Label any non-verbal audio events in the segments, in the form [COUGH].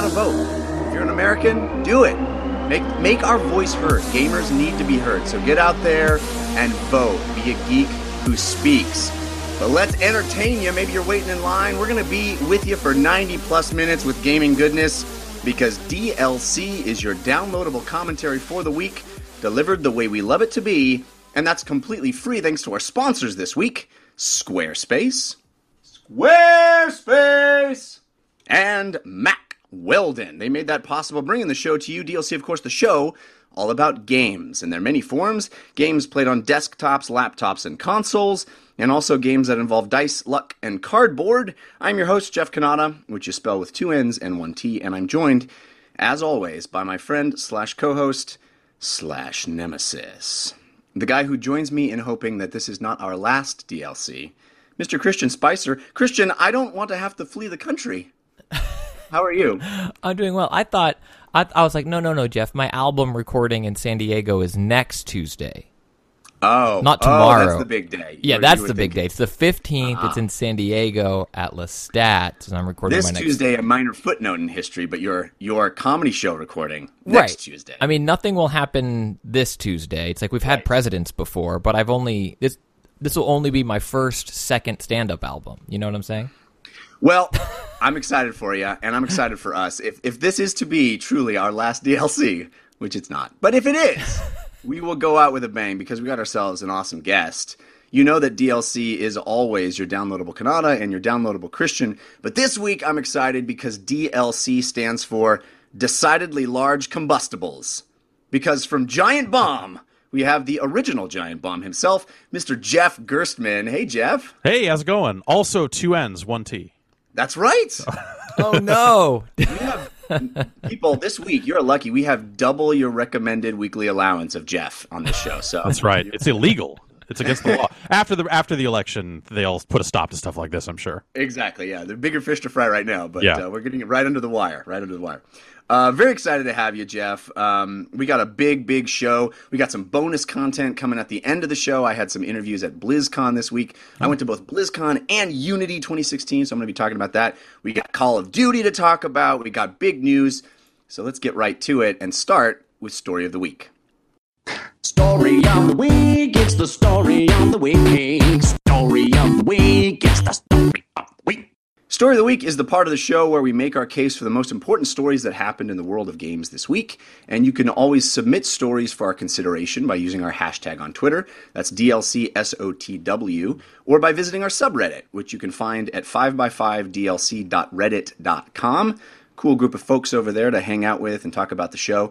gotta vote. If you're an American, do it. Make make our voice heard. Gamers need to be heard. So get out there and vote. Be a geek who speaks. But let's entertain you. Maybe you're waiting in line. We're going to be with you for 90 plus minutes with gaming goodness because DLC is your downloadable commentary for the week, delivered the way we love it to be. And that's completely free thanks to our sponsors this week Squarespace, Squarespace, and Mack Weldon. They made that possible, bringing the show to you. DLC, of course, the show all about games in their many forms games played on desktops, laptops, and consoles, and also games that involve dice, luck, and cardboard. I'm your host, Jeff Cannata, which you spell with two N's and one T, and I'm joined, as always, by my friend slash co host slash nemesis. The guy who joins me in hoping that this is not our last DLC, Mr. Christian Spicer. Christian, I don't want to have to flee the country. [LAUGHS] How are you? I'm doing well. I thought I, I was like, no, no, no, Jeff. My album recording in San Diego is next Tuesday. Oh, Not Oh, tomorrow. that's the big day. Yeah, that's the big thinking. day. It's the 15th. It's ah. in San Diego at Lestat, and I'm recording This my next. Tuesday, a minor footnote in history, but your your comedy show recording next right. Tuesday. I mean, nothing will happen this Tuesday. It's like we've had presidents before, but I've only this. This will only be my first, second stand-up album. You know what I'm saying? Well, I'm excited for you, and I'm excited for us. If if this is to be truly our last DLC, which it's not, but if it is, we will go out with a bang because we got ourselves an awesome guest. You know that DLC is always your downloadable Cannata and your downloadable Christian, but this week I'm excited because DLC stands for Decidedly Large Combustibles. Because from Giant Bomb, we have the original Giant Bomb himself, Mr. Jeff Gerstmann. Hey, Jeff. Hey, how's it going? Also, two N's, one T. That's right. [LAUGHS] Oh no! People this week. You're lucky. We have double your recommended weekly allowance of Jeff on this show. So That's right. It's illegal. It's against the law. [LAUGHS] After the after the election, they'll put a stop to stuff like this. I'm sure. Exactly. Yeah, they're bigger fish to fry right now, but Yeah. uh, we're getting it right under the wire. Right under the wire. Uh, very excited to have you, Jeff. Um, we got a big, big show. We got some bonus content coming at the end of the show. I had some interviews at BlizzCon this week. I went to both BlizzCon and Unity 2016, so I'm going to be talking about that. We got Call of Duty to talk about. We got big news. So let's get right to it and start with Story of the Week. Story of the week, it's the story of the week. Story of the week, it's the story. Story of the Week is the part of the show where we make our case for the most important stories that happened in the world of games this week. And you can always submit stories for our consideration by using our hashtag on Twitter. That's DLCSOTW. Or by visiting our subreddit, which you can find at 5x5dlc.reddit.com. Cool group of folks over there to hang out with and talk about the show.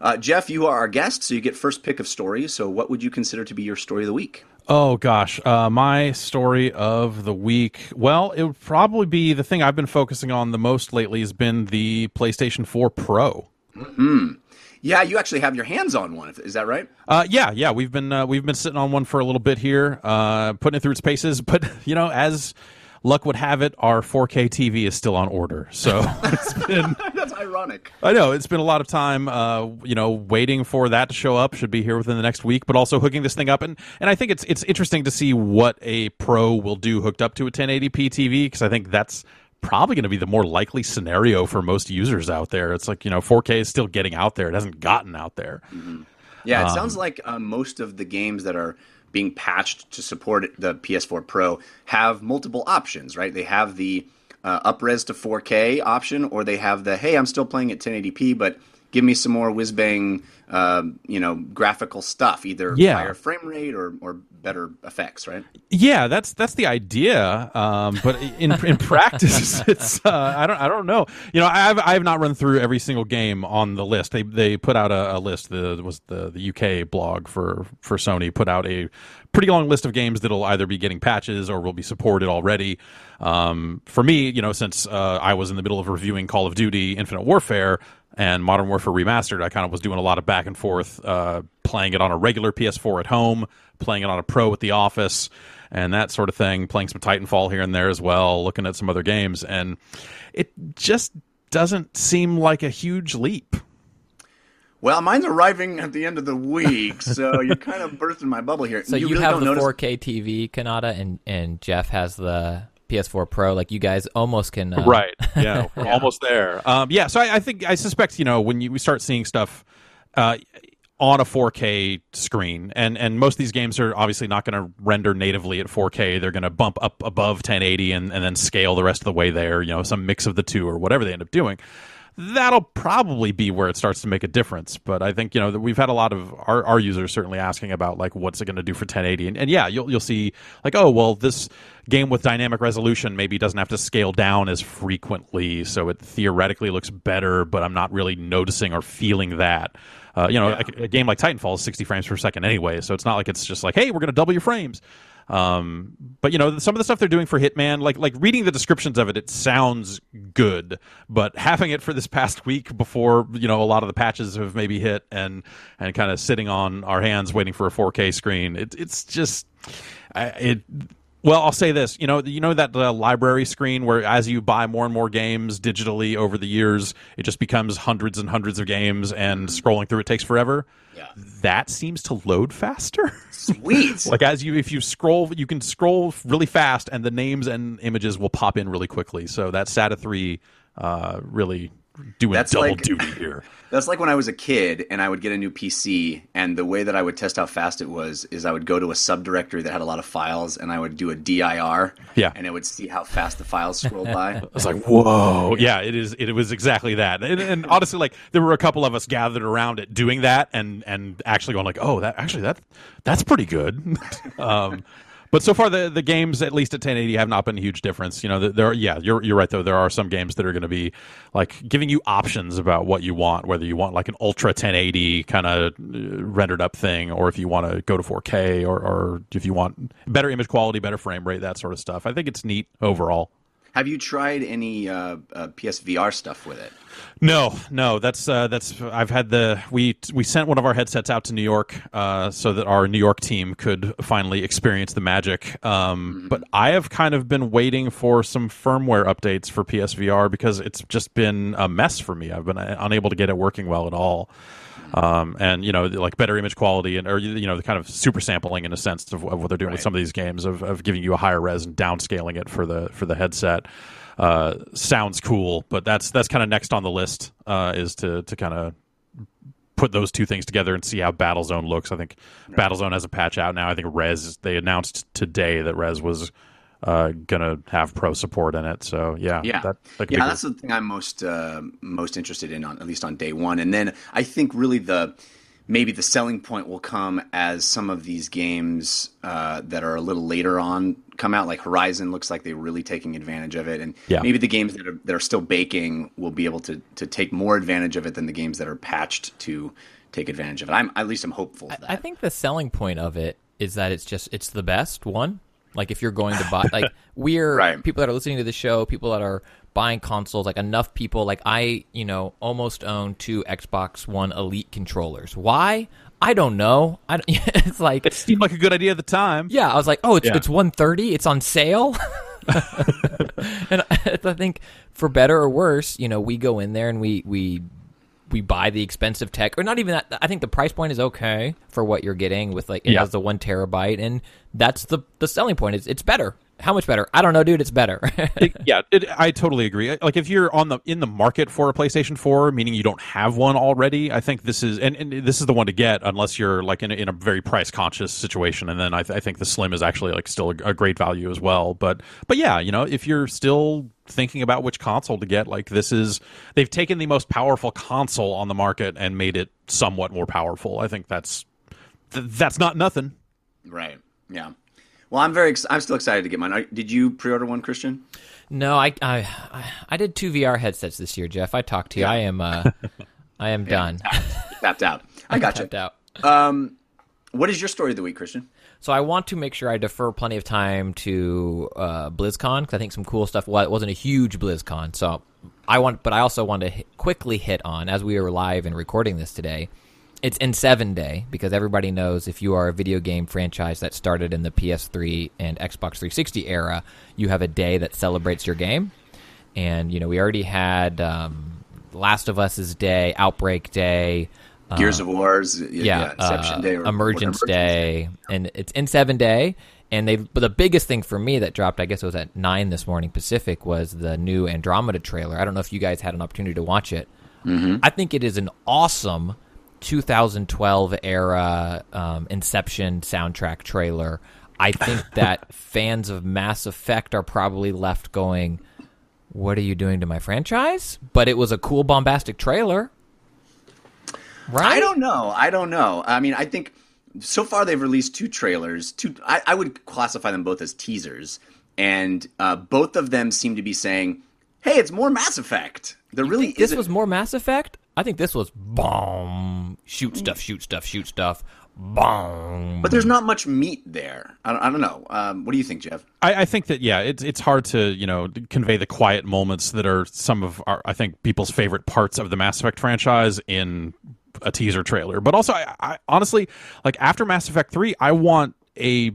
Uh, Jeff, you are our guest, so you get first pick of stories. So, what would you consider to be your story of the week? Oh gosh, uh, my story of the week. Well, it would probably be the thing I've been focusing on the most lately has been the PlayStation 4 Pro. Hmm. Yeah, you actually have your hands on one. Is that right? Uh, yeah, yeah, we've been uh, we've been sitting on one for a little bit here, uh, putting it through its paces. But [LAUGHS] you know, as luck would have it, our 4K TV is still on order. So [LAUGHS] it's been ironic. I know it's been a lot of time, uh, you know, waiting for that to show up. Should be here within the next week, but also hooking this thing up, and and I think it's it's interesting to see what a Pro will do hooked up to a 1080p TV because I think that's probably going to be the more likely scenario for most users out there. It's like you know, 4K is still getting out there; it hasn't gotten out there. Yeah, it Um, sounds like uh, most of the games that are being patched to support the PS4 Pro have multiple options, right? They have the uh, upres to 4K option, or they have the hey, I'm still playing at 1080p, but give me some more whiz bang, um, you know, graphical stuff, either Yeah. higher frame rate or or better effects, right? Yeah, that's that's the idea. Um, but in in [LAUGHS] practice, it's uh, I don't I don't know. You know, I've I've not run through every single game on the list. They they put out a, a list. The was the the UK blog for for Sony put out a pretty long list of games that'll either be getting patches or will be supported already. Um, for me, you know, since uh, I was in the middle of reviewing Call of Duty Infinite Warfare and Modern Warfare Remastered, I kind of was doing a lot of back and forth, uh, playing it on a regular PS4 at home, playing it on a Pro at the office, and that sort of thing. Playing some Titanfall here and there as well, looking at some other games, and it just doesn't seem like a huge leap. Well, mine's arriving at the end of the week, so [LAUGHS] you're kind of bursting my bubble here. So you, really have don't the notice 4K TV, Cannata, and and Jeff has the PS4 Pro. Like you guys almost can. Uh, right [LAUGHS] yeah we're almost there um, yeah so I, I think i suspect you know when you we start seeing stuff uh, on a 4k screen and and most of these games are obviously not going to render natively at 4k they're going to bump up above 1080 and, and then scale the rest of the way there you know some mix of the two or whatever they end up doing that'll probably be where it starts to make a difference. But I think you know that we've had a lot of our, our users certainly asking about like what's it going to do for 1080, and, and yeah, you'll you'll see like oh well this game with dynamic resolution maybe doesn't have to scale down as frequently, so it theoretically looks better, but I'm not really noticing or feeling that. Uh, you know, a, a game like Titanfall is 60 frames per second anyway, so it's not like it's just like, hey, we're going to double your frames. Um, but you know, some of the stuff they're doing for Hitman, like like reading the descriptions of it, it sounds good. But having it for this past week before you know a lot of the patches have maybe hit and and kind of sitting on our hands waiting for a 4K screen, it, it's just it. Well, I'll say this. You know, you know that uh, library screen where, as you buy more and more games digitally over the years, it just becomes hundreds and hundreds of games, and scrolling through it takes forever. Yeah. That seems to load faster. Sweet. [LAUGHS] like as you if you scroll you can scroll really fast and the names and images will pop in really quickly so that SATA 3 uh, really doing That's double like- duty here [LAUGHS] That's like when I was a kid and I would get a new PC, and the way that I would test how fast it was is I would go to a subdirectory that had a lot of files, and I would do a dir, Yeah. and it would see how fast the files scrolled by. [LAUGHS] I was like, "Whoa!" Yeah, it is. It was exactly that. And, and honestly, like there were a couple of us gathered around it doing that, and and actually going like, "Oh, that actually that that's pretty good." [LAUGHS] um, but so far, the the games at least at 1080 have not been a huge difference. You know, there. Are, yeah, you're you're right though. There are some games that are going to be like giving you options about what you want, whether you want like an ultra 1080 kind of uh, rendered up thing, or if you want to go to 4K, or or if you want better image quality, better frame rate, that sort of stuff. I think it's neat overall. Have you tried any uh, uh, PSVR stuff with it? No, no, that's uh, that's I've had the we we sent one of our headsets out to New York uh, so that our New York team could finally experience the magic. Um, But I have kind of been waiting for some firmware updates for PSVR because it's just been a mess for me. I've been uh, unable to get it working well at all. Um, and you know, like better image quality and or you know, the kind of super sampling in a sense of, of what they're doing with some of these games of, of giving you a higher res and downscaling it for the for the headset uh, sounds cool, but that's that's kind of next on the list uh, is to to kind of put those two things together and see how Battlezone looks. I think Battlezone has a patch out now. I think Rez they announced today that Rez was uh, gonna have pro support in it. So yeah, Yeah, that, that yeah, that's the thing I'm most uh, most interested in on at least on day one, and then I think really the maybe the selling point will come as some of these games uh, that are a little later on come out. Like Horizon looks like they're really taking advantage of it, and Yeah. maybe the games that are that are still baking will be able to to take more advantage of it than the games that are patched to take advantage of it. I'm at least I'm hopeful. For that. I think the selling point of it is that it's just it's the best one. Like if you're going to buy like [LAUGHS] we're Right. people that are listening to the show, people that are buying consoles, like enough people like I, you know, almost own two Xbox One Elite controllers. Why? I don't know. I don't, [LAUGHS] it's like it seemed like a good idea at the time. yeah, I was like, "Oh, it's Yeah. it's 130, it's on sale." [LAUGHS] and I, I think for better or worse, you know, we go in there and we we we buy the expensive tech, or not even that. I think the price point is okay for what you're getting with like it Yeah. has the one terabyte, and that's the the selling point. Is it's better. How much better? I don't know, dude. It's better. [LAUGHS] It- yeah, it, I totally agree. Like if you're on the in the market for a PlayStation 4, meaning you don't have one already, I think this is and, and this is the one to get unless you're like in a, in a very price conscious situation. And then I, th- I think the Slim is actually like still a, a great value as well. But but yeah, you know, if you're still thinking about which console to get, like this is they've taken the most powerful console on the market and made it somewhat more powerful. I think that's th- that's not nothing. Right. Yeah. Well, I'm very. Ex- I'm still excited to get mine. Did you pre-order one, Christian? no, I, I I I did two VR headsets this year, Jeff. I talked to you. I am uh, I am done. Tapped out. I [LAUGHS] got you. Tapped out. What is your story of the week, Christian? So I want to make sure I defer plenty of time to uh, BlizzCon because I think some cool stuff. Well, it wasn't a huge BlizzCon, so I want, but I also want to quickly hit on as we are live and recording this today. It's N7 day because everybody knows if you are a video game franchise that started in the PS3 and Xbox 360 era, you have a day that celebrates your game. And you know we already had um, Last of Us's day, Outbreak Day. Gears of Wars. y- yeah, Inception uh, Day. Or, Emergence or Day, and it's N7 day. And they, but the biggest thing for me that dropped, I guess it was at nine this morning Pacific, was the new Andromeda trailer. I don't know if you guys had an opportunity to watch it. Mm-hmm. I think it is an awesome 2012 era um, Inception soundtrack trailer. I think [LAUGHS] that fans of Mass Effect are probably left going, "What are you doing to my franchise?" But it was a cool, bombastic trailer. Right? I don't know. I don't know. I mean, I think so far they've released two trailers. Two. I, I would classify them both as teasers, and uh, both of them seem to be saying, "Hey, it's more Mass Effect." There really this isn't- was more Mass Effect. I think this was bomb. Shoot stuff, shoot stuff, shoot stuff. Bomb. but there's not much meat there. I don't, I don't know. Um, what do you think, Jeff? I, I think that yeah, it's it's hard to you know convey the quiet moments that are some of our I think people's favorite parts of the Mass Effect franchise in a teaser trailer. But also, I, I honestly like after Mass Effect three, I want a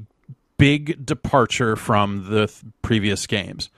big departure from the th- previous games.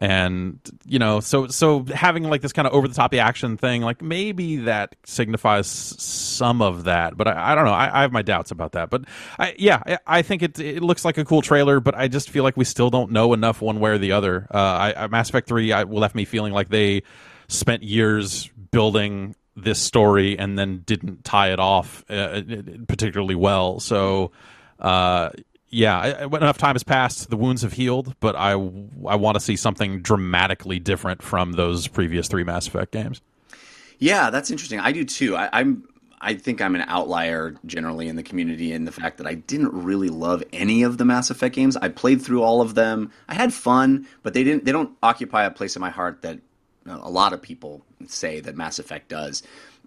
And you know, so so having like this kind of over the top action thing, like maybe that signifies some of that, but I, I don't know. I, I have my doubts about that. But I, yeah, I, I think it it looks like a cool trailer, but I just feel like we still don't know enough one way or the other. Uh, Mass Effect three I, left me feeling like they spent years building this story and then didn't tie it off uh, particularly well. So, uh, yeah, enough time has passed, the wounds have healed, but I, I want to see something dramatically different from those previous three Mass Effect games. Yeah, that's interesting. I do too. I, I'm. I think I'm an outlier generally in the community in the fact that I didn't really love any of the Mass Effect games. I played through all of them. I had fun, but they didn't. They don't occupy a place in my heart that a lot of people say that Mass Effect does.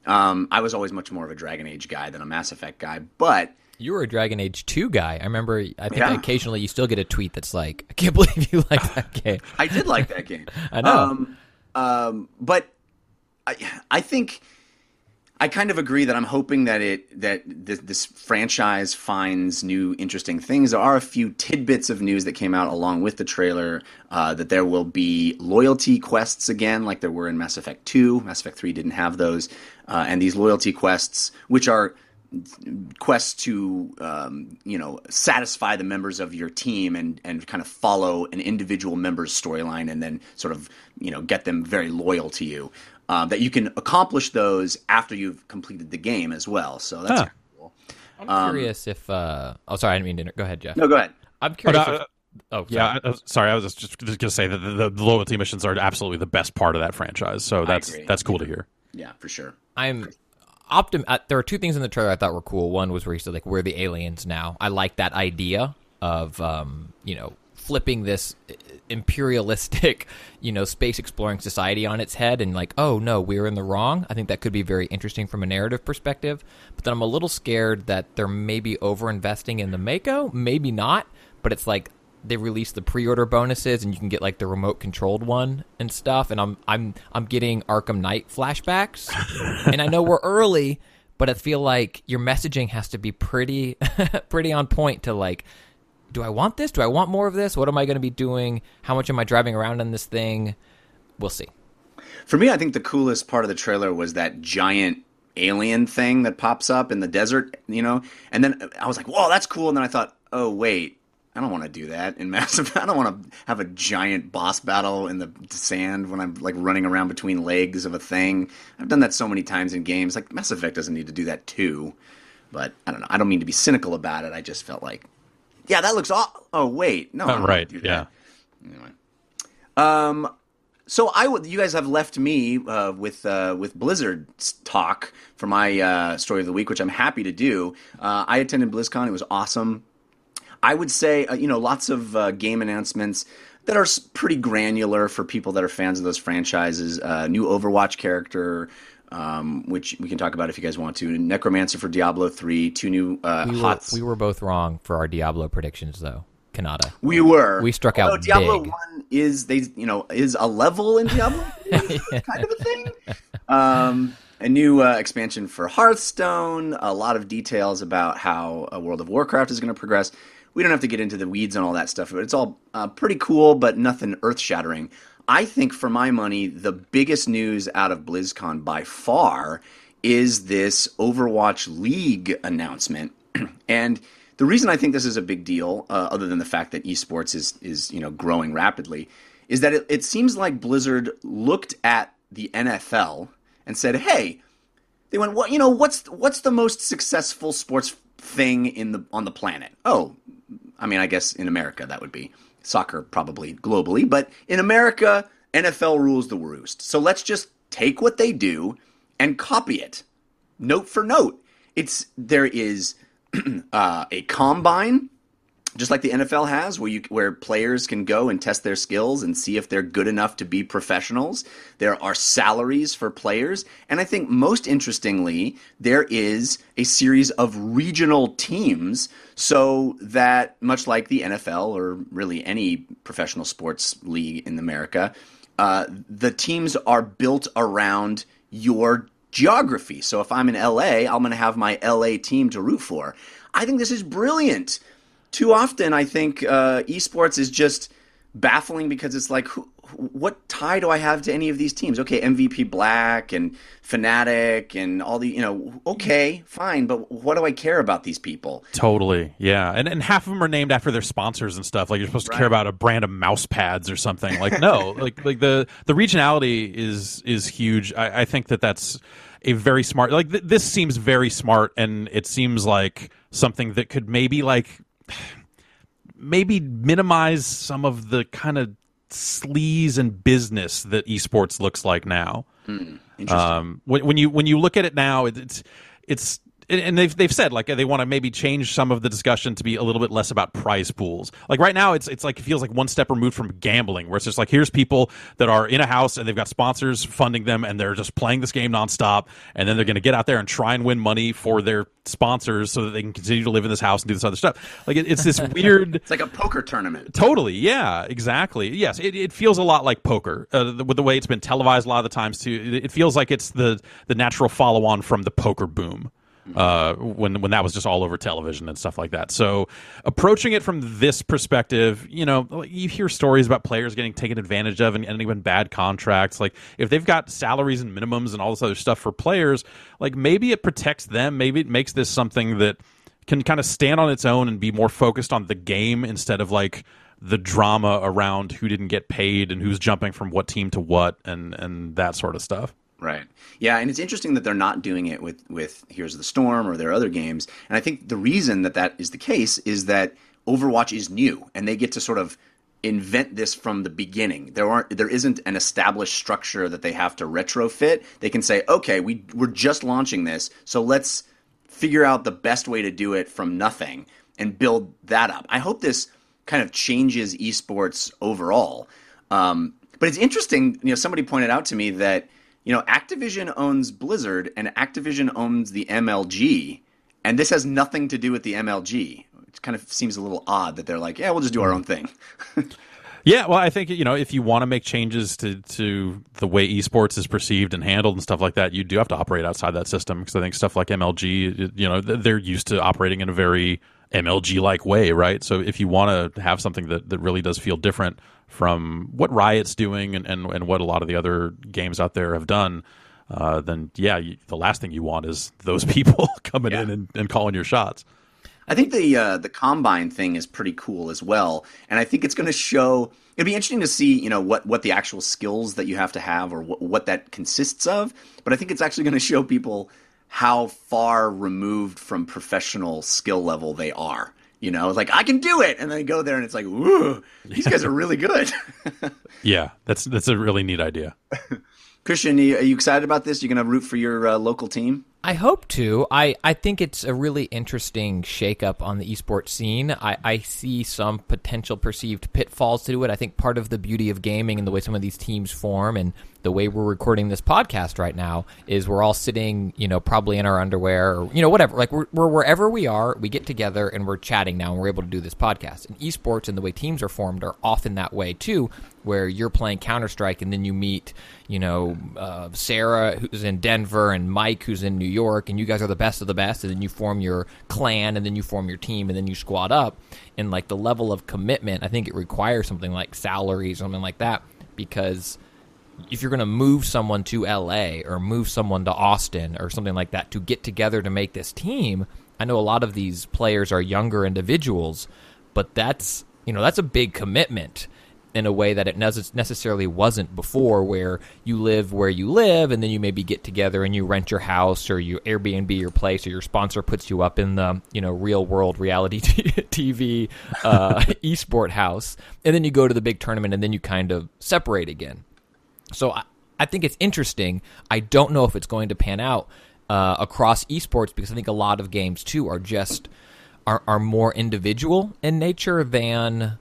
Um, I was always much more of a Dragon Age guy than a Mass Effect guy, but you were a Dragon Age 2 guy. I remember, I think Yeah. occasionally you still get a tweet that's like, I can't [LAUGHS] believe you like that [LAUGHS] game. I did like that game. [LAUGHS] I know. Um, um, but I, I think I kind of agree that I'm hoping that it that this, this franchise finds new interesting things. There are a few tidbits of news that came out along with the trailer uh, that there will be loyalty quests again, like there were in Mass Effect Two. Mass Effect Three didn't have those, uh, and these loyalty quests, which are quests to um, you know satisfy the members of your team and and kind of follow an individual member's storyline and then sort of you know get them very loyal to you. Um, that you can accomplish those after you've completed the game as well. So that's Huh. cool. I'm curious if, uh, oh, sorry, I didn't mean to, inter- go ahead, Jeff. No, go ahead. I'm curious uh, if, oh, sorry. Yeah, I, I- sorry, I was just, just going to say that the, the loyalty missions are absolutely the best part of that franchise. So that's that's cool to hear. Yeah, for sure. I'm optim. Uh, there are two things in the trailer I thought were cool. One was where he said like, "We're the aliens now." I like that idea of um, you know flipping this uh, imperialistic, [LAUGHS] you know, space exploring society on its head and like, oh no, we're in the wrong. I think that could be very interesting from a narrative perspective. But then I'm a little scared that they're maybe over investing in the Mako, maybe not. But it's like they released the pre-order bonuses and you can get like the remote controlled one and stuff and I'm I'm I'm getting Arkham Knight flashbacks. and I know we're early, but I feel like your messaging has to be pretty [LAUGHS] pretty on point to like do I want this? Do I want more of this? What am I going to be doing? How much am I driving around in this thing? We'll see. For me, I think the coolest part of the trailer was that giant alien thing that pops up in the desert, you know? And then I was like, whoa, that's cool. And then I thought, oh, wait, I don't want to do that in Mass Effect. [LAUGHS] I don't want to have a giant boss battle in the sand when I'm like running around between legs of a thing. I've done that so many times in games. Like Mass Effect doesn't need to do that too. But I don't know. I don't mean to be cynical about it. I just felt like, yeah, that looks. Aw- oh wait, no, I right, yeah. Anyway, um, so I would. You guys have left me uh, with uh, with Blizzard talk for my uh, story of the week, which I'm happy to do. Uh, I attended BlizzCon. It was awesome. I would say, uh, you know, lots of uh, game announcements that are pretty granular for people that are fans of those franchises. Uh, new Overwatch character, um, which we can talk about if you guys want to. Necromancer for Diablo three. Two new uh, We were, hots. we were both wrong for our Diablo predictions, though. Cannata. We were. We struck out Although Diablo big. One is they you know is a level in Diablo, [LAUGHS] kind of a thing. Um, a new uh, expansion for Hearthstone. A lot of details about how uh, World of Warcraft is going to progress. We don't have to get into the weeds and all that stuff, but it's all uh, pretty cool, but nothing earth shattering. I think, for my money, the biggest news out of BlizzCon by far is this Overwatch League announcement, [CLEARS THROAT] and the reason I think this is a big deal, uh, other than the fact that esports is is you know growing rapidly, is that it, it seems like Blizzard looked at the NFL and said, "Hey, they went, what you know, what's what's the most successful sports thing in the on the planet? Oh, I mean, I guess in America that would be soccer, probably globally, but in America, NFL rules the roost. So let's just take what they do and copy it, note for note. It's there is [CLEARS THROAT] uh, a combine just like the NFL has, where you where players can go and test their skills and see if they're good enough to be professionals. There are salaries for players, and I think most interestingly, there is a series of regional teams, so that much like the NFL or really any professional sports league in America, uh, the teams are built around your geography. So if I'm in LA, I'm going to have my LA team to root for. I think this is brilliant too often I think uh, esports is just baffling because it's like, who, what tie do I have to any of these teams? Okay, MVP Black and Fnatic and all the, you know, okay, fine, but what do I care about these people? Totally, yeah, and and half of them are named after their sponsors and stuff. Like you're supposed to care about a brand of mouse pads or something. Like no, [LAUGHS] like like the the regionality is is huge. I, I think that that's a very smart. Like th- this seems very smart, and it seems like something that could maybe like maybe minimize some of the kind of sleaze and business that esports looks like now. Um, when, when you when you look at it now, it, it's it's and they've they've said like they want to maybe change some of the discussion to be a little bit less about prize pools. Like right now, it's it's like it feels like one step removed from gambling, where it's just like here's people that are in a house and they've got sponsors funding them, and they're just playing this game nonstop, and then they're going to get out there and try and win money for their sponsors so that they can continue to live in this house and do this other stuff. Like it, it's this [LAUGHS] weird. It's like a poker tournament. Totally, yeah, exactly. Yes, it, it feels a lot like poker uh, the, with the way it's been televised a lot of the times too. It, it feels like it's the the natural follow on from the poker boom uh, when when that was just all over television and stuff like that. So approaching it from this perspective, you know, you hear stories about players getting taken advantage of and in bad contracts. Like if they've got salaries and minimums and all this other stuff for players, like maybe it protects them. Maybe it makes this something that can kind of stand on its own and be more focused on the game instead of like the drama around who didn't get paid and who's jumping from what team to what and and that sort of stuff. Right. Yeah, and it's interesting that they're not doing it with with Here's the Storm or their other games. And I think the reason that that is the case is that Overwatch is new, and they get to sort of invent this from the beginning. There aren't there isn't an established structure that they have to retrofit. They can say, okay, we we're just launching this, so let's figure out the best way to do it from nothing and build that up. I hope this kind of changes esports overall. Um, but it's interesting, you know, somebody pointed out to me that you know Activision owns Blizzard and Activision owns the MLG, and this has nothing to do with the MLG. It kind of seems a little odd that they're like, yeah, we'll just do our own thing. [LAUGHS] Yeah, well, I think you know if you want to make changes to to the way esports is perceived and handled and stuff like that, you do have to operate outside that system because I think stuff like MLG, you know, they're used to operating in a very MLG like way, right? So if you want to have something that, that really does feel different from what Riot's doing and, and, and what a lot of the other games out there have done, uh, then yeah, you, the last thing you want is those [LAUGHS] people [LAUGHS] coming in and, and calling your shots. I think the uh, the combine thing is pretty cool as well, and I think it's going to show. It'd be interesting to see, you know, what what the actual skills that you have to have or what, what that consists of. But I think it's actually going to show people how far removed from professional skill level they are. You know, like I can do it, and then go there and it's like, ooh, these guys are really good. [LAUGHS] yeah, that's that's a really neat idea. [LAUGHS] Christian, are you excited about this? You're going to root for your uh, local team? I hope to. I, I think it's a really interesting shakeup on the esports scene. I, I see some potential perceived pitfalls to it. I think part of the beauty of gaming and the way some of these teams form and the way we're recording this podcast right now is we're all sitting, you know, probably in our underwear or, you know, whatever. Like we're, we're wherever we are, we get together and we're chatting now and we're able to do this podcast. And esports and the way teams are formed are often that way too, where you're playing Counter Strike and then you meet, you know, uh, Sarah who's in Denver and Mike who's in New York, and you guys are the best of the best, and then you form your clan, and then you form your team, and then you squad up. And like the level of commitment, I think it requires something like salaries, or something like that, because if you're going to move someone to LA or move someone to Austin or something like that to get together to make this team, I know a lot of these players are younger individuals, but that's you know that's a big commitment in a way that it necessarily wasn't before, where you live where you live, and then you maybe get together and you rent your house or you Airbnb your place, or your sponsor puts you up in the you know real world reality [LAUGHS] TV uh, [LAUGHS] esport house, and then you go to the big tournament, and then you kind of separate again. So I, I think it's interesting. I don't know if it's going to pan out uh, across esports because I think a lot of games too are just are are more individual in nature than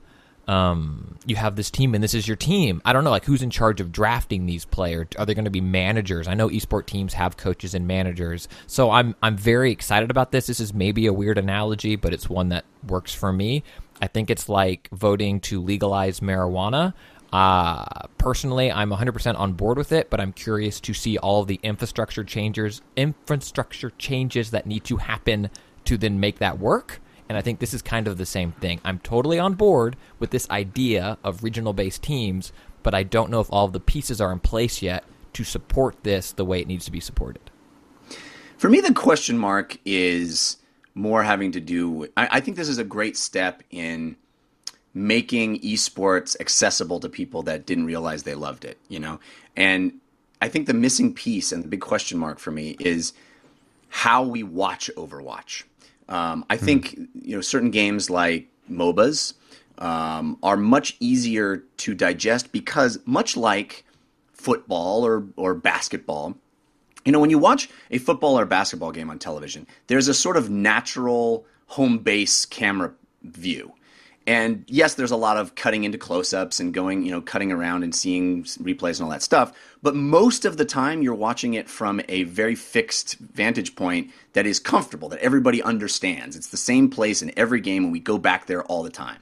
um, you have this team and this is your team. I don't know, like who's in charge of drafting these players? Are they going to be managers? I know esport teams have coaches and managers, so I'm I'm very excited about this. This is maybe a weird analogy, but it's one that works for me. I think it's like voting to legalize marijuana. Uh, personally, I'm 100% on board with it, but I'm curious to see all the infrastructure changes, infrastructure changes that need to happen to then make that work. And I think this is kind of the same thing. I'm totally on board with this idea of regional based teams, but I don't know if all the pieces are in place yet to support this the way it needs to be supported. For me, the question mark is more having to do with, I, I think this is a great step in making esports accessible to people that didn't realize they loved it, you know? And I think the missing piece and the big question mark for me is how we watch Overwatch. Um, I hmm. think you know certain games like MOBAs um, are much easier to digest because much like football or or basketball, you know when you watch a football or basketball game on television, there's a sort of natural home base camera view. And yes, there's a lot of cutting into close-ups and going, you know, cutting around and seeing replays and all that stuff. But most of the time, you're watching it from a very fixed vantage point that is comfortable, that everybody understands. It's the same place in every game, and we go back there all the time.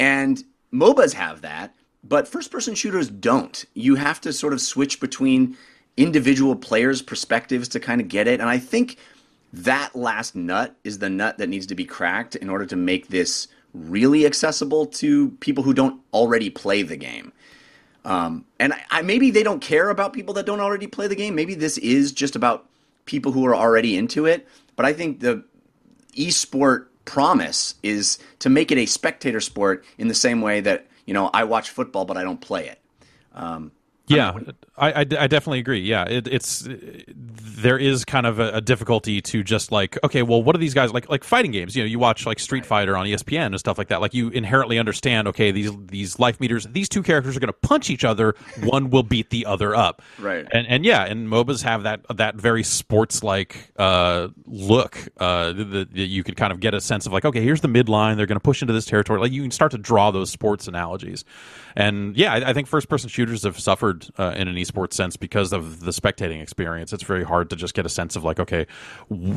And MOBAs have that, but first-person shooters don't. You have to sort of switch between individual players' perspectives to kind of get it. And I think that last nut is the nut that needs to be cracked in order to make this really accessible to people who don't already play the game. Um, and I, I, maybe they don't care about people that don't already play the game. Maybe this is just about people who are already into it. But I think the esport promise is to make it a spectator sport in the same way that you know I watch football but I don't play it. Um, yeah, I, I, I, definitely agree. Yeah, it, it's there is kind of a, a, difficulty to just like okay, well, what are these guys like? Like fighting games, you know, you watch like Street Fighter on ESPN and stuff like that. Like you inherently understand, okay, these these life meters, these two characters are going to punch each other. [LAUGHS] one will beat the other up. Right. And and yeah, and MOBAs have that that very sports like uh, look uh, that you could kind of get a sense of like, okay, here's the midline. They're going to push into this territory. Like you can start to draw those sports analogies. And yeah, I, I think first person shooters have suffered uh, in an esports sense because of the spectating experience. It's very hard to just get a sense of like, okay,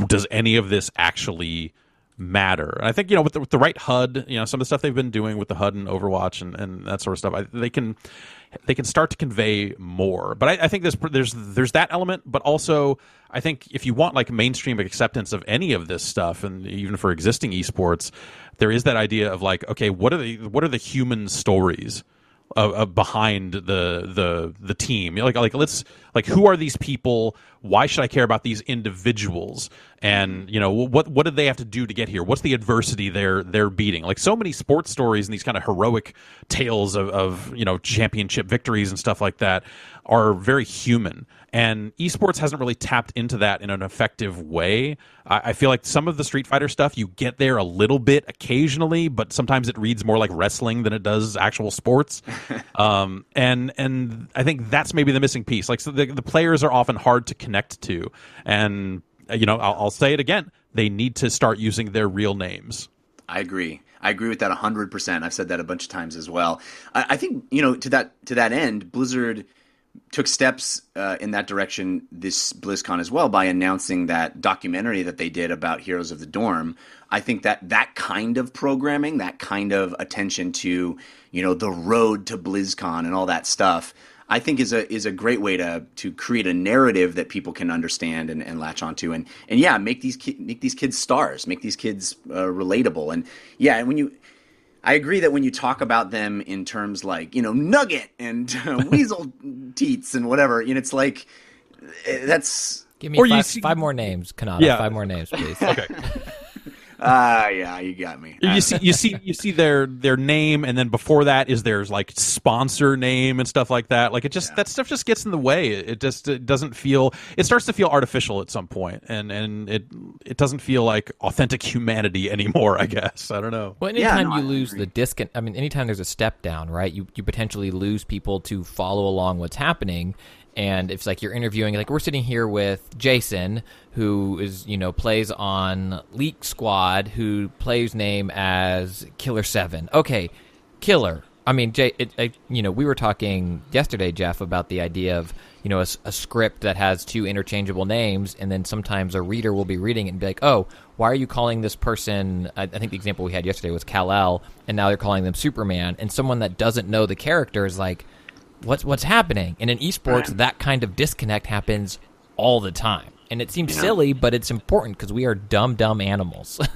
does any of this actually matter? And I think you know with the, with the right HUD, you know, some of the stuff they've been doing with the HUD and Overwatch and, and that sort of stuff, I, they can they can start to convey more. But I, I think there's there's there's that element, but also I think if you want like mainstream acceptance of any of this stuff, and even for existing esports, there is that idea of like, okay, what are the what are the human stories? Uh, uh, behind the the the team. Like like let's like who are these people? Why should I care about these individuals? And you know what what did they have to do to get here? What's the adversity they're they're beating? Like so many sports stories and these kind of heroic tales of, of you know championship victories and stuff like that are very human. And esports hasn't really tapped into that in an effective way. I, I feel like some of the Street Fighter stuff you get there a little bit occasionally, but sometimes it reads more like wrestling than it does actual sports. [LAUGHS] um, and and I think that's maybe the missing piece. Like so the the players are often hard to connect to, and uh, you know I'll, I'll say it again. They need to start using their real names. I agree. I agree with that hundred percent. I've said that a bunch of times as well. I, I think you know to that to that end, Blizzard took steps uh, in that direction this BlizzCon as well by announcing that documentary that they did about Heroes of the Dorm. I think that that kind of programming, that kind of attention to you know the road to BlizzCon and all that stuff, I think is a is a great way to to create a narrative that people can understand and, and latch onto and and yeah, make these ki- make these kids stars, make these kids uh, relatable and yeah, and when you I agree that when you talk about them in terms like you know Nugget and uh, [LAUGHS] Weasel Teats and whatever, you know, it's like eh, that's Give me Or you five, see- five more names, Cannata. Yeah. Five more names, please. Okay. [LAUGHS] ah yeah, you got me. you see you see you see their their name and then before that is their like sponsor name and stuff like that like it just that stuff just gets in the way it, it just it doesn't feel it starts to feel artificial at some point and and it it doesn't feel like authentic humanity [LAUGHS] anymore i guess i don't know Well, Yeah, anytime no, you I lose agree. the discon, I mean, anytime there's a step down, right? You you potentially lose people to follow along what's happening. And it's like you're interviewing, like we're sitting here with Jason, who is you know plays on Leak Squad, who plays name as Killer Seven. Okay, Killer. I mean, Jay, it, it, you know, we were talking yesterday, Jeff, about the idea of you know a script that has two interchangeable names, and then sometimes a reader will be reading it and be like, "Oh, why are you calling this person?" I, I think the example we had yesterday was Kal El, and now they're calling them Superman, and someone that doesn't know the character is like, "What's what's happening?" And in esports, Right. that kind of disconnect happens all the time, and it seems silly, but it's important because we are dumb, dumb animals. [LAUGHS] [LAUGHS]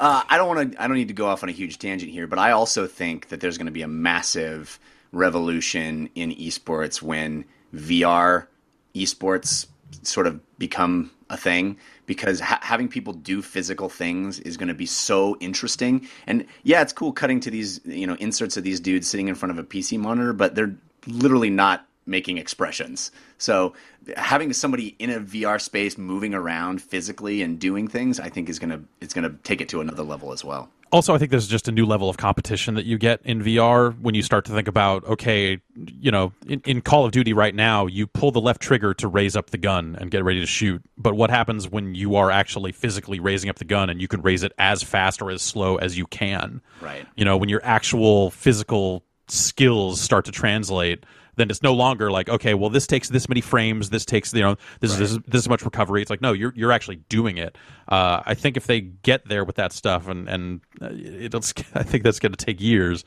Uh, I don't want to. I don't need to go off on a huge tangent here, but I also think that there's going to be a massive revolution in esports when VR esports sort of become a thing because ha- having people do physical things is going to be so interesting. And yeah, it's cool cutting to these you know inserts of these dudes sitting in front of a PC monitor, but they're literally not making expressions. So having somebody in a VR space moving around physically and doing things, I think is gonna it's gonna take it to another level as well. Also i think there's just a new level of competition that you get in vr when you start to think about okay you know in, in call of duty right now you pull the left trigger to raise up the gun and get ready to shoot but what happens when you are actually physically raising up the gun and you can raise it as fast or as slow as you can Right. you know when your actual physical skills start to translate then it's no longer like okay well this takes this many frames this takes you know this is this, is- this is much recovery. It's like no you're you're actually doing it. Uh, i think if they get there with that stuff and and uh, it'll [LAUGHS] i think that's going to take years.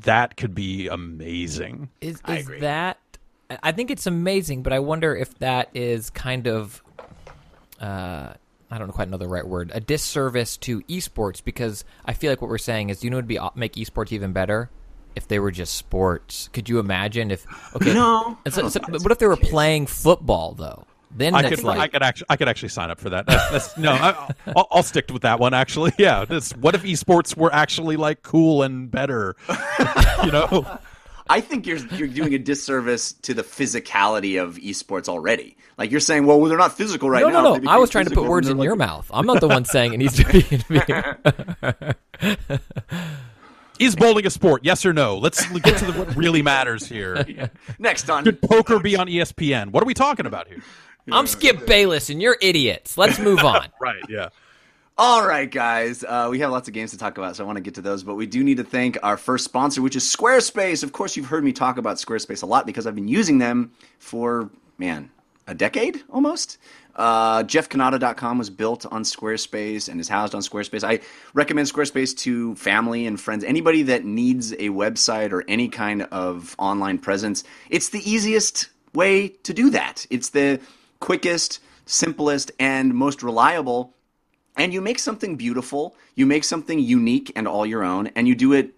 That could be amazing. Is I is agree. that? I think it's amazing, but I wonder if that is kind of, uh, I don't quite know the right word, a disservice to esports because I feel like what we're saying is, you know, would be make esports even better if they were just sports. Could you imagine if? Okay, No, so- so- but what if they were case. playing football though? Then I could, like I could actually, I could actually sign up for that. That's, that's no, I, I'll, I'll stick with that one. Actually, [LAUGHS] yeah. This, what if esports were actually like cool and better? [LAUGHS] you know, I think you're you're doing a disservice to the physicality of esports already. Like you're saying, well, they're not physical right no, now. no, If no. I was trying to put words in they're your mouth. I'm not the one saying it needs to be. to be- [LAUGHS] is bowling a sport? Yes or no? Let's get to the, what really matters here. [LAUGHS] Next on Could poker be on ESPN? What are we talking about here? I'm Skip Bayless, and you're idiots. Let's move [LAUGHS] on. Right. Yeah. All right, guys. Uh, we have lots of games to talk about, so I want to get to those. But we do need to thank our first sponsor, which is Squarespace. Of course, you've heard me talk about Squarespace a lot because I've been using them for, man, a decade almost. Uh, JeffCannata.com was built on Squarespace and is housed on Squarespace. I recommend Squarespace to family and friends, anybody that needs a website or any kind of online presence. It's the easiest way to do that. It's the quickest, simplest, and most reliable and you make something beautiful, you make something unique and all your own, and you do it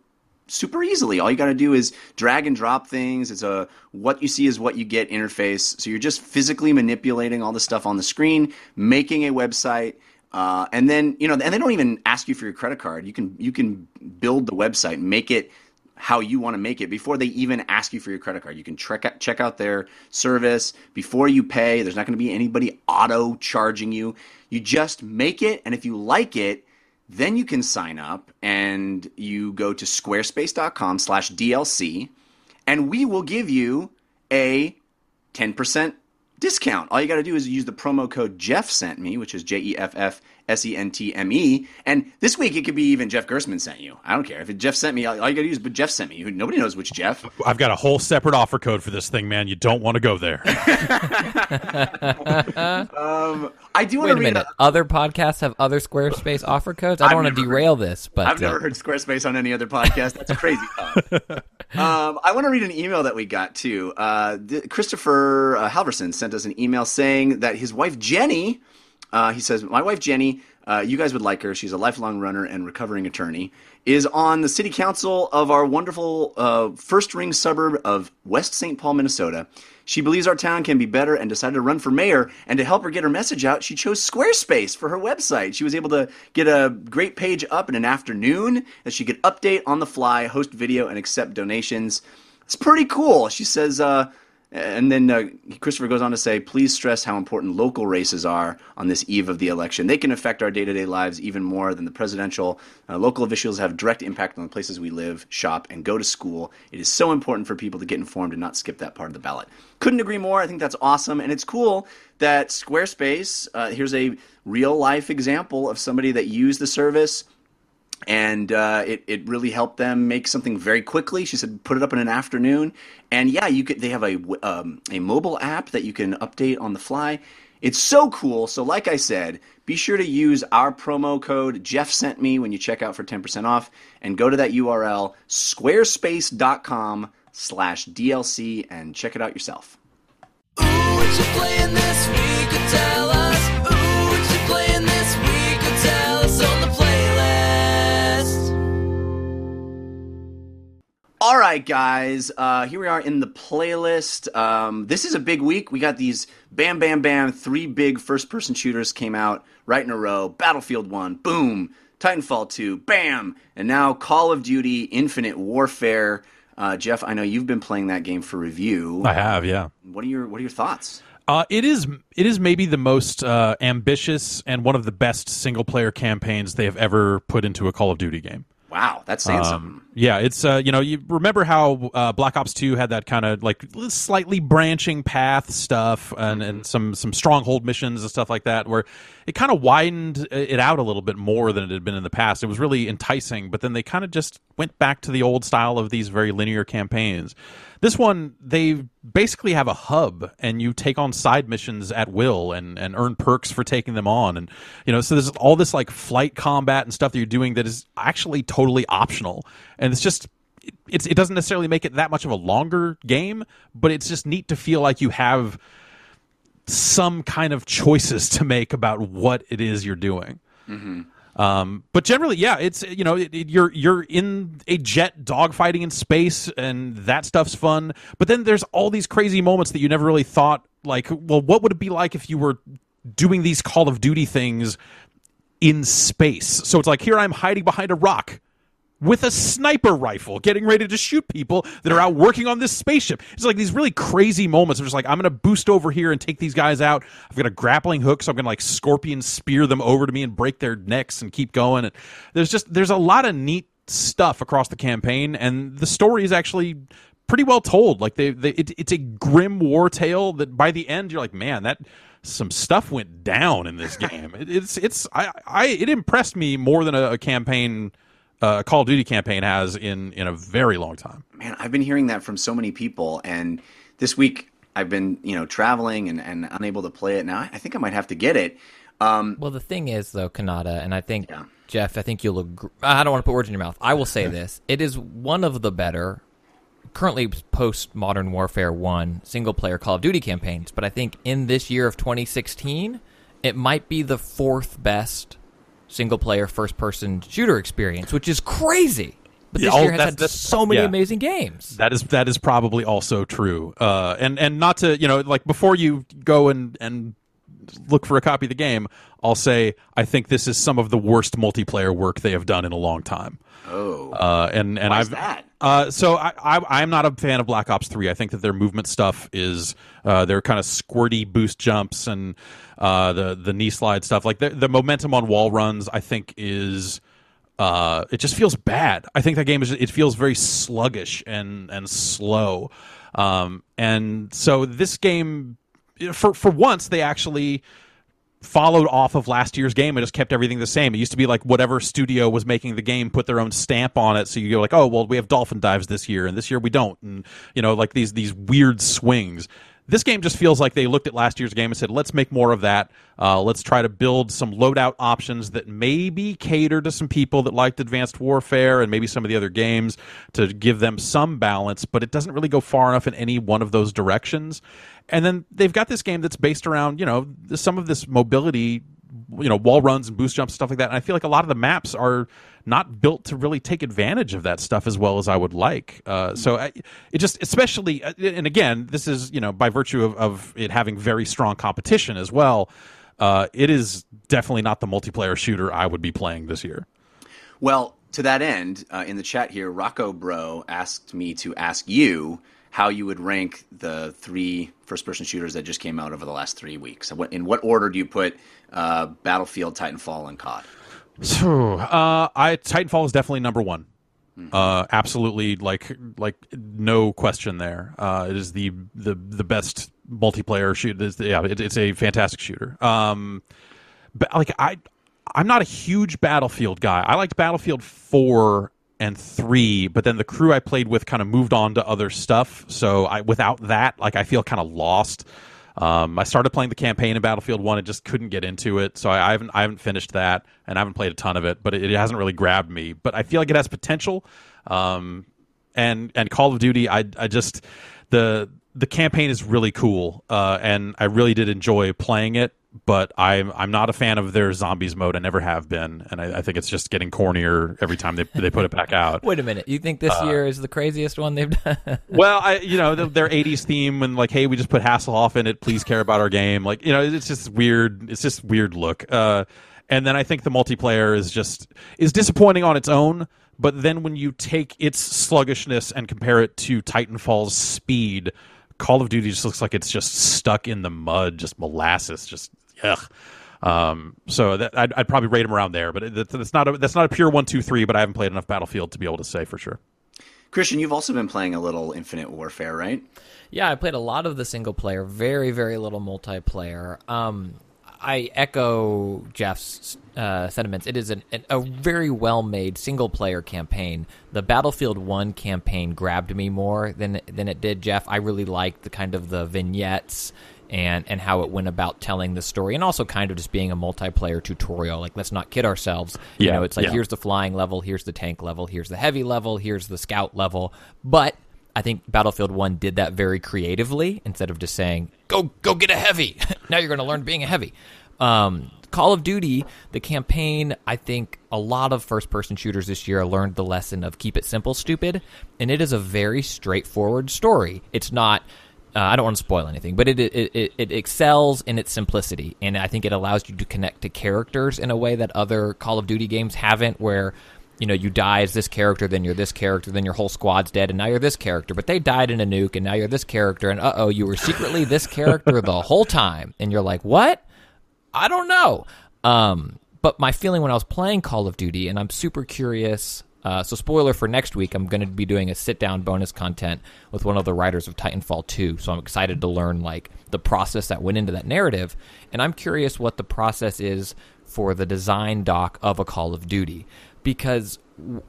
super easily. All you got to do is drag and drop things. It's a what you see is what you get interface. So you're just physically manipulating all the stuff on the screen, making a website. Uh, and then you know, and they don't even ask you for your credit card. You can you can build the website, make it how you want to make it before they even ask you for your credit card. You can check out, check out their service before you pay. There's not going to be anybody auto charging you. You just make it, and if you like it, then you can sign up and you go to squarespace.com slash DLC and we will give you a 10% discount. All you got to do is use the promo code Jeff sent me, which is J E F F S E N T M E. And this week it could be even Jeff Gerstmann sent you. I don't care if it Jeff sent me. All you got to use, but Jeff sent me. Nobody knows which Jeff. I've got a whole separate offer code for this thing, man. You don't want to go there. [LAUGHS] [LAUGHS] Um, I do want Wait to a read. minute. Other podcasts have other Squarespace offer codes. I don't want to never derail this, but I've uh, never heard Squarespace on any other podcast. That's crazy. [LAUGHS] um, I want to read an email that we got too. Uh, th- Christopher uh, Halverson sent us an email saying that his wife Jenny, uh, he says, my wife Jenny, uh, you guys would like her. She's a lifelong runner and recovering attorney. Is on the city council of our wonderful uh, first ring suburb of West St. Paul, Minnesota. She believes our town can be better and decided to run for mayor. And to help her get her message out, she chose Squarespace for her website. She was able to get a great page up in an afternoon that she could update on the fly, host video, and accept donations. It's pretty cool. She says, uh, and then uh, Christopher goes on to say, please stress how important local races are on this eve of the election. They can affect our day to day lives even more than the presidential. Uh, local officials have direct impact on the places we live, shop, and go to school. It is so important for people to get informed and not skip that part of the ballot. Couldn't agree more. I think that's awesome. And it's cool that Squarespace, uh, here's a real life example of somebody that used the service and uh, it it really helped them make something very quickly. She said, put it up in an afternoon, and yeah, you could. They have a um, a mobile app that you can update on the fly. It's so cool. So, like I said, be sure to use our promo code Jeff sent me when you check out for ten percent off, and go to that URL squarespace.com slash DLC and check it out yourself. Ooh, All right, guys. Uh, here we are in the playlist. Um, this is a big week. We got these bam, bam, bam. Three big first-person shooters came out right in a row. Battlefield One, boom. Titanfall Two, bam. And now Call of Duty: Infinite Warfare. Uh, Jeff, I know you've been playing that game for review. I have, yeah. What are your What are your thoughts? Uh, it is it is maybe the most uh, ambitious and one of the best single player campaigns they have ever put into a Call of Duty game. Wow, that's saying something. Yeah, it's uh, you know you remember how uh, Black Ops Two had that kind of like slightly branching path stuff and, and some some stronghold missions and stuff like that, where it kind of widened it out a little bit more than it had been in the past. It was really enticing, but then they kind of just went back to the old style of these very linear campaigns. This one, they basically have a hub, and you take on side missions at will, and and earn perks for taking them on, and you know, so there's all this like flight combat and stuff that you're doing that is actually totally optional, and it's just it's it doesn't necessarily make it that much of a longer game, but it's just neat to feel like you have some kind of choices to make about what it is you're doing. Um, but generally, yeah, it's you know it, it- you're you're in a jet dogfighting in space, and that stuff's fun. But then there's all these crazy moments that you never really thought like, well, what would it be like if you were doing these Call of Duty things in space? So it's like here I'm hiding behind a rock with a sniper rifle, getting ready to shoot people that are out working on this spaceship. It's like these really crazy moments. I'm just like, I'm going to boost over here and take these guys out. I've got a grappling hook, so I'm going to like scorpion spear them over to me and break their necks and keep going. And there's just there's a lot of neat stuff across the campaign, and the story is actually pretty well told. Like they, they it, it's a grim war tale that by the end you're like, man, that some stuff went down in this [LAUGHS] game. It, it's it's I, I it impressed me more than a, a campaign uh, Call of Duty campaign has in in a very long time. man, I've been hearing that from so many people, and this week I've been, you know, traveling and, and unable to play it. Now I think I might have to get it. Um, Well, the thing is, though, Cannata, and I think Yeah. Jeff, I think you'll. Agree, I don't want to put words in your mouth. I will say [LAUGHS] this: it is one of the better, currently post Modern Warfare One single player Call of Duty campaigns. But I think in this year of 2016, it might be the fourth best single player first person shooter experience, which is crazy. But Yeah, this oh, year has that's- had that's- so many yeah. amazing games. That is that is probably also true. Uh, and and not to you know like before you go and and look for a copy of the game, I'll say I think this is some of the worst multiplayer work they have done in a long time. Oh, Uh, and and I've that? Uh, so I, I I'm not a fan of Black Ops Three. I think that their movement stuff is uh, their kind of squirty boost jumps and uh, the the knee slide stuff. Like the, the momentum on wall runs, I think is uh, it just feels bad. I think that game is it feels very sluggish and and slow. Um, and so this game, for for once, they actually followed off of last year's game and just kept everything the same. It used to be like whatever studio was making the game put their own stamp on it. So you go like, oh well, we have dolphin dives this year, and this year we don't, and you know like these these weird swings. This game just feels like they looked at last year's game and said, let's make more of that. Uh, let's try to build some loadout options that maybe cater to some people that liked Advanced Warfare and maybe some of the other games to give them some balance, but it doesn't really go far enough in any one of those directions. And then they've got this game that's based around, you know, some of this mobility, you know, wall runs and boost jumps, stuff like that. And I feel like a lot of the maps are not built to really take advantage of that stuff as well as I would like. Uh, so I, it just, especially, uh, and again, this is, you know, by virtue of, of it having very strong competition as well. Uh, it is definitely not the multiplayer shooter I would be playing this year. Well, to that end, uh, in the chat here, Rocco Bro asked me to ask you how you would rank the three first-person shooters that just came out over the last three weeks. In what order do you put uh, Battlefield, Titanfall, and COD? So, uh, I Titanfall is definitely number one. Uh, absolutely, like like no question there. Uh, it is the the the best multiplayer shoot. It's, yeah, it, it's a fantastic shooter. Um, but like I, I'm not a huge Battlefield guy. I liked Battlefield four and three, but then the crew I played with kind of moved on to other stuff. So I without that, like I feel kind of lost. Um, I started playing the campaign in Battlefield One and just couldn't get into it, so I, I haven't I haven't finished that and I haven't played a ton of it, but it, it hasn't really grabbed me. But I feel like it has potential. Um, and and Call of Duty, I I just the the campaign is really cool, uh, and I really did enjoy playing it. But I'm I'm not a fan of their zombies mode. I never have been, and I, I think it's just getting cornier every time they they put it back out. [LAUGHS] Wait a minute. You think this year is the craziest one they've done? [LAUGHS] Well, I you know the, their '80s theme and like, hey, we just put Hasselhoff in it. Please care about our game. Like you know, it's just weird. It's just weird look. Uh, and then I think the multiplayer is just is disappointing on its own. But then when you take its sluggishness and compare it to Titanfall's speed, Call of Duty just looks like it's just stuck in the mud, just molasses, just ugh. Um, so that I'd, I'd probably rate them around there, but it, that's not a, that's not a pure one, two, three. But I haven't played enough Battlefield to be able to say for sure. Christian, you've also been playing a little Infinite Warfare, right? Yeah, I played a lot of the single player, very, very little multiplayer. Um, I echo Jeff's uh, sentiments. It is an, an, a very well made single player campaign. The Battlefield 1 campaign grabbed me more than, than it did Jeff. I really liked the kind of the vignettes and, and how it went about telling the story, and also kind of just being a multiplayer tutorial. Like, let's not kid ourselves. Yeah, You know, it's like yeah. here's the flying level, here's the tank level, here's the heavy level, here's the scout level. But I think Battlefield One did that very creatively instead of just saying go go get a heavy. [LAUGHS] now you're going to learn being a heavy. Um, Call of Duty, the campaign, I think a lot of first person shooters this year learned the lesson of keep it simple, stupid, and it is a very straightforward story. It's not. Uh, I don't want to spoil anything, but it, it it it excels in its simplicity, and I think it allows you to connect to characters in a way that other Call of Duty games haven't. Where you know, you die as this character, then you're this character, then your whole squad's dead, and now you're this character. But they died in a nuke, and now you're this character, and uh oh, you were secretly this character the [LAUGHS] whole time. And you're like, what? I don't know. Um, but my feeling when I was playing Call of Duty, and I'm super curious. Uh, so, spoiler for next week, I'm going to be doing a sit down bonus content with one of the writers of Titanfall 2. So, I'm excited to learn like the process that went into that narrative. And I'm curious what the process is for the design doc of a Call of Duty because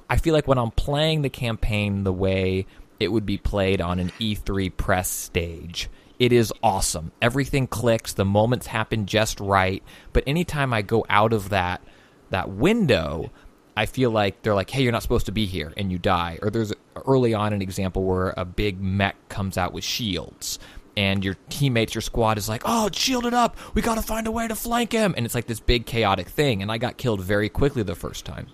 I feel like when I'm playing the campaign the way it would be played on an E3 press stage, it is awesome. Everything clicks, the moments happen just right. But anytime I go out of that that window, I feel like they're like, "Hey, you're not supposed to be here," and you die. Or there's early on an example where a big mech comes out with shields, and your teammates, your squad is like, "Oh, it's shielded up. We got to find a way to flank him," and it's like this big chaotic thing. And I got killed very quickly the first time.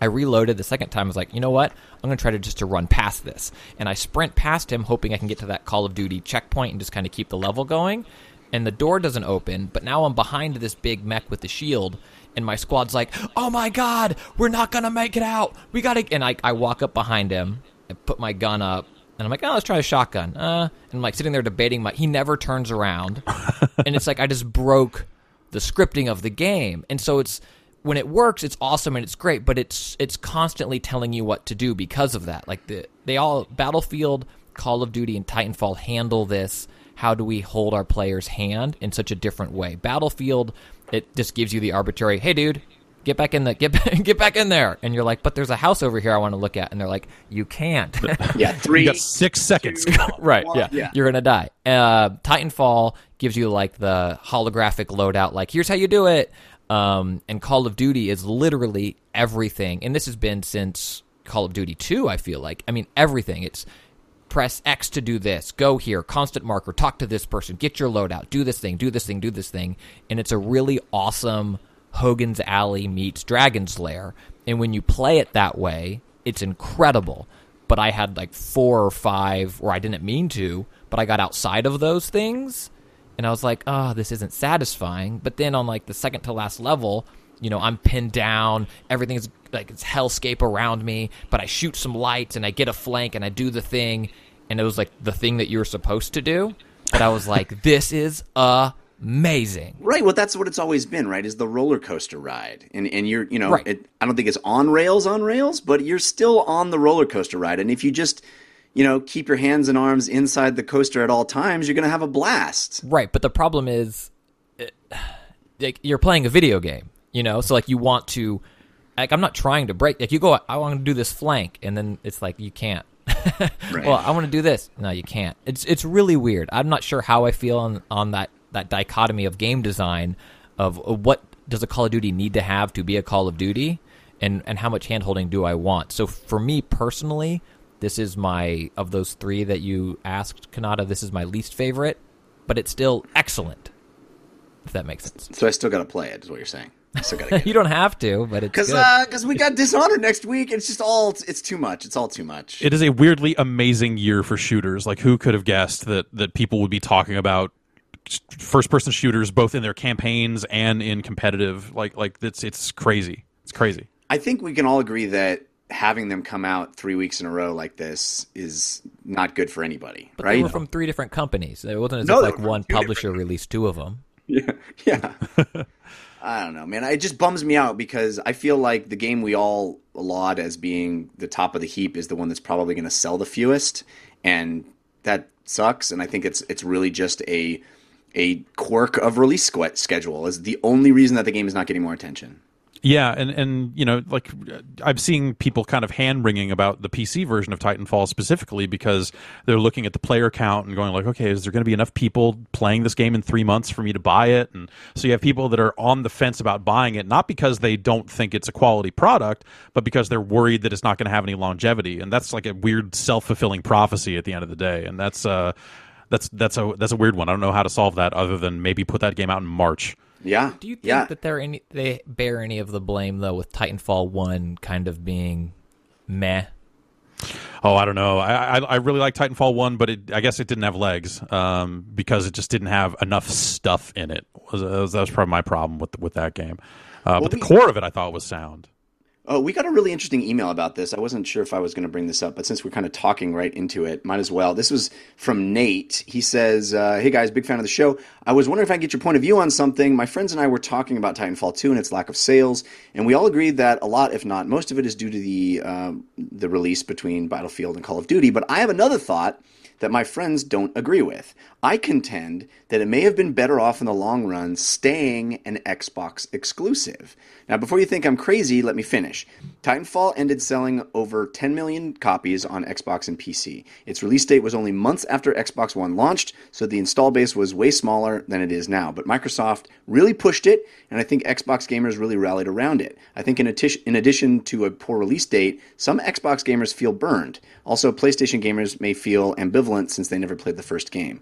I reloaded the second time. I was like, you know what? I'm going to try to just to run past this, and I sprint past him, hoping I can get to that Call of Duty checkpoint and just kind of keep the level going. And the door doesn't open, but now I'm behind this big mech with the shield, and my squad's like, "Oh my god, we're not gonna make it out. We gotta." And I, I walk up behind him and put my gun up, and I'm like, "Oh, let's try a shotgun." Uh, and I'm like sitting there debating. My he never turns around, [LAUGHS] and it's like I just broke the scripting of the game, and so it's when it works, it's awesome and it's great, but it's it's constantly telling you what to do because of that. Like the they all Battlefield, Call of Duty, and Titanfall handle this. How do we hold our player's hand in such a different way? Battlefield, it just gives you the arbitrary, hey dude, get back in the get [LAUGHS] get back in there, and you're like, but there's a house over here I want to look at, and they're like, you can't. [LAUGHS] Yeah, three. You got six [LAUGHS] seconds. right One, yeah. yeah. you're gonna die uh, titanfall gives you like the holographic loadout like here's how you do it um, and call of duty is literally everything. And this has been since call of duty 2 i feel like. I mean everything. It's press x to do this go here constant marker talk to this person get your loadout do this thing do this thing do this thing. And it's a really awesome hogan's alley meets dragon's lair. And when you play it that way it's incredible. But I had like four or five where I didn't mean to, but I got outside of those things and I was like, oh, this isn't satisfying. But then on like the second to last level, you know, I'm pinned down, everything's like it's hellscape around me, but I shoot some lights and I get a flank and I do the thing, and it was like the thing that you were supposed to do. But I was like, [LAUGHS] this is amazing. Right. Well, that's what it's always been, right? Is the roller coaster ride, and and you're, you know, Right. it, I don't think it's on rails on rails, but you're still on the roller coaster ride, and if you just, you know, keep your hands and arms inside the coaster at all times, you're gonna have a blast. Right, but the problem is, it, like you're playing a video game, you know. So like you want to, like I'm not trying to break. Like you go, I want to do this flank, and then it's like you can't. [LAUGHS] Well, I want to do this. No, you can't. It's it's really weird. I'm not sure how I feel on on that that dichotomy of game design of uh, what does a Call of Duty need to have to be a Call of Duty, and and how much handholding do I want. So for me personally, this is my of those three that you asked, Cannata. This is my least favorite, but it's still excellent. If that makes sense. So I still got to play it. Is what you're saying? I still got [LAUGHS] to. you don't have to, but it's Because good. Uh, because we got Dishonored next week. It's just all it's too much. It's all too much. It is a weirdly amazing year for shooters. Like, who could have guessed that that people would be talking about first person shooters both in their campaigns and in competitive? Like, like it's it's crazy. It's crazy. I think we can all agree that having them come out three weeks in a row like this is not good for anybody, but right? they were from three different companies. It wasn't as No, if like one publisher released two of them. [LAUGHS] Yeah, yeah. I don't know, man. It just bums me out because I feel like the game we all laud as being the top of the heap is the one that's probably going to sell the fewest, and that sucks. And I think it's it's really just a a quirk of release schedule is the only reason that the game is not getting more attention. Yeah, and and you know, like I've seen people kind of hand wringing about the PC version of Titanfall specifically because they're looking at the player count and going like, okay, is there going to be enough people playing this game in three months for me to buy it? And so you have people that are on the fence about buying it, not because they don't think it's a quality product, but because they're worried that it's not going to have any longevity. And that's like a weird self fulfilling prophecy at the end of the day. And that's uh, that's that's a that's a weird one. I don't know how to solve that other than maybe put that game out in March. Yeah. Do you think yeah. that they're any they bear any of the blame though with Titanfall one kind of being meh? Oh, I don't know. I, I I really like Titanfall one, but it, I guess it didn't have legs um, because it just didn't have enough stuff in it. Was, was that was probably my problem with with that game. Uh, but the we- core of it, I thought was sound. Oh, we got a really interesting email about this. I wasn't sure if I was going to bring this up, but since we're kind of talking right into it, might as well. This was from Nate. He says, uh, Hey guys, big fan of the show. I was wondering if I could get your point of view on something. My friends and I were talking about Titanfall 2 and its lack of sales, and we all agreed that a lot, if not most of it, is due to the, um, the release between Battlefield and Call of Duty. But I have another thought that my friends don't agree with. I contend that it may have been better off in the long run staying an Xbox exclusive. Now, before you think I'm crazy, let me finish. Titanfall ended selling over 10 million copies on Xbox and PC. Its release date was only months after Xbox One launched, so the install base was way smaller than it is now. But Microsoft really pushed it, and I think Xbox gamers really rallied around it. I think in, addition- in addition to a poor release date, some Xbox gamers feel burned. Also, PlayStation gamers may feel ambivalent since they never played the first game.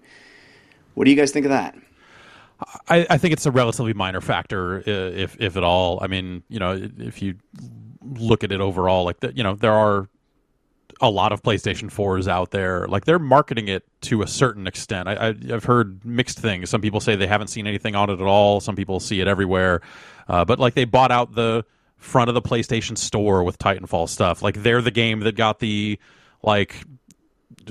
What do you guys think of that? I, I think it's a relatively minor factor, uh, if if at all. I mean, you know, if you look at it overall, like the, you know, there are a lot of PlayStation 4s out there. Like they're marketing it to a certain extent. I, I've heard mixed things. Some people say they haven't seen anything on it at all. Some people see it everywhere. Uh, but like they bought out the front of the PlayStation Store with Titanfall stuff. Like they're the game that got the like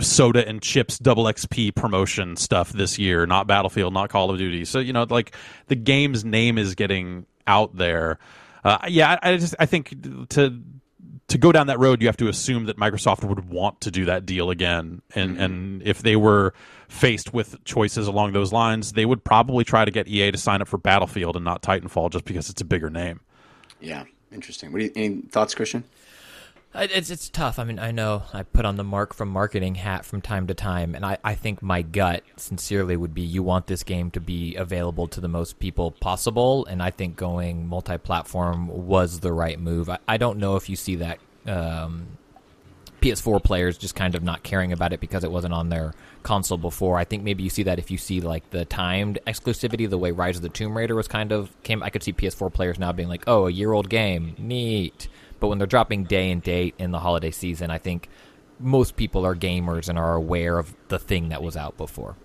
soda and chips double XP promotion stuff this year, not Battlefield, not Call of Duty. So you know, like the game's name is getting out there. Uh, yeah, I, I just I think to to go down that road, you have to assume that Microsoft would want to do that deal again, and and if they were faced with choices along those lines, they would probably try to get EA to sign up for Battlefield and not Titanfall, just because it's a bigger name. Yeah, interesting. What do you, any thoughts, Christian? It's it's tough. I mean, I know I put on the Mark from marketing hat from time to time, and I, I think my gut sincerely would be you want this game to be available to the most people possible, and I think going multi-platform was the right move. I, I don't know if you see that um, PS4 players just kind of not caring about it because it wasn't on their console before. I think maybe you see that if you see like the timed exclusivity, the way Rise of the Tomb Raider was kind of came. I could see PS4 players now being like, "Oh, a year old game, neat." But when they're dropping day and date in the holiday season, I think most people are gamers and are aware of the thing that was out before.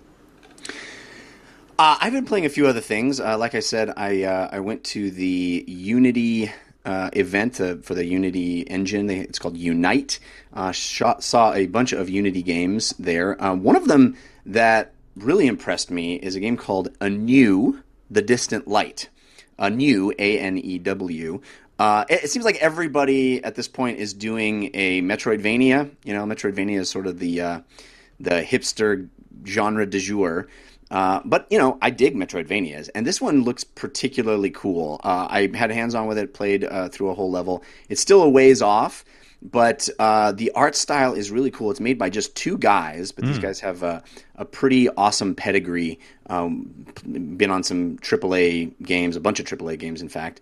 Uh, I've been playing a few other things. Uh, like I said, I uh, I went to the Unity uh, event uh, for the Unity engine. They, it's called Unite. Uh, shot, saw a bunch of Unity games there. One of them that really impressed me is a game called Anew: The Distant Light. Anew, A N E W. Uh, it, it seems like everybody at this point is doing a Metroidvania. You know, Metroidvania is sort of the uh, the hipster genre du jour. Uh, but you know, I dig Metroidvanias, and this one looks particularly cool. Uh, I had hands on with it, played uh, through a whole level. It's still a ways off, but uh, the art style is really cool. It's made by just two guys, but these guys have a, a pretty awesome pedigree. Um, been on some AAA games, a bunch of AAA games, in fact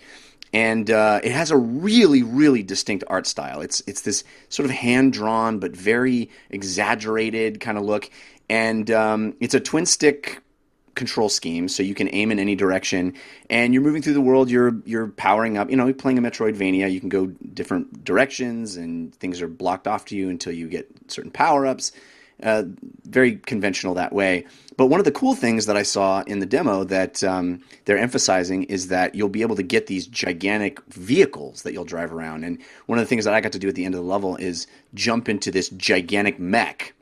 and uh, it has a really, really distinct art style. It's it's this sort of hand drawn but very exaggerated kind of look, and um, it's a twin stick control scheme, so you can aim in any direction, and you're moving through the world. You're you're powering up. You know, you're playing a Metroidvania. You can go different directions, and things are blocked off to you until you get certain power ups. Uh, very conventional that way. But one of the cool things that I saw in the demo that um, they're emphasizing is that you'll be able to get these gigantic vehicles that you'll drive around. And one of the things that I got to do at the end of the level is jump into this gigantic mech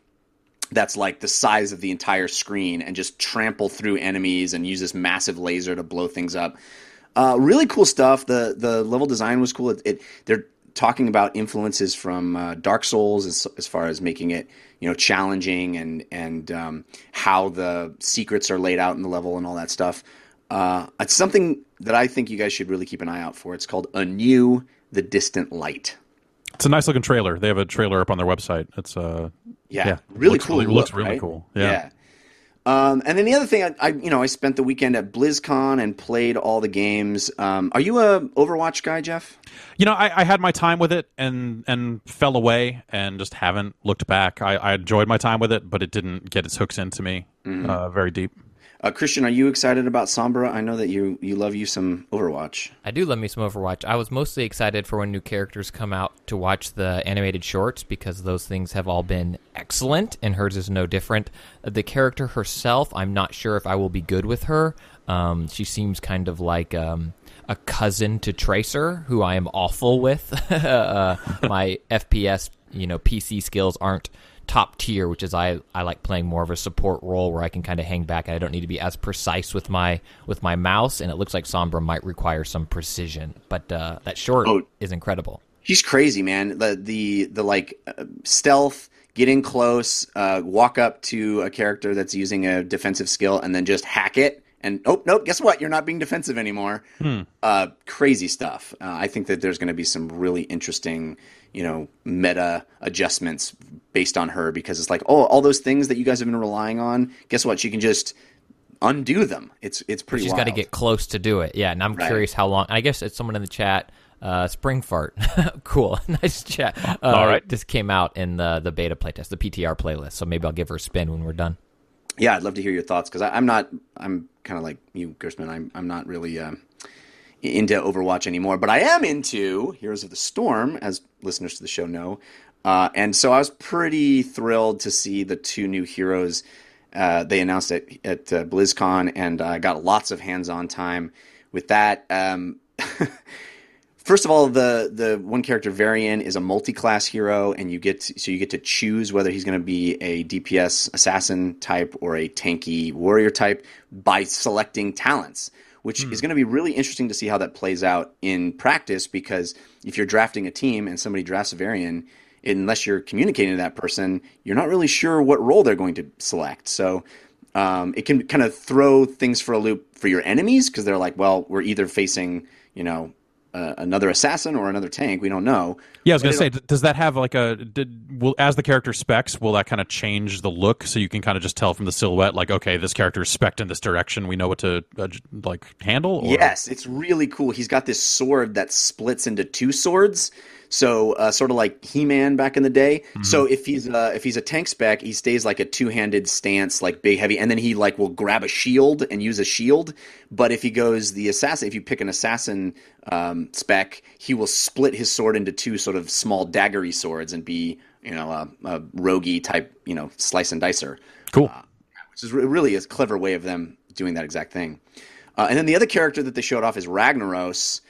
that's like the size of the entire screen and just trample through enemies and use this massive laser to blow things up. Uh, really cool stuff. The the level design was cool. It, it they're talking about influences from uh, Dark Souls as, as far as making it you know challenging and and um, how the secrets are laid out in the level and all that stuff. Uh, it's something that I think you guys should really keep an eye out for. It's called Anew The Distant Light. It's a nice looking trailer. They have a trailer up on their website. It's uh Yeah, Yeah, really looks cool. really- look, looks really right? cool. Yeah. Um, and then the other thing, I, I you know I spent the weekend at BlizzCon and played all the games. Um, are you a Overwatch guy, Jeff? You know, I, I had my time with it and and fell away and just haven't looked back. I, I enjoyed my time with it, but it didn't get its hooks into me Mm-hmm. uh, very deep. Uh, Christian, are you excited about Sombra? I know that you you love you some Overwatch. I do love me some Overwatch. I was mostly excited for when new characters come out to watch the animated shorts because those things have all been excellent, and hers is no different. Uh, The character herself, I'm not sure if I will be good with her. Um, she seems kind of like um, a cousin to Tracer, who I am awful with. [LAUGHS] uh, my FPS, you know, PC skills aren't top tier, which is I, I like playing more of a support role where I can kind of hang back and I don't need to be as precise with my with my mouse. And it looks like Sombra might require some precision, but uh, that short Oh. is incredible. He's crazy, man. The the the like uh, stealth, get in close, uh, walk up to a character that's using a defensive skill, and then just hack it. And oh nope, guess what? You're not being defensive anymore. Uh, crazy stuff. Uh, I think that there's going to be some really interesting, you know, meta adjustments based on her because it's like, oh, all those things that you guys have been relying on. Guess what? She can just undo them. It's it's pretty. She's got to get close to do it. Yeah, and I'm Right. curious how long. I guess it's someone in the chat. Uh, Spring fart, [LAUGHS] cool, [LAUGHS] nice chat. Uh, All right. just came out in the the beta playtest, the PTR playlist. So maybe I'll give her a spin when we're done. Yeah, I'd love to hear your thoughts because I'm not. I'm kind of like you, Gerstmann. I'm I'm not really um, into Overwatch anymore, but I am into Heroes of the Storm, as listeners to the show know. Uh, and so I was pretty thrilled to see the two new heroes uh, they announced at, at uh, BlizzCon, and I got lots of hands-on time with that. Um, [LAUGHS] first of all, the the one character Varian is a multi-class hero, and you get to, so you get to choose whether he's going to be a DPS assassin type or a tanky warrior type by selecting talents, which is going to be really interesting to see how that plays out in practice. Because if you're drafting a team and somebody drafts a Varian, unless you're communicating to that person, you're not really sure what role they're going to select. So. Um, it can kind of throw things for a loop for your enemies because they're like, well, we're either facing, you know, uh, another assassin or another tank. We don't know. Yeah, I was going to say, does that have like a did, will as the character specs? Will that kind of change the look so you can kind of just tell from the silhouette, like, okay, this character is spec in this direction. We know what to uh, like handle. Or? Yes, it's really cool. He's got this sword that splits into two swords. So uh, sort of like He-Man back in the day. So if he's uh, if he's a tank spec, he stays like a two-handed stance, like big heavy, and then he like will grab a shield and use a shield. But if he goes the assassin, if you pick an assassin um, spec, he will split his sword into two sort of small daggery swords and be you know a, a roguey type you know slice and dicer Cool. which is re- really a clever way of them doing that exact thing. Uh, and then the other character that they showed off is Ragnaros,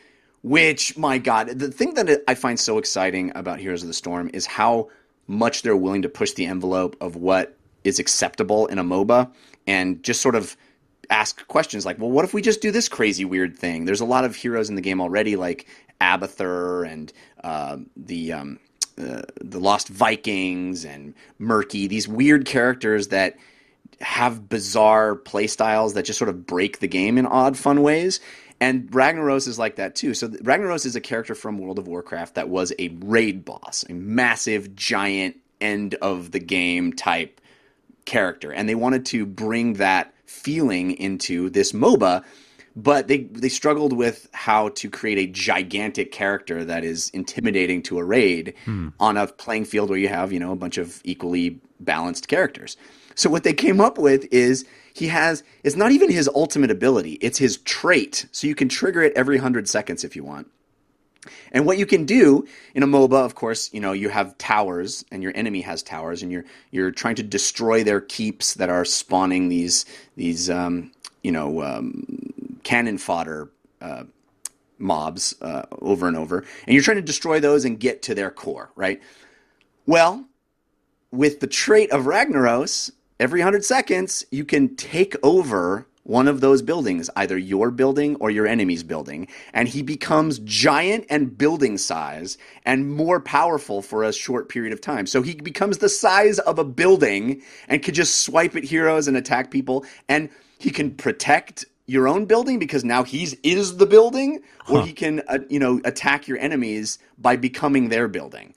which, my God, the thing that I find so exciting about Heroes of the Storm is how much they're willing to push the envelope of what is acceptable in a MOBA and just sort of ask questions like, well, what if we just do this crazy weird thing? There's a lot of heroes in the game already, like Abathur and uh, the um, uh, the Lost Vikings and Murky. These weird characters that have bizarre playstyles that just sort of break the game in odd, fun ways. And Ragnaros is like that too. So Ragnaros is a character from World of Warcraft that was a raid boss, a massive, giant, end of the game type character, and they wanted to bring that feeling into this MOBA. But they they struggled with how to create a gigantic character that is intimidating to a raid hmm. on a playing field where you have you know a bunch of equally balanced characters. So what they came up with is he has it's not even his ultimate ability; it's his trait. So you can trigger it every hundred seconds if you want. And what you can do in a MOBA, of course, you know, you have towers and your enemy has towers and you're you're trying to destroy their keeps that are spawning these these um, you know um, cannon fodder uh, mobs uh, over and over, and you're trying to destroy those and get to their core, right? Well, with the trait of Ragnaros, every 100 seconds, you can take over one of those buildings, either your building or your enemy's building, and he becomes giant and building size and more powerful for a short period of time. So he becomes the size of a building and could just swipe at heroes and attack people, and he can protect your own building because now he's is the building, or he can uh, you know attack your enemies by becoming their building.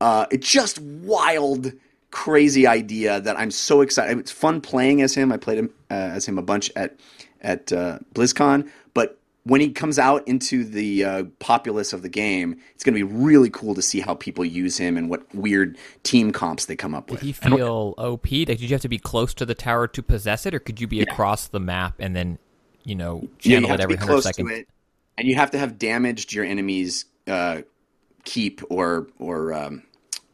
Uh, it's just wild, crazy idea that I'm so excited. It's fun playing as him. I played him uh, as him a bunch at at uh, BlizzCon, but when he comes out into the uh, populace of the game, it's going to be really cool to see how people use him and what weird team comps they come up with. Did he feel OP? Like, did you have to be close to the tower to possess it, or could you be across the map and then, you know, Yeah, you channel have it to be every hundred close seconds? to it, and you have to have damaged your enemy's uh, keep or or um,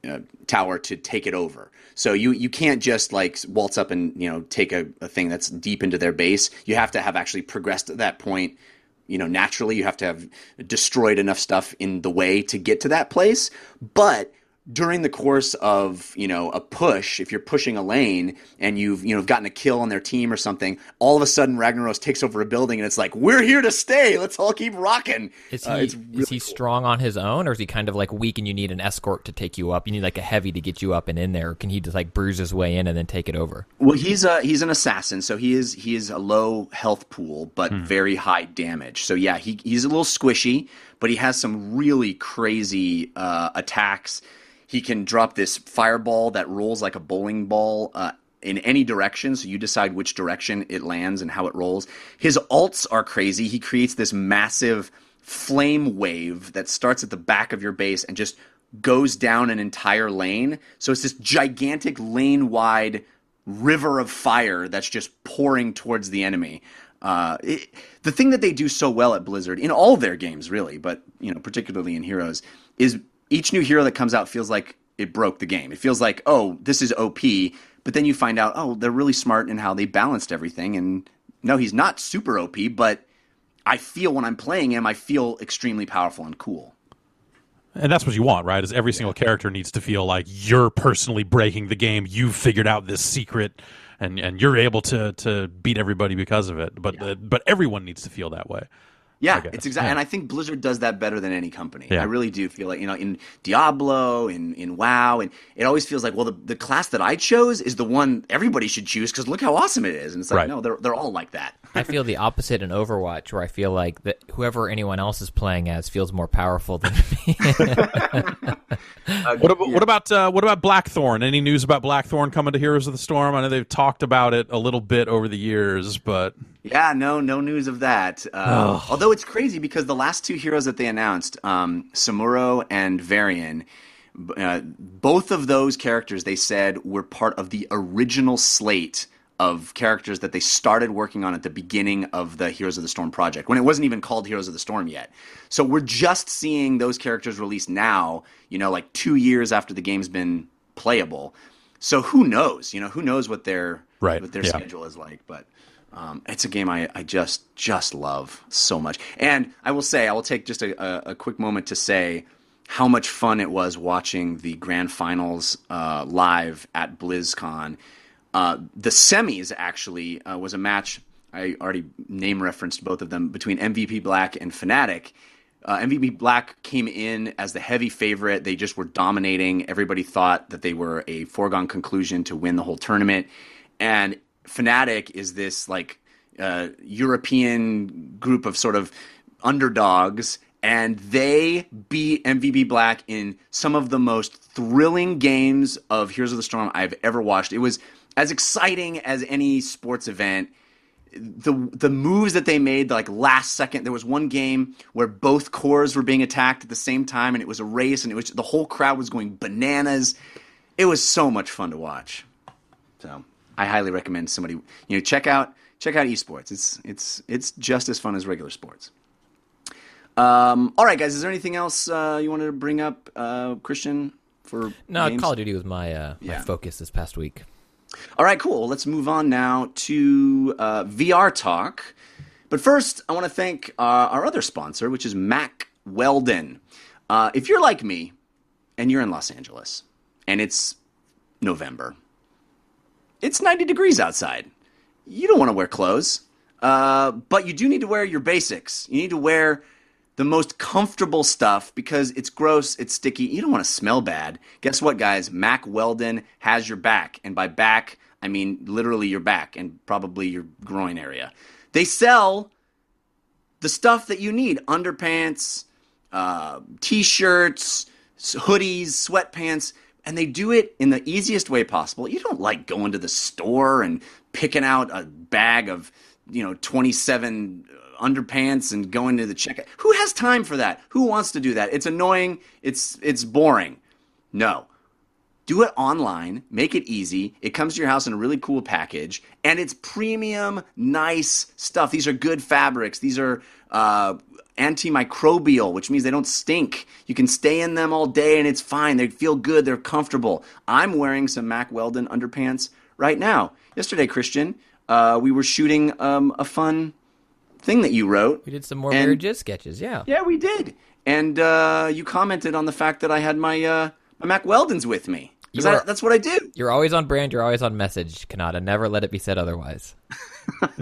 uh, tower to take it over. So you you can't just like waltz up and you know take a, a thing that's deep into their base. You have to have actually progressed to that point. You know, naturally, you have to have destroyed enough stuff in the way to get to that place. But during the course of you know a push, if you're pushing a lane and you've you know gotten a kill on their team or something, all of a sudden Ragnaros takes over a building and it's like we're here to stay. Let's all keep rocking. Is he Uh, it's is really he strong on his own, or is he kind of like weak and you need an escort to take you up? You need like a heavy to get you up and in there. Or can he just like bruise his way in and then take it over? Well, he's a he's an assassin, so he is he is a low health pool, but very high damage. So yeah, he he's a little squishy, but he has some really crazy uh, attacks. He can drop this fireball that rolls like a bowling ball uh, in any direction, so you decide which direction it lands and how it rolls. His alts are crazy. He creates this massive flame wave that starts at the back of your base and just goes down an entire lane. So it's this gigantic lane wide river of fire that's just pouring towards the enemy. Uh, it, the thing that they do so well at Blizzard in all their games, really, but you know, particularly in Heroes, is each new hero that comes out feels like it broke the game. It feels like, oh, this is OP, but then you find out, oh, they're really smart in how they balanced everything. And no, he's not super OP, but I feel when I'm playing him, I feel extremely powerful and cool. And that's what you want, right? Is every single character needs to feel like you're personally breaking the game. You've figured out this secret, and and you're able to to beat everybody because of it. But uh, but everyone needs to feel that way. Yeah, it's exactly, Yeah. and I think Blizzard does that better than any company. Yeah. I really do feel like you know in Diablo, in in WoW, and it always feels like well the, the class that I chose is the one everybody should choose because look how awesome it is, and it's like Right. no, they're they're all like that. I feel the opposite in Overwatch, where I feel like that whoever anyone else is playing as feels more powerful than me. [LAUGHS] [LAUGHS] What about what about uh, what about Blackthorne? Any news about Blackthorne coming to Heroes of the Storm? I know they've talked about it a little bit over the years, but Yeah, no, no news of that. Uh, although it's crazy because the last two heroes that they announced, um, Samuro and Varian, uh, both of those characters they said were part of the original slate of characters that they started working on at the beginning of the Heroes of the Storm project when it wasn't even called Heroes of the Storm yet. So we're just seeing those characters released now, you know, like two years after the game's been playable. So who knows? You know, who knows what their Right, what their yeah. schedule is like, but um, it's a game I, I just just love so much. And I will say, I will take just a, a, quick moment to say how much fun it was watching the grand finals uh, live at BlizzCon. Uh, the semis actually uh, was a match. I already name referenced both of them between MVP Black and Fnatic. Uh, MVP Black came in as the heavy favorite. They just were dominating. Everybody thought that they were a foregone conclusion to win the whole tournament. And Fnatic is this like uh, European group of sort of underdogs, and they beat MVP Black in some of the most thrilling games of Heroes of the Storm I've ever watched. It was as exciting as any sports event. The the moves that they made like last second there was one game where both cores were being attacked at the same time and it was a race and it was the whole crowd was going bananas. It was so much fun to watch. So i highly recommend somebody you know check out check out esports it's it's it's just as fun as regular sports um, all right guys is there anything else uh, you wanted to bring up uh, christian for no, games? Call of Duty was my uh, my Yeah. focus this past week. All right, cool. Let's move on now to uh, VR talk. But first, I want to thank uh, our other sponsor, which is Mack Weldon. Uh, if you're like me and you're in Los Angeles and it's November, it's 90 degrees outside. You don't want to wear clothes, uh, but you do need to wear your basics. You need to wear the most comfortable stuff because it's gross, it's sticky. You don't want to smell bad. Guess what, guys? Mack Weldon has your back. And by back, I mean literally your back and probably your groin area. They sell the stuff that you need underpants, uh, t shirts, hoodies, sweatpants, and they do it in the easiest way possible. You don't like going to the store and picking out a bag of, you know, 27 uh, underpants and going to the checkout. Who has time for that? Who wants to do that? It's annoying. It's it's boring. No. Do it online, make it easy. It comes to your house in a really cool package, and it's premium, nice stuff. These are good fabrics. These are uh, antimicrobial, which means they don't stink. You can stay in them all day, and it's fine. They feel good. They're comfortable. I'm wearing some Mack Weldon underpants right now. Yesterday, Christian, uh, we were shooting um, a fun thing that you wrote. We did some more And- weird jizz sketches. Yeah. Yeah, we did. And uh, you commented on the fact that I had my uh, my Mack Weldons with me. You I- that's what I do. You're always on brand. You're always on message, Cannata. Never let it be said otherwise. [LAUGHS]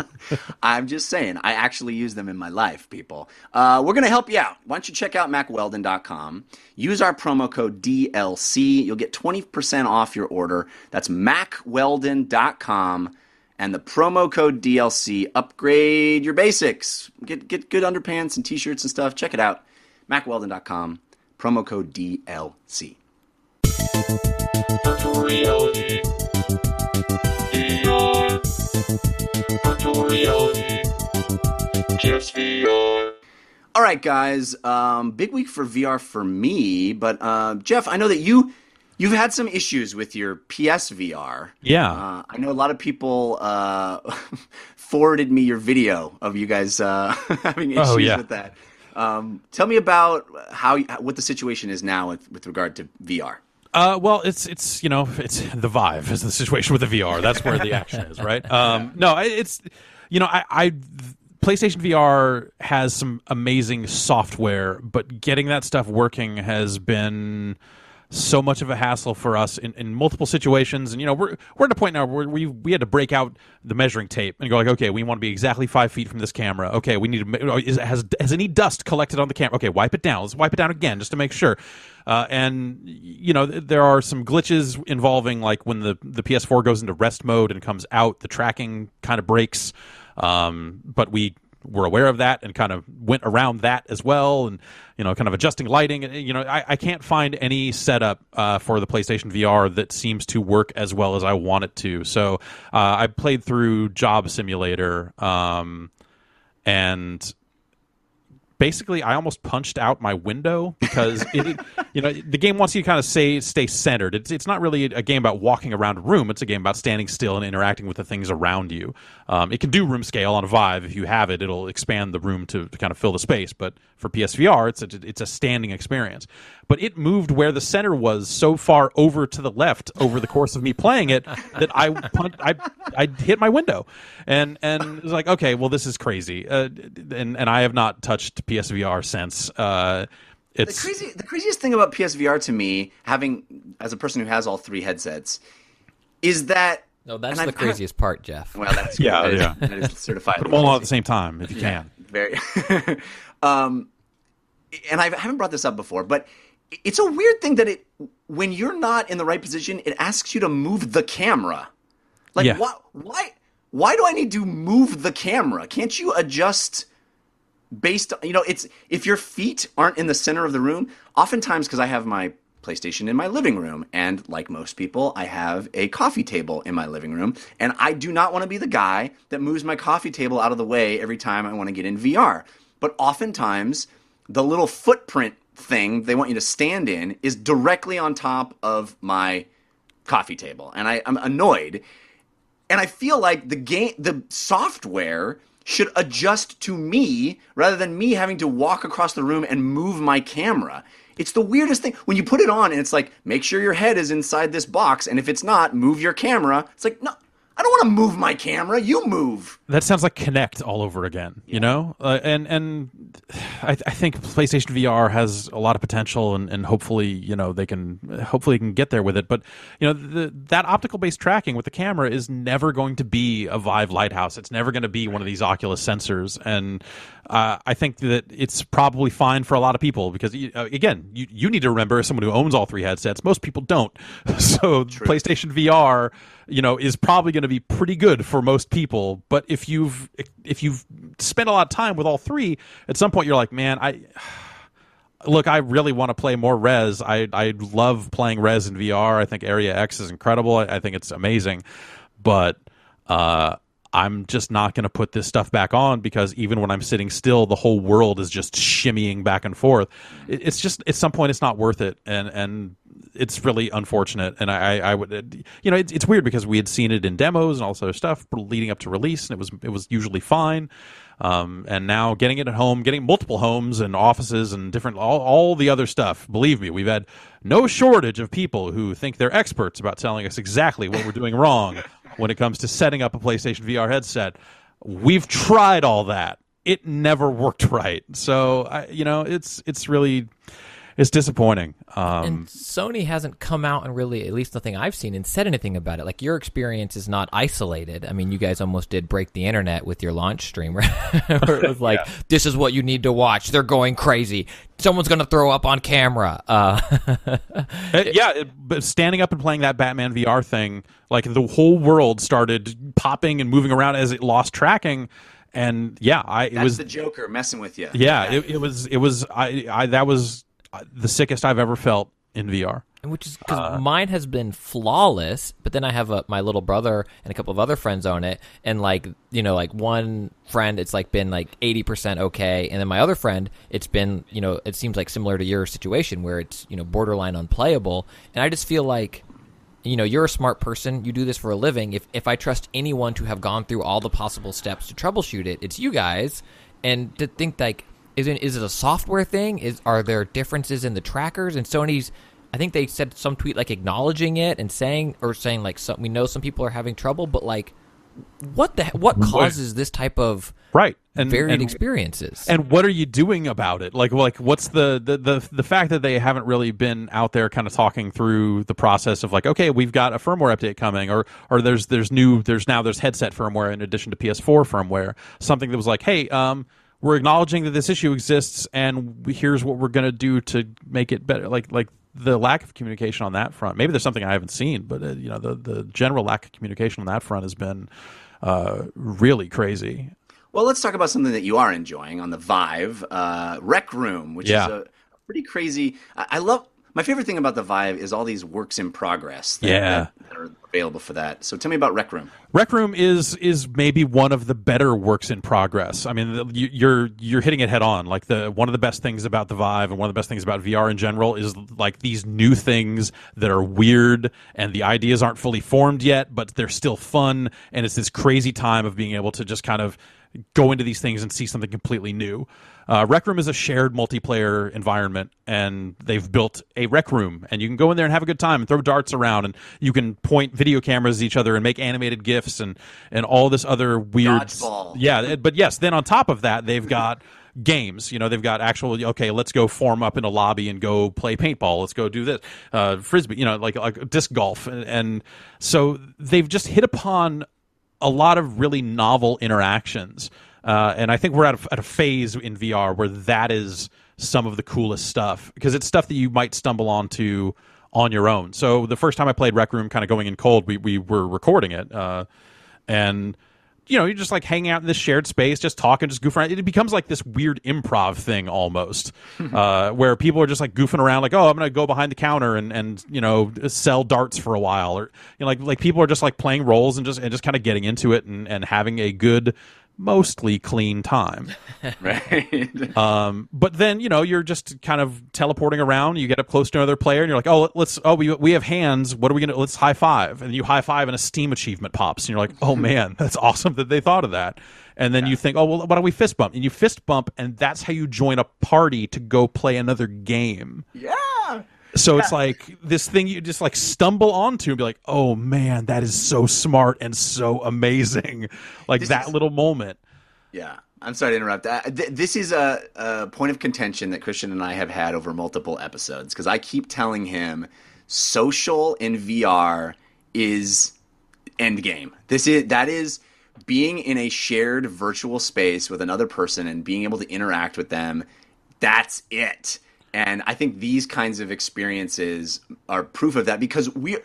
I'm just saying, I actually use them in my life, people. Uh, we're going to help you out. Why don't you check out MackWeldon.com? Use our promo code DLC. You'll get 20% off your order. That's MackWeldon.com. And the promo code DLC. Upgrade your basics. Get, get good underpants and t shirts and stuff. Check it out. MackWeldon.com. Promo code DLC. All right, guys. Um, big week for VR for me, but uh, Jeff, I know that you You've had some issues with your PSVR. Yeah. Uh, I know a lot of people uh, [LAUGHS] forwarded me your video of you guys uh, [LAUGHS] having issues Oh, yeah. with that. Um, tell me about how what the situation is now with, with regard to VR. Uh, well, it's it's you know it's the Vive is the situation with the VR. That's where the action is, right? Um, no, it's you know I, I PlayStation VR has some amazing software, but getting that stuff working has been so much of a hassle for us in, in multiple situations. And you know, we're we're at a point now where we we had to break out the measuring tape and go like, okay, we want to be exactly five feet from this camera. Okay, we need to is, has has any dust collected on the camera? Okay, wipe it down. Let's wipe it down again just to make sure. Uh, and you know, there are some glitches involving like when the the PS4 goes into rest mode and comes out, the tracking kind of breaks. Um, but we were aware of that and kind of went around that as well and you know kind of adjusting lighting you know i, I can't find any setup uh, for the playstation vr that seems to work as well as i want it to so uh, i played through job simulator um, and basically I almost punched out my window because it, you know the game wants you to kind of say stay centered. It's it's not really a game about walking around a room. It's a game about standing still and interacting with the things around you. Um, it can do room scale on a Vive if you have it. It'll expand the room to, to kind of fill the space. But for PSVR, it's a, it's a standing experience. But it moved where the center was so far over to the left over the course of me playing it that I I I hit my window, and and it was like okay, well this is crazy, uh, and and I have not touched PSVR since. Uh, The crazy, the craziest thing about PSVR to me, having as a person who has all three headsets, is that No, that's and the I've- craziest part, Jeff. [LAUGHS] Well, that's [LAUGHS] Yeah, that is- yeah. that is certified. put them all on at the same time if you can. Very. [LAUGHS] um, and I haven't brought this up before, but it's a weird thing that it when you're not in the right position, it asks you to move the camera. Like Yeah. why why why do I need to move the camera? Can't you adjust based on, you know, it's if your feet aren't in the center of the room, oftentimes because I have my PlayStation in my living room and like most people, I have a coffee table in my living room and I do not want to be the guy that moves my coffee table out of the way every time I want to get in VR. But oftentimes the little footprint thing they want you to stand in is directly on top of my coffee table and I, I'm annoyed and I feel like the game, the software should adjust to me rather than me having to walk across the room and move my camera. It's the weirdest thing when you put it on and it's like, make sure your head is inside this box, and if it's not, move your camera. It's like, no, I don't want to move my camera. You move. That sounds like Kinect all over again, you know. Uh, and and I, I think PlayStation VR has a lot of potential, and, and hopefully, you know, they can hopefully can get there with it. But you know, the, that optical based tracking with the camera is never going to be a Vive Lighthouse. It's never going to be one of these Oculus sensors, and uh, I think that it's probably fine for a lot of people because uh, again, you you need to remember as someone who owns all three headsets, most people don't. [LAUGHS] so PlayStation VR, you know, is probably going to be pretty good for most people. But if you've if you've spent a lot of time with all three, at some point you're like, man, I [SIGHS] look, I really want to play more Rez. I I love playing Rez in VR. I think Area X is incredible. I, I think it's amazing, but uh, I'm just not going to put this stuff back on because even when I'm sitting still, the whole world is just shimmying back and forth. It's just at some point it's not worth it, and and it's really unfortunate. And I I would you know it's it's weird because we had seen it in demos and all this other stuff leading up to release, and it was it was usually fine. Um, and now getting it at home, getting multiple homes and offices and different all, all the other stuff. Believe me, we've had no shortage of people who think they're experts about telling us exactly what we're doing wrong when it comes to setting up a PlayStation VR headset. We've tried all that. It never worked [LAUGHS] right. So, I, you know, it's it's really it's disappointing. Um, And Sony hasn't come out and really, at least nothing I've seen, and said anything about it. Like your experience is not isolated. I mean, you guys almost did break the internet with your launch stream, right? [LAUGHS] Where it was like, [LAUGHS] "This is what you need to watch." They're going crazy. Someone's going to throw up on camera. Uh, [LAUGHS] Uh, yeah, it, but standing up and playing that Batman VR thing, like the whole world started popping and moving around as it lost tracking, and yeah, I it That's was the Joker messing with you. yeah, it, it was it was I, I that was Uh, the sickest I've ever felt in VR. which is because uh, mine has been flawless but then i have a, my little brother and a couple of other friends on it and like you know like one friend it's like been like 80% okay and then my other friend it's been you know it seems like similar to your situation where it's you know borderline unplayable and i just feel like you know you're a smart person you do this for a living if if i trust anyone to have gone through all the possible steps to troubleshoot it it's you guys and to think like is it is it a software thing? Is are there differences in the trackers? And sony's i think they said some tweet like acknowledging it and saying or saying like some, we know some people are having trouble but like what the what causes this type of right. And varied and, experiences? and what are you doing about it? Like like what's the, the the the fact that they haven't really been out there kind of talking through the process of like okay we've got a firmware update coming or or there's there's new there's now there's headset firmware in addition to ps4 firmware something that was like hey um we're acknowledging that this issue exists and here's what we're going to do to make it better like like the lack of communication on that front maybe there's something i haven't seen but uh, you know the the general lack of communication on that front has been uh really crazy Well, let's talk about something that you are enjoying on the Vive, uh, Rec Room, which Yeah. is a pretty crazy. I, I love. My favorite thing about the Vive is all these works in progress. That, Yeah. that, that are available for that. So tell me about Rec Room. Rec Room is is maybe one of the better works in progress. I mean, you, you're you're hitting it head on. Like the one of the best things about the Vive and one of the best things about VR in general is like these new things that are weird and the ideas aren't fully formed yet, but they're still fun. And it's this crazy time of being able to just kind of go into these things and see something completely new. Uh, Rec Room is a shared multiplayer environment, and they've built a Rec Room, and you can go in there and have a good time and throw darts around, and you can point video cameras at each other and make animated gifs and and all this other weird. Dodgeball. Yeah, but yes, then on top of that, they've got games. You know, they've got actual. Okay, let's go form up in a lobby and go play paintball. Let's go do this, uh, frisbee. You know, like like disc golf, and, and so they've just hit upon a lot of really novel interactions. Uh, and I think we're at a, at a phase in VR where that is some of the coolest stuff because it's stuff that you might stumble onto on your own. So the first time I played Rec Room, kind of going in cold, we, we were recording it. Uh, and you know, you're just like hanging out in this shared space, just talking, just goofing around. It becomes like this weird improv thing almost, uh, where people are just like goofing around, like, oh, I'm going to go behind the counter and, and you know sell darts for a while, or you know, like like people are just like playing roles and just and just kind of getting into it and, and having a good, mostly clean time. [LAUGHS] Right. Um, but then you know you're just kind of teleporting around. You get up close to another player, and you're like, "Oh, let's. Oh, we we have hands. What are we gonna? Let's high five." And you high five, and a Steam achievement pops, and you're like, "Oh man, [LAUGHS] that's awesome that they thought of that." And then you think, "Oh, well, why don't we fist bump?" And you fist bump, and that's how you join a party to go play another game. yeah. So it's like this thing you just like stumble onto and be like, "Oh man, that is so smart and so amazing!" [LAUGHS] Like This that is- little moment. Yeah. I'm sorry to interrupt. Uh, th- this is a, a point of contention that Christian and I have had over multiple episodes because I keep telling him social in VR is end game. This is that is being in a shared virtual space with another person and being able to interact with them. That's it. And I think these kinds of experiences are proof of that because we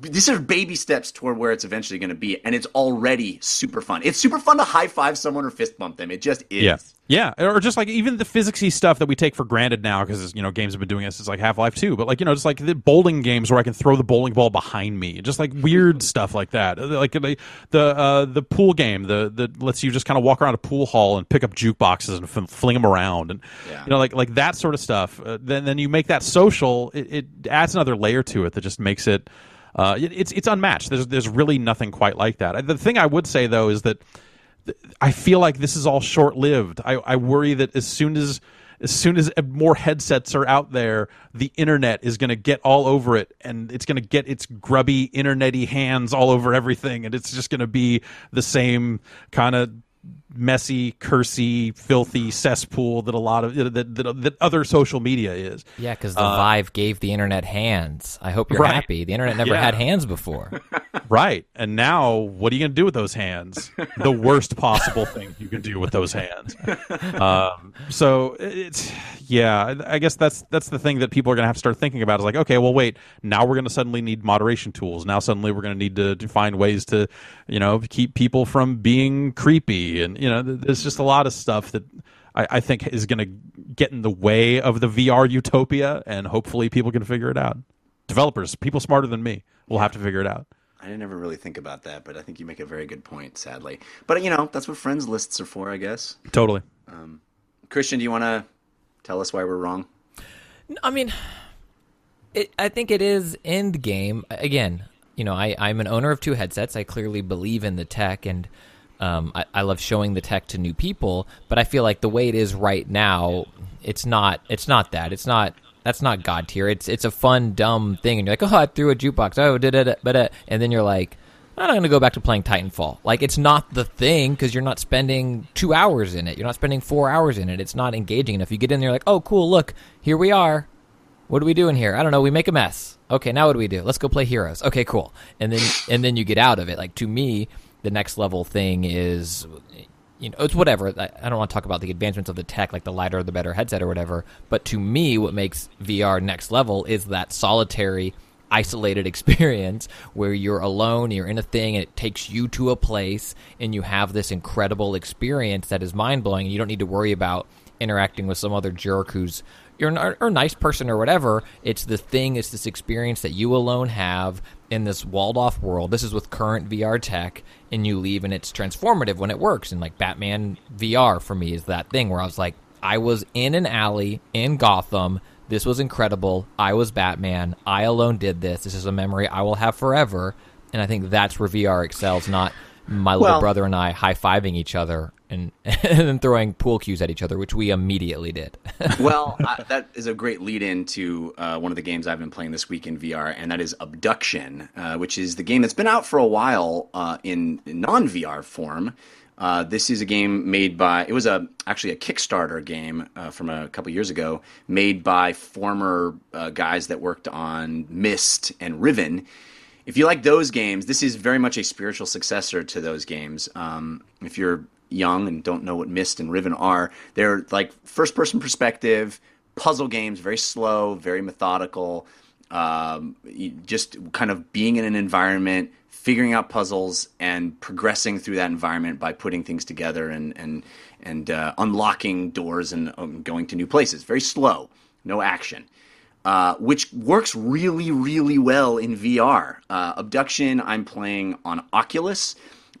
these are baby steps toward where it's eventually going to be, and it's already super fun. It's super fun to high five someone or fist bump them. It just is. Yeah. Yeah, or just like even the physicsy stuff that we take for granted now because you know games have been doing this. It's like Half Life Two, but like you know just like the bowling games where I can throw the bowling ball behind me, just like weird [LAUGHS] stuff like that. Like the the uh, the pool game, the the lets you just kind of walk around a pool hall and pick up jukeboxes and f- fling them around, and Yeah. you know like like that sort of stuff. Uh, then then you make that social. It, it adds another layer to it that just makes it. Uh, it, it's it's unmatched. There's there's really nothing quite like that. The thing I would say though is that I feel like this is all short lived. I, I worry that as soon as as soon as more headsets are out there, the internet is going to get all over it, and it's going to get its grubby internety hands all over everything, and it's just going to be the same kind of messy, cursy, filthy cesspool that a lot of that that, that other social media is. Yeah, because the Vive gave the internet hands. I hope you're Right. happy. The internet never Yeah. had hands before. [LAUGHS] Right. And now, what are you going to do with those hands? The worst possible thing you can do with those hands. Um, so it's yeah. I I guess that's that's the thing that people are going to have to start thinking about. Is like, okay, well, wait. Now we're going to suddenly need moderation tools. Now suddenly we're going to need to, to find ways to, you know, keep people from being creepy. And you know, there's just a lot of stuff that. I, I think is going to get in the way of the VR utopia, and hopefully people can figure it out. developers, people smarter than me, will have to figure it out. I didn't ever really think about that, but I think you make a very good point. Sadly, but you know that's what friends lists are for, I guess. Totally. Um, Christian, do you want to tell us why we're wrong? I mean, it, I think it is end game. Again, you know, I, I'm an owner of two headsets. I clearly believe in the tech, and um, I, I love showing the tech to new people. But I feel like the way it is right now, it's not. It's not that. It's not. That's not god tier. It's it's a fun dumb thing, and you're like, [LAUGHS] oh, I threw a jukebox. Oh, it, but uh, and then you're like. I'm not going to go back to playing Titanfall. Like, it's not the thing because you're not spending two hours in it. You're not spending four hours in it. It's not engaging enough. You get in there, like, oh, cool, look, here we are. What are we doing here? I don't know. We make a mess. Okay, now what do we do? Let's go play Heroes. Okay, cool. And then and then you get out of it. Like to me, the next level thing is, you know, it's whatever. I, I don't want to talk about the advancements of the tech, like the lighter, the better headset or whatever. But to me, what makes VR next level is that solitary, isolated [LAUGHS] experience where you're alone, you're in a thing, and it takes you to a place, and you have this incredible experience that is mind blowing. And you don't need to worry about interacting with some other jerk who's you're an, or a nice person or whatever. It's the thing. It's this experience that you alone have in this walled off world. This is with current VR tech, and you leave, and it's transformative when it works. And like Batman VR for me is that thing where I was like, I was in an alley in Gotham. This was incredible. I was Batman. I alone did this. This is a memory I will have forever. And I think that's where VR excels, not my little Well- brother and I high fiving each other and [LAUGHS] and then throwing pool cues at each other, which we immediately did. [LAUGHS] well, I, that is a great lead in to uh, one of the games I've been playing this week in VR, and that is Obduction, uh, which is the game that's been out for a while uh, in non VR form. Uh, this is a game made by it was a actually a Kickstarter game uh, from a couple years ago, made by former uh, guys that worked on Myst and Riven. If you like those games, this is very much a spiritual successor to those games. Um, if you're young and don't know what Myst and Riven are, they're like first person perspective puzzle games, very slow, very methodical. Um, just kind of being in an environment, figuring out puzzles, and progressing through that environment by putting things together and and and uh, unlocking doors and um, going to new places. Very slow, no action uh, which works really, really well in VR. Uh, Obduction, I'm playing on Oculus.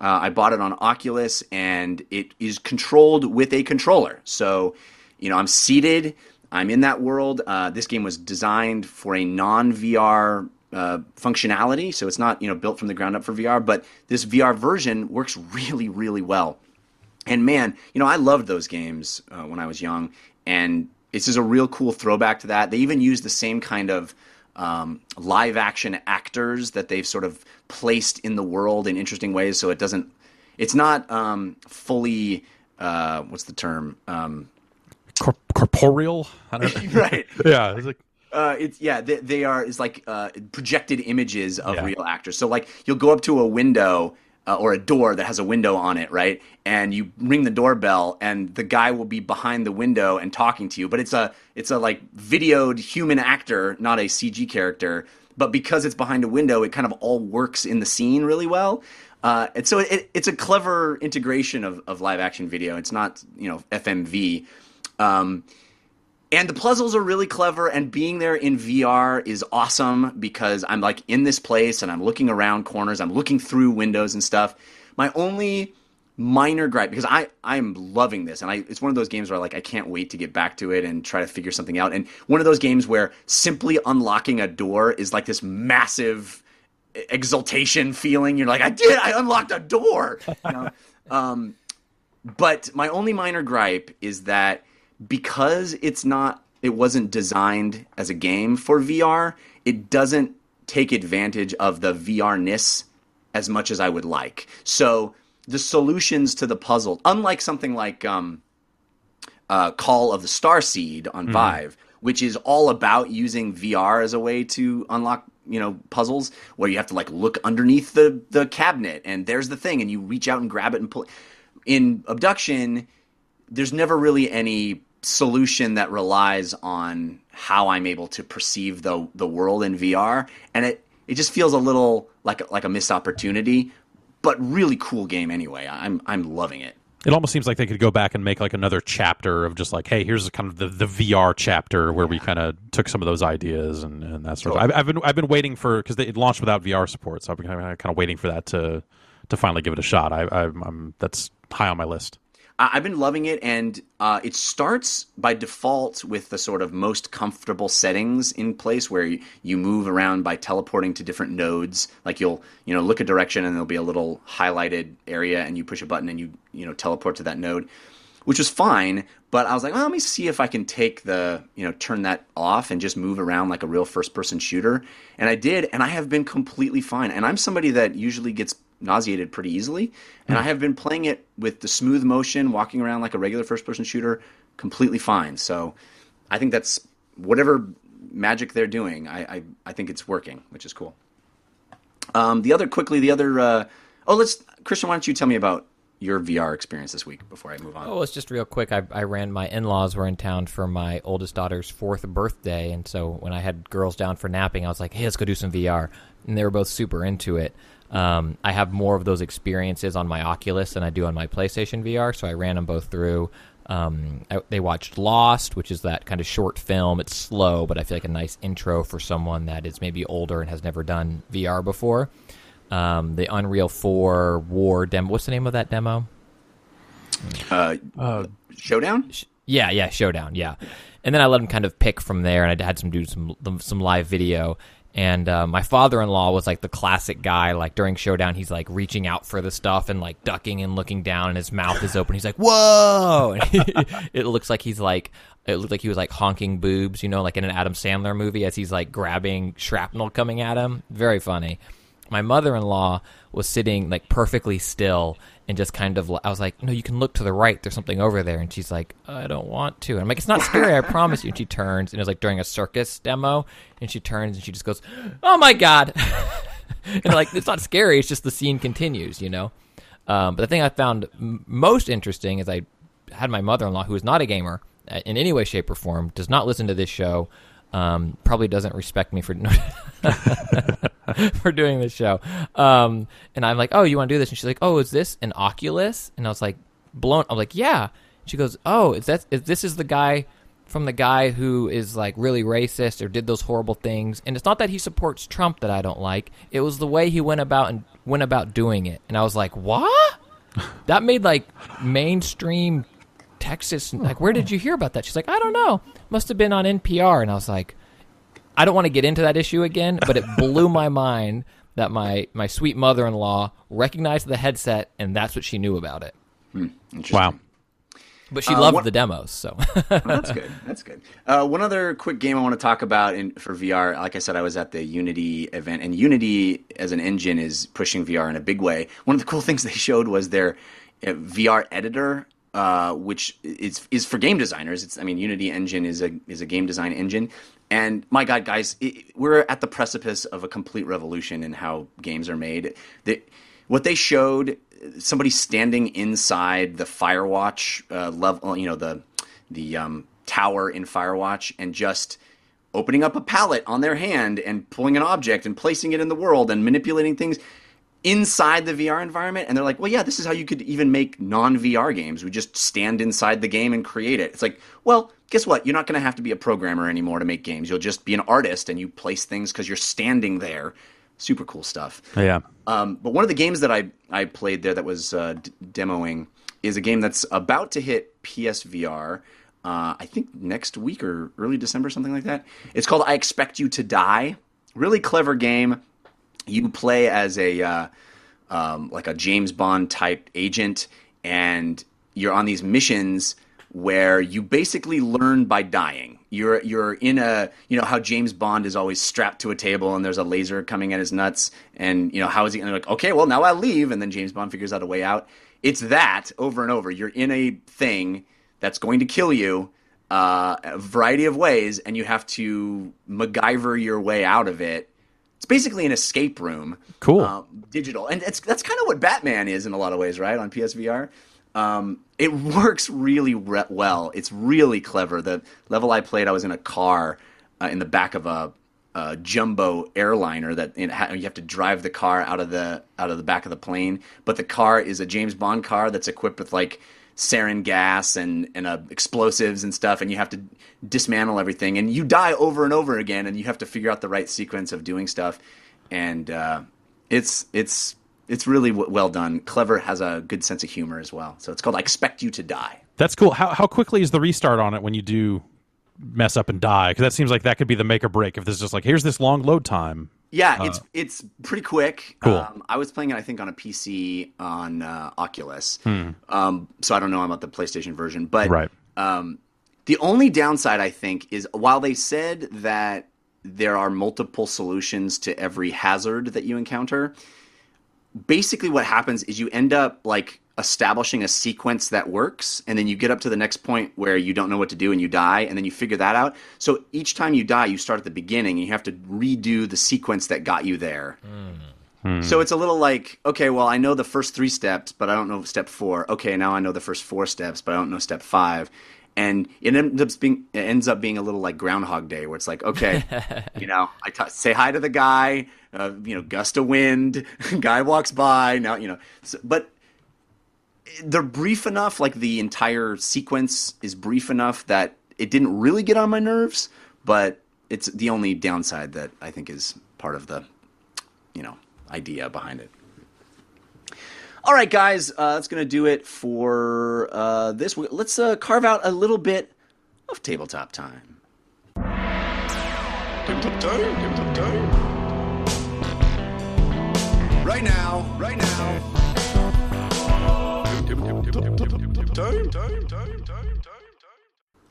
Uh, I bought it on Oculus, and it is controlled with a controller. So, you know, I'm seated. I'm in that world. Uh, this game was designed for a non-VR uh, functionality, so it's not you know built from the ground up for VR. But this VR version works [LAUGHS] really, really well. And man, you know, I loved those games uh, when I was young, and this is a real cool throwback to that. They even use the same kind of um, live action actors that they've sort of placed in the world in interesting ways, so it doesn't. It's not um, fully. Uh, what's the term? Um, Cor- corporeal. I don't know. [LAUGHS] right. [LAUGHS] yeah, it's like Uh, it's yeah, they, they are. It's like uh, projected images of Yeah. real actors. So like you'll go up to a window uh, or a door that has a window on it, right? And you ring the doorbell, and the guy will be behind the window and talking to you. But it's a it's a like videoed human actor, not a CG character. But because it's behind a window, it kind of all works in the scene really well. Uh, and so it, it's a clever integration of, of live action video. It's not you know FMV. Um, and the puzzles are really clever, and being there in VR is awesome because I'm like in this place and I'm looking around corners, I'm looking through windows and stuff. My only minor gripe because I I'm loving this and I it's one of those games where like I can't wait to get back to it and try to figure something out. And one of those games where simply unlocking a door is like this massive exultation feeling. You're like, I did, I unlocked a door. You know? [LAUGHS] um, but my only minor gripe is that because it's not, it wasn't designed as a game for VR, it doesn't take advantage of the VR ness as much as I would like. So the solutions to the puzzle, unlike something like um, uh, Call of the Starseed on Vive, which is all about using VR as a way to unlock you know puzzles where you have to like look underneath the the cabinet and there's the thing and you reach out and grab it and pull. In Obduction, there's never really any solution that relies on how I'm able to perceive the the world in VR, and it it just feels a little like like a missed opportunity. But really cool game anyway. I'm I'm loving it. It almost seems like they could go back and make like another chapter of just like, hey, here's kind of the, the VR chapter where we kind of took some of those ideas and, and that sort of. I've, I've been I've been waiting for because it launched without VR support, so I've been kind of, kind of waiting for that to to finally give it a shot. I, I, I'm that's high on my list. I've been loving it, and uh, it starts by default with the sort of most comfortable settings in place, where you, you move around by teleporting to different nodes. Like you'll, you know, look a direction, and there'll be a little highlighted area, and you push a button, and you, you know, teleport to that node, which was fine. But I was like, well, let me see if I can take the, you know, turn that off and just move around like a real first-person shooter. And I did, and I have been completely fine. And I'm somebody that usually gets nauseated pretty easily. And I have been playing it with the smooth motion, walking around like a regular first person shooter, completely fine. So I think that's whatever magic they're doing, I, I, I think it's working, which is cool. Um, the other, quickly, the other, uh, oh, let's, Christian, why don't you tell me about your VR experience this week before I move on? Oh, it's just real quick. I, I ran. My in-laws were in town for my oldest daughter's fourth birthday, and so when I had girls down for napping, I was like, "Hey, let's go do some VR," and they were both super into it. Um, I have more of those experiences on my Oculus than I do on my PlayStation VR, so I ran them both through. Um, I, they watched Lost, which is that kind of short film. It's slow, but I feel like a nice intro for someone that is maybe older and has never done VR before. Um, the Unreal 4 War demo. What's the name of that demo? Uh, Showdown? Yeah, yeah, Showdown, yeah. And then I let him kind of pick from there, and I had some do some some live video. And uh, my father-in-law was like the classic guy. Like during Showdown, he's like reaching out for the stuff and like ducking and looking down, and his mouth is open. He's like, "Whoa!" [LAUGHS] It looks like he's like it looked like he was like honking boobs, you know, like in an Adam Sandler movie as he's like grabbing shrapnel coming at him. Very funny. My mother-in-law was sitting like perfectly still and just kind of I was like, "No, you can look to the right. There's something over there." And she's like, "I don't want to." And I'm like, "It's not scary, I promise you." And she turns, and it was like during a circus demo, and she turns and she just goes, "Oh my god!" [LAUGHS] and like it's not scary. It's just the scene continues, you know. Um, but the thing I found m- most interesting is I had my mother-in-law, who is not a gamer uh, in any way, shape, or form, does not listen to this show. Um, probably doesn't respect me for [LAUGHS] for doing this show. Um, and I'm like, oh, you want to do this? And she's like, oh, is this an Oculus? And I was like, blown. I'm like, yeah. She goes, oh, is that is this is the guy from the guy who is like really racist or did those horrible things? And it's not that he supports Trump that I don't like. It was the way he went about and went about doing it. And I was like, what? [LAUGHS] That made like mainstream Texas. Like, where did you hear about that? She's like, I don't know. Must have been on NPR. And I was like, I don't want to get into that issue again, but it blew my [LAUGHS] mind that my my sweet mother in law recognized the headset and that's what she knew about it. Interesting. Wow. But she Uh, loved what- the demos, so Oh, that's good. That's good. Uh, one other quick game I want to talk about in, for VR. Like I said, I was at the Unity event, and Unity as an engine is pushing VR in a big way. One of the cool things they showed was their uh, VR editor, uh, which is is for game designers. It's I mean, Unity engine is a is a game design engine, and my God, guys, it, we're at the precipice of a complete revolution in how games are made. The, what they showed somebody standing inside the Firewatch uh, level, you know, the the um, tower in Firewatch, and just opening up a palette on their hand and pulling an object and placing it in the world and manipulating things inside the VR environment. And they're like, well, yeah, this is how you could even make non VR games. We just stand inside the game and create it. It's like, well, guess what? You're not going to have to be a programmer anymore to make games. You'll just be an artist and you place things because you're standing there. Super cool stuff. Yeah. Um, but one of the games that I, I played there that was uh, d- demoing is a game that's about to hit PSVR. Uh, I think next week or early December, something like that. It's called I Expect You to Die. Really clever game. You play as a uh, um, like a James Bond type agent, and you're on these missions where you basically learn by dying. You're you're in a you know how James Bond is always strapped to a table and there's a laser coming at his nuts, and you know how is he like okay, well now I leave, and then James Bond figures out a way out. It's that over and over. You're in a thing that's going to kill you. Uh, a variety of ways, and you have to MacGyver your way out of it. It's basically an escape room Cool. um, digital, and it's that's kind of what Batman is in a lot of ways, right? On PSVR, um, it [LAUGHS] works really re- well. It's really clever. The level I played, I was in a car uh, in the back of a uh, jumbo airliner that ha- you have to drive the car out of the out of the back of the plane. But the car is a James Bond car that's equipped with like sarin gas and and uh, explosives and stuff, and you have to dismantle everything. And you die over and over again, and you have to figure out the right sequence of doing stuff. And uh, it's it's it's really w- well done. Clever has a good sense of humor as well. So it's called I Expect You to Die. That's cool. How how quickly is the restart on it when you do mess up and die? Because that seems like that could be the make or break. If there's just like here's this long load time. Yeah, it's it's pretty quick. Cool. Um, I was playing it, I think, on a PC on uh, Oculus. Um, so I don't know about the PlayStation version, but Right. um, the only downside I think is while they said that there are multiple solutions to every hazard that you encounter, basically what happens is you end up like establishing a sequence that works and then you get up to the next point where you don't know what to do and you die and then you figure that out. So each time you die you start at the beginning and you have to redo the sequence that got you there. So it's a little like okay well i know the first three steps but i don't know step four. Okay now i know the first four steps but i don't know step five. And it ends up being it ends up being a little like Groundhog Day, where it's like, okay, [LAUGHS] you know, I t- say hi to the guy, uh, you know, gust of wind, [LAUGHS] guy walks by, now you know, so, but they're brief enough. Like the entire sequence is brief enough that it didn't really get on my nerves, but it's the only downside that I think is part of the, you know, idea behind it. All right, guys, uh, that's going to do it for uh, this. Let's uh, carve out a little bit of tabletop time. Tabletop time, tabletop time. Right now, right now.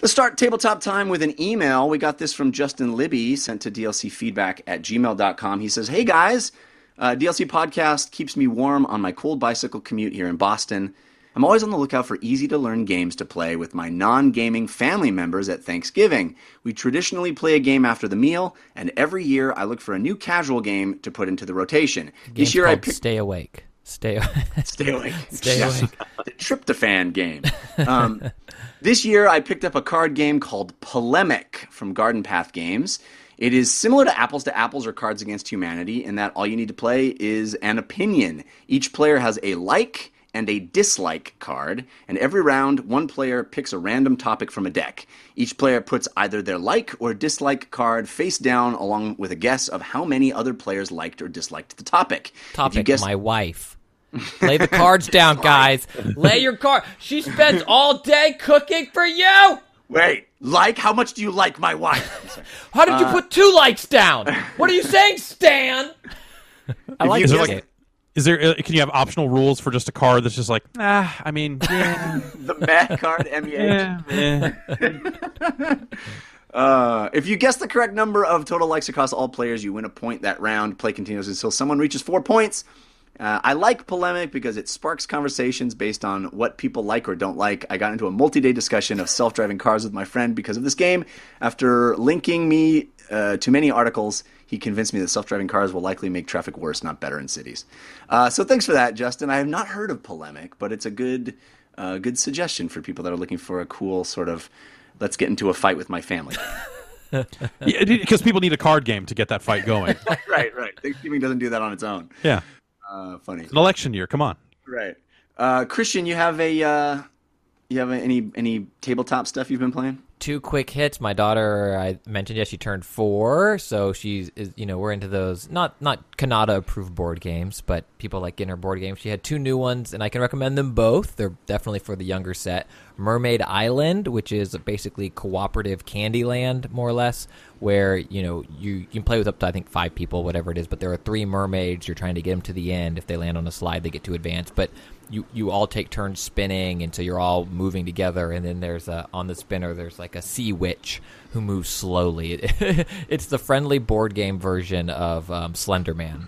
Let's start tabletop time with an email. We got this from Justin Libby, sent to dlcfeedback at gmail.com. He says, Hey guys, uh, DLC podcast keeps me warm on my cold bicycle commute here in Boston. I'm always on the lookout for easy to learn games to play with my non gaming family members at Thanksgiving. We traditionally play a game after the meal, and every year I look for a new casual game to put into the rotation. Game's this year I picked. Stay Awake. [LAUGHS] Stay. Stay awake. Stay awake. the tryptophan game. Um, this year, I picked up a card game called Polemic from Garden Path Games. It is similar to Apples to Apples or Cards Against Humanity in that all you need to play is an opinion. Each player has a like and a dislike card, and every round, one player picks a random topic from a deck. Each player puts either their like or dislike card face down, along with a guess of how many other players liked or disliked the topic. If you Topic: guess- My wife. Lay the cards down, [LAUGHS] guys. Lay your card. She spends all day cooking for you. Wait, like? How much do you like my wife? I'm. How did you uh, put two likes down? What are you saying, Stan? I like Is this there game. like is there uh, can you have optional rules for just a card that's just like ah I mean yeah, [LAUGHS] the mad card, M E A. [LAUGHS] yeah. Uh, if you guess the correct number of total likes across all players, you win a point that round. Play continues until someone reaches four points. Uh, I like polemic because it sparks conversations based on what people like or don't like. I got into a multi-day discussion of self-driving cars with my friend because of this game. After linking me uh, to many articles, he convinced me that self-driving cars will likely make traffic worse, not better, in cities. Uh, so thanks for that, Justin. I have not heard of polemic, but it's a good, uh, good suggestion for people that are looking for a cool sort of let's get into a fight with my family. [LAUGHS] Yeah, because people need a card game to get that fight going. [LAUGHS] right, right. Thanksgiving doesn't do that on its own. yeah, Uh, funny. an election year. Come on. Right. Uh, Christian, you have a uh, you have any any tabletop stuff you've been playing? two quick hits. My daughter, I mentioned, yes, she turned four, so she's, is, you know, we're into those not not Cannata approved board games, but people like getting her board games. She had two new ones, and I can recommend them both. They're definitely for the younger set. Mermaid Island, which is basically cooperative Candyland, more or less, where you know you, you can play with up to I think five people, whatever it is. But there are three mermaids. You're trying to get them to the end. If they land on a slide, they get to advance. But you you all take turns spinning, and so you're all moving together. And then there's a on the spinner there's like a sea witch who moves slowly. [LAUGHS] it's the friendly board game version of um, Slender Man, [LAUGHS]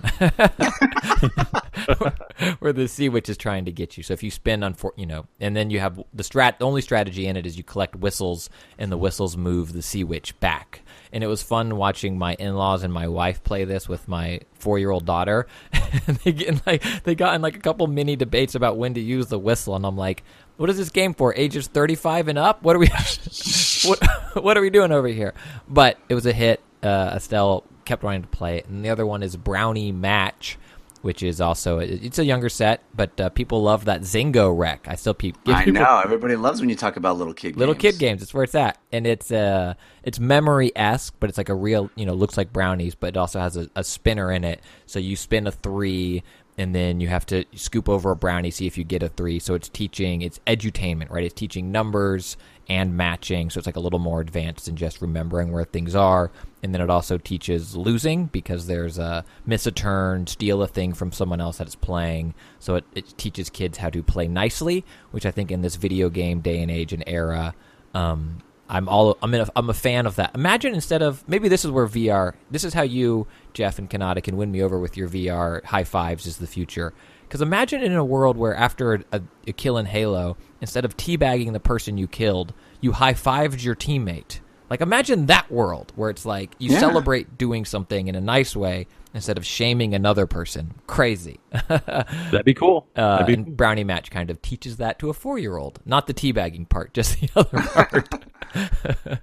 where the sea witch is trying to get you. So if you spin on, for, you know, and then you have the strat. The only strategy in it is you collect whistles, and the whistles move the sea witch back. And it was fun watching my in-laws and my wife play this with my four-year-old daughter. [LAUGHS] and they get in like they got in like a couple mini debates about when to use the whistle, and I'm like, "What is this game for? Ages 35 and up? What are we? [LAUGHS] what what are we doing over here?" But it was a hit. Uh, Estelle kept wanting to play it. And the other one is Brownie Match, which is also it's a younger set, but uh, people love that Zingo wreck. I still give I people know everybody loves when you talk about little kid little games. kid games. It's where it's at, and it's uh it's memory esque, but it's like a real you know looks like brownies, but it also has a, a spinner in it. So you spin a three, and then you have to scoop over a brownie, see if you get a three. So it's teaching, it's edutainment, right? It's teaching numbers and matching. So it's like a little more advanced than just remembering where things are. And then it also teaches losing because there's a miss a turn, steal a thing from someone else that is playing. So it, it teaches kids how to play nicely, which I think in this video game day and age and era, um, I'm all I'm a, I'm a fan of that. Imagine instead of maybe this is where VR. This is how you Jeff and Cannata can win me over with your VR high fives is the future. Because imagine in a world where after a, a kill in Halo, instead of teabagging the person you killed, you high fived your teammate. Like imagine that world where it's like you Yeah. celebrate doing something in a nice way instead of shaming another person. Crazy. [LAUGHS] That'd be cool. Uh, That'd be and Brownie Match kind of teaches that to a four year old. Not the teabagging part, [LAUGHS] just the other part. [LAUGHS]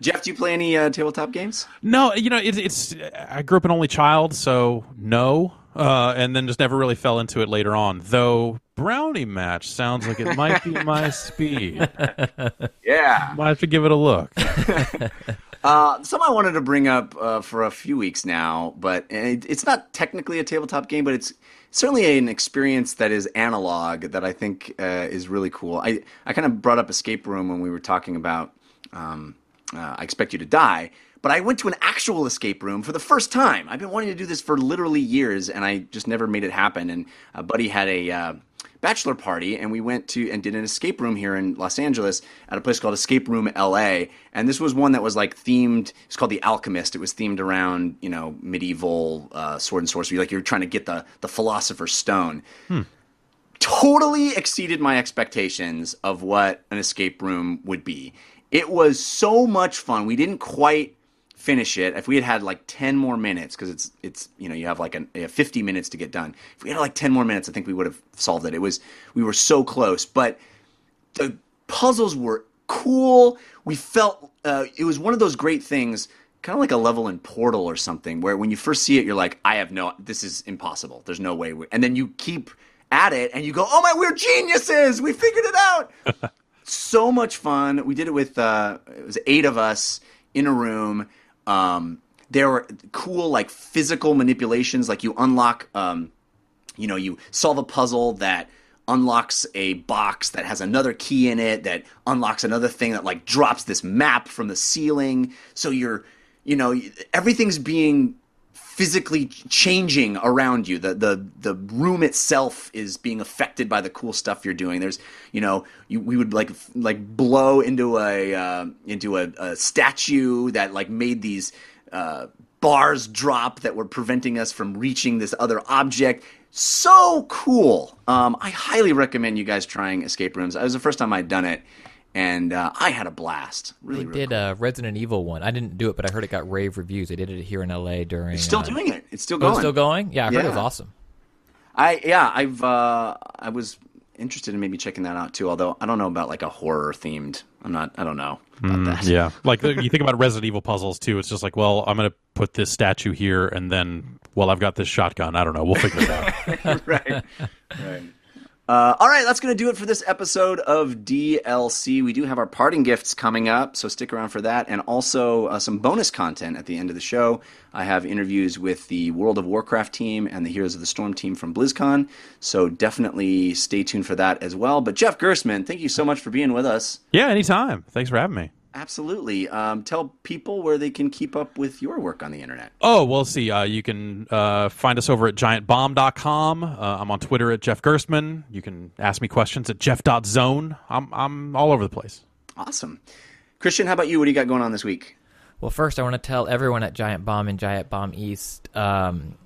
Jeff, do you play any uh, tabletop games? No, you know, it, it's. I grew up an only child, so no, uh, and then just never really fell into it later on. Though brownie match sounds like it might be my speed. [LAUGHS] Yeah. Might have to give it a look. [LAUGHS] Uh, some I wanted to bring up uh, for a few weeks now, but it, it's not technically a tabletop game, but it's certainly an experience that is analog that I think uh, is really cool. I, I kind of brought up Escape Room when we were talking about um, uh, I Expect You to Die, but I went to an actual escape room for the first time. I've been wanting to do this for literally years, and I just never made it happen. And a buddy had a uh, bachelor party, and we went to and did an escape room here in Los Angeles at a place called Escape Room LA. And this was one that was like themed. It's called The Alchemist. It was themed around you know medieval uh, sword and sorcery, like you're trying to get the the Philosopher's Stone. Totally exceeded my expectations of what an escape room would be. It was so much fun. We didn't quite finish it. If we had had like 10 more minutes, because it's, it's, you know, you have like an, you have 50 minutes to get done. If we had like 10 more minutes, I think we would have solved it. It was, we were so close, but the puzzles were cool. We felt, uh, it was one of those great things, kind of like a level in Portal or something, where when you first see it, you're like, I have no, this is impossible. There's no way. And then you keep at it and you go, oh my, we're geniuses. We figured it out [LAUGHS] so much fun. We did it with uh, it was eight of us in a room. Um, there were cool like physical manipulations, like you unlock, um, you know, you solve a puzzle that unlocks a box that has another key in it that unlocks another thing that like drops this map from the ceiling. So you're, you know, everything's being physically changing around you. The the the room itself is being affected by the cool stuff you're doing. There's you know you, we would like like blow into a uh, into a, a statue that like made these uh, bars drop that were preventing us from reaching this other object. So cool. Um, I highly recommend you guys trying escape rooms. It was the first time I'd done it. And uh, I had a blast. Really, They really did a Resident Evil one. I didn't do it, but I heard it got rave reviews. They did it here in LA during. It's still uh, doing it. It's still oh, going. it's still going. Yeah, I heard it was awesome. I yeah, I've uh, I was interested in maybe checking that out too. Although I don't know about like a horror themed. I'm not. I don't know about that. Yeah, [LAUGHS] like you think about Resident Evil puzzles too. It's just like, well, I'm going to put this statue here, and then, well, I've got this shotgun. I don't know. We'll figure it out. [LAUGHS] right. Right. Uh, all right, that's going to do it for this episode of DLC. We do have our parting gifts coming up, so stick around for that, and also uh, some bonus content at the end of the show. I have interviews with the World of Warcraft team and the Heroes of the Storm team from BlizzCon, so definitely stay tuned for that as well. But Jeff Gerstmann, thank you so much for being with us. yeah, anytime. Thanks for having me. Absolutely. Um, tell people where they can keep up with your work on the internet. Oh, we'll see, uh, you can uh, find us over at giantbomb.com. Uh, I'm on Twitter at Jeff Gerstmann. You can ask me questions at jeff.zone. I'm, I'm all over the place. Awesome. Christian, how about you? What do you got going on this week? Well, first, I want to tell everyone at Giant Bomb and Giant Bomb East, um,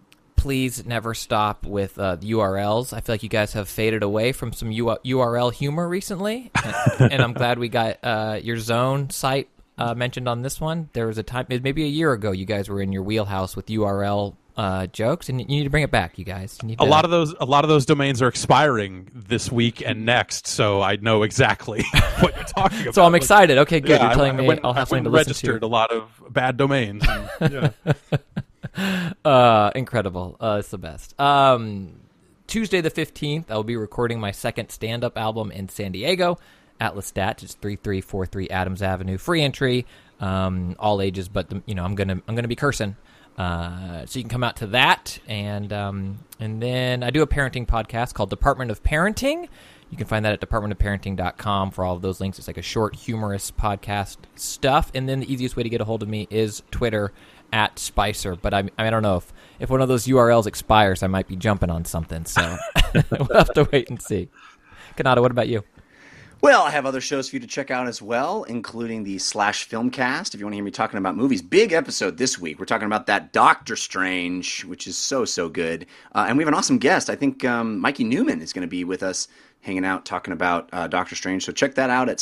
please never stop with uh, URLs. I feel like you guys have faded away from some U- URL humor recently, and, and I'm glad we got uh, your zone site uh, mentioned on this one. There was a time, maybe a year ago, you guys were in your wheelhouse with URL uh, jokes, and you need to bring it back, you guys. You need A lot of those, a lot of those domains are expiring this week and next, so I know exactly [LAUGHS] what you're talking about. So I'm excited. Okay, good. Yeah, You're telling I me went- I'll I have something to and listen to. registered a lot of bad domains. and- yeah. [LAUGHS] [LAUGHS] uh, incredible. Uh, it's the best. Um, Tuesday the 15th, I'll be recording my second stand up album in San Diego. At Lestat's, it's 3343 Adams Avenue. Free entry, um, all ages, but the, you know, I'm gonna I'm gonna be cursing. Uh, so you can come out to that, and um, and then I do a parenting podcast called Department of Parenting. You can find that at departmentofparenting.com for all of those links. It's like a short, humorous podcast stuff. And then the easiest way to get a hold of me is Twitter at Spicer. But I, I don't know if, if one of those URLs expires, I might be jumping on something. So [LAUGHS] we'll have to wait and see. Cannata, what about you? Well, I have other shows for you to check out as well, including the Slash Filmcast. If you want to hear me talking about movies, big episode this week. We're talking about that Doctor Strange, which is so so good, uh, and we have an awesome guest. I think um, Mikey Neumann is going to be with us, hanging out, talking about uh, Doctor Strange. So check that out at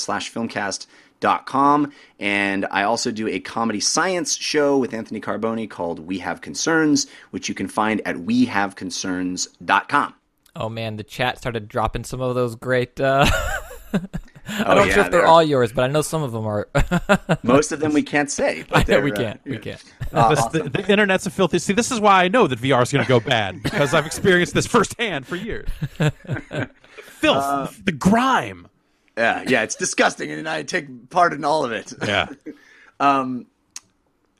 slashfilmcast.com. And I also do a comedy science show with Anthony Carboni called We Have Concerns, which you can find at wehaveconcerns.com. Oh man, the chat started dropping some of those great. Uh... [LAUGHS] I Oh, don't yeah, sure if they're they're- all yours, but I know some of them are. [LAUGHS] Most of them we can't say. [LAUGHS] But I know we uh, can't. We can't. uh, This, awesome. the, the internet's a filthy. See, this is why I know that VR is going to go bad because I've experienced this firsthand for years. Filth, Uh, the grime. Yeah, yeah, it's disgusting, and I take part in all of it. Yeah. [LAUGHS]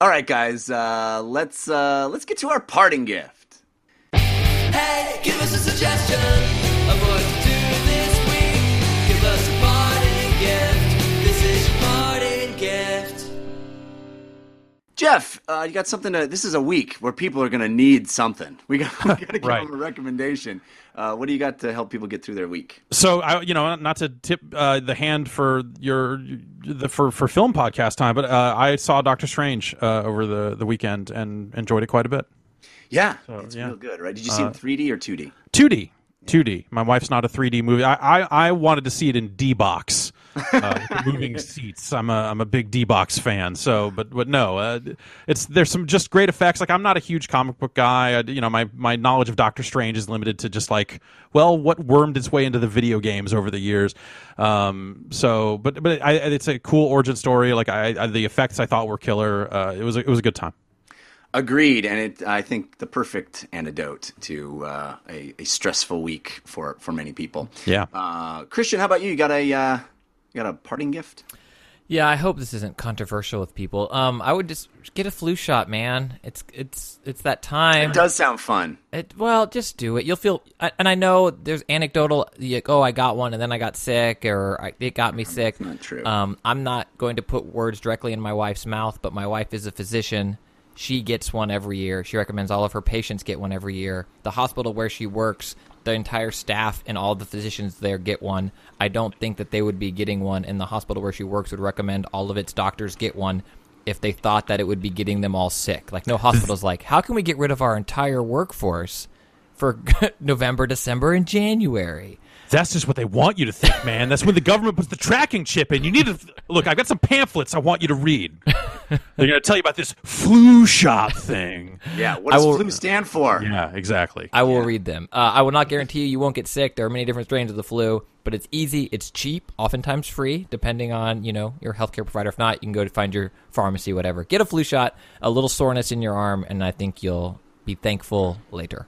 All right, guys, uh, let's uh, let's get to our parting gift. Hey, give us a suggestion Jeff, uh, you got something to. This is a week where people are going to need something. We got, we got to give Right. them a recommendation. Uh, what do you got to help people get through their week? So I, you know, not to tip uh, the hand for your the for for film podcast time, but uh, I saw Doctor Strange uh, over the the weekend and enjoyed it quite a bit. Yeah, it's yeah. real good, right? Did you see it in 3D or 2D? 2D, 2D. My wife's not a 3D movie. I I, I wanted to see it in D box. Uh, moving [LAUGHS] seats. I'm a I'm a big D box fan. So, but but no, uh, it's there's some just great effects. Like I'm not a huge comic book guy. I, you know, my my knowledge of Doctor Strange is limited to just like well, what wormed its way into the video games over the years. Um, so, but but I, it's a cool origin story. Like I, I the effects I thought were killer. Uh, it was a, it was a good time. Agreed, and it I think the perfect antidote to uh, a, a stressful week for for many people. Yeah. Uh, Christian, how about you? You got a uh, you got a parting gift? Yeah, I hope this isn't controversial with people. Um, I would just get a flu shot, man. It's it's it's that time. It does sound fun. It, well, just do it. You'll feel, and I know there's anecdotal. Like, oh, I got one, and then I got sick, or I, it got me sick. not true. Um, I'm not going to put words directly in my wife's mouth, but my wife is a physician. She gets one every year. She recommends all of her patients get one every year. The hospital where she works, the entire staff and all the physicians there get one. I don't think that they would be getting one, and the hospital where she works would recommend all of its doctors get one if they thought that it would be getting them all sick. Like no hospital's like, how can we get rid of our entire workforce for [LAUGHS] November, December, and January? That's just what they want you to think, man. That's when the government puts the tracking chip in. You need to look. I've got some pamphlets I want you to read. They're going to tell you about this flu shot thing. Yeah, what I does will- flu stand for? Yeah, exactly. I will read them. Uh, I will not guarantee you you won't get sick. There are many different strains of the flu, but it's easy, it's cheap, oftentimes free, depending on you know your healthcare provider. If not, you can go to find your pharmacy, whatever. Get a flu shot, a little soreness in your arm, and I think you'll be thankful later.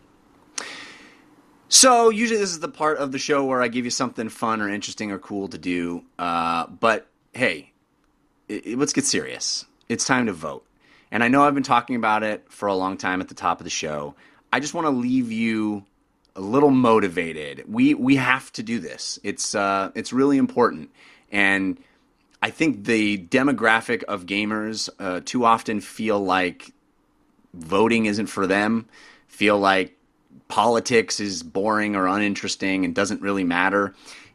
So usually this is the part of the show where I give you something fun or interesting or cool to do. Uh, but hey, i i- let's get serious. It's time to vote. And I know I've been talking about it for a long time at the top of the show. I just want to leave you a little motivated. We we have to do this. It's uh, it's really important. And I think the demographic of gamers uh, too often feel like voting isn't for them. Feel like politics is boring or uninteresting and doesn't really matter.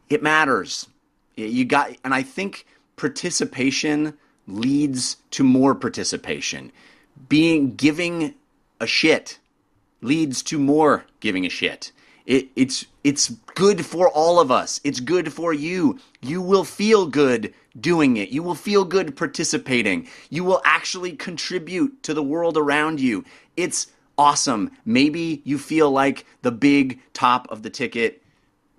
It matters. You got, and I think participation leads to more participation. Being giving a shit leads to more giving a shit. It, it's it's good for all of us. It's good for you. You will feel good doing it. You will feel good participating. You will actually contribute to the world around you. It's awesome. Maybe you feel like the big top of the ticket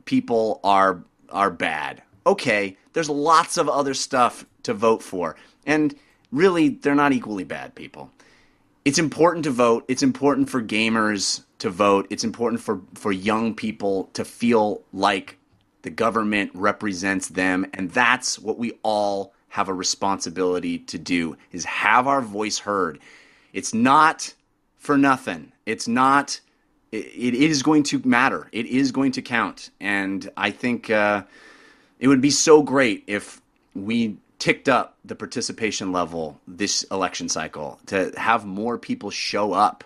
people are are bad. Okay, there's lots of other stuff to vote for. And really they're not equally bad people it's important to vote. It's important for gamers to vote. It's important for, for young people to feel like the government represents them. And that's what we all have a responsibility to do is have our voice heard. It's not for nothing. It's not it, it is going to matter. It is going to count. And I think uh, it would be so great if we ticked up the participation level this election cycle to have more people show up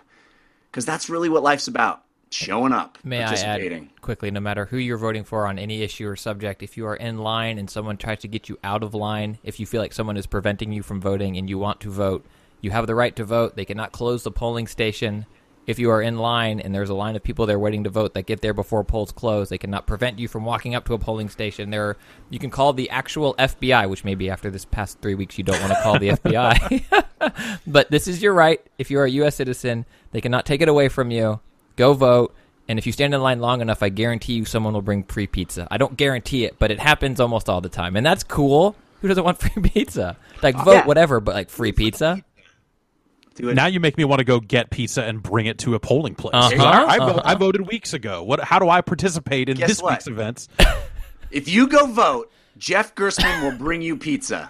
because that's really what life's about showing up May I add quickly, no matter who you're voting for on any issue or subject, if you are in line and someone tries to get you out of line, if you feel like someone is preventing you from voting and you want to vote, you have the right to vote. They cannot close the polling station. If you are in line and there's a line of people there waiting to vote that get there before polls close, they cannot prevent you from walking up to a polling station. There, you can call the actual FBI, which maybe after this past three weeks you don't want to call the FBI. [LAUGHS] but this is your right. If you are a U.S. citizen, they cannot take it away from you. Go vote. And if you stand in line long enough, I guarantee you someone will bring free pizza. I don't guarantee it, but it happens almost all the time. And that's cool. Who doesn't want [LAUGHS] free pizza? Like, uh, vote Yeah. whatever, but like free pizza? Do it. Now you make me want to go get pizza and bring it to a polling place. Uh-huh, I, I, uh-huh. I voted weeks ago. What? How do I participate in Guess this what? week's events? [LAUGHS] if you go vote jeff Gerstmann will bring you pizza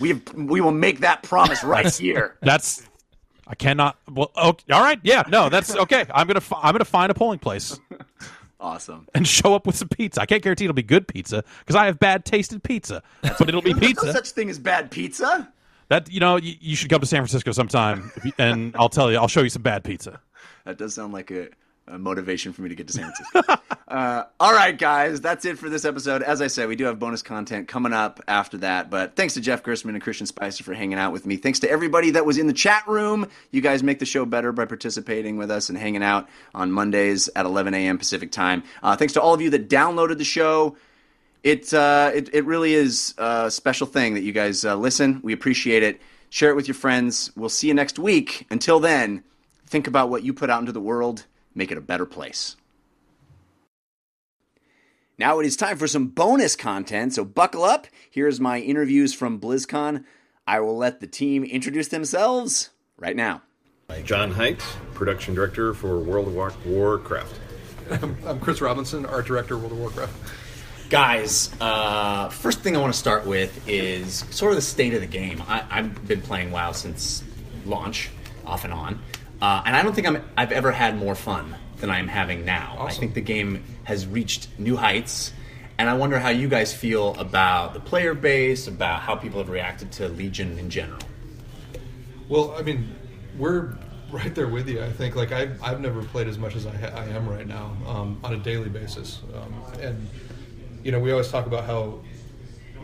we, have, we will make that promise right here That's I cannot. Well, okay, all right, yeah, no, that's okay. I'm gonna fi- I'm gonna find a polling place awesome and show up with some pizza. I can't guarantee it'll be good pizza because I have bad tasted pizza, but it'll be There's no pizza. such thing as bad pizza That you know, you, you should come to San Francisco sometime, and I'll tell you, I'll show you some bad pizza. [LAUGHS] That does sound like a, a motivation for me to get to San Francisco. [LAUGHS] uh, all right, guys, that's it for this episode. As I said, we do have bonus content coming up after that. But thanks to Jeff Gerstmann and Christian Spicer for hanging out with me. Thanks to everybody that was in the chat room. You guys make the show better by participating with us and hanging out on Mondays at 11 a.m. Pacific time. Uh, thanks to all of you that downloaded the show. It, uh, it it really is a special thing that you guys uh, listen. We appreciate it. Share it with your friends. We'll see you next week. Until then, think about what you put out into the world. Make it a better place. Now it is time for some bonus content, so buckle up. Here's my interviews from BlizzCon. I will let the team introduce themselves right now. John Hight, production director for World of War- Warcraft. [LAUGHS] I'm Chris Robinson, art director, World of Warcraft. Guys, uh, first thing I want to start with is sort of the state of the game. I, I've been playing WoW since launch, off and on, uh, and I don't think I'm, I've ever had more fun than I am having now. I think the game has reached new heights, and I wonder how you guys feel about the player base, about how people have reacted to Legion in general. Well, I mean, we're right there with you. I think like I've, I've never played as much as I, ha- I am right now um, on a daily basis, um, and you know we always talk about how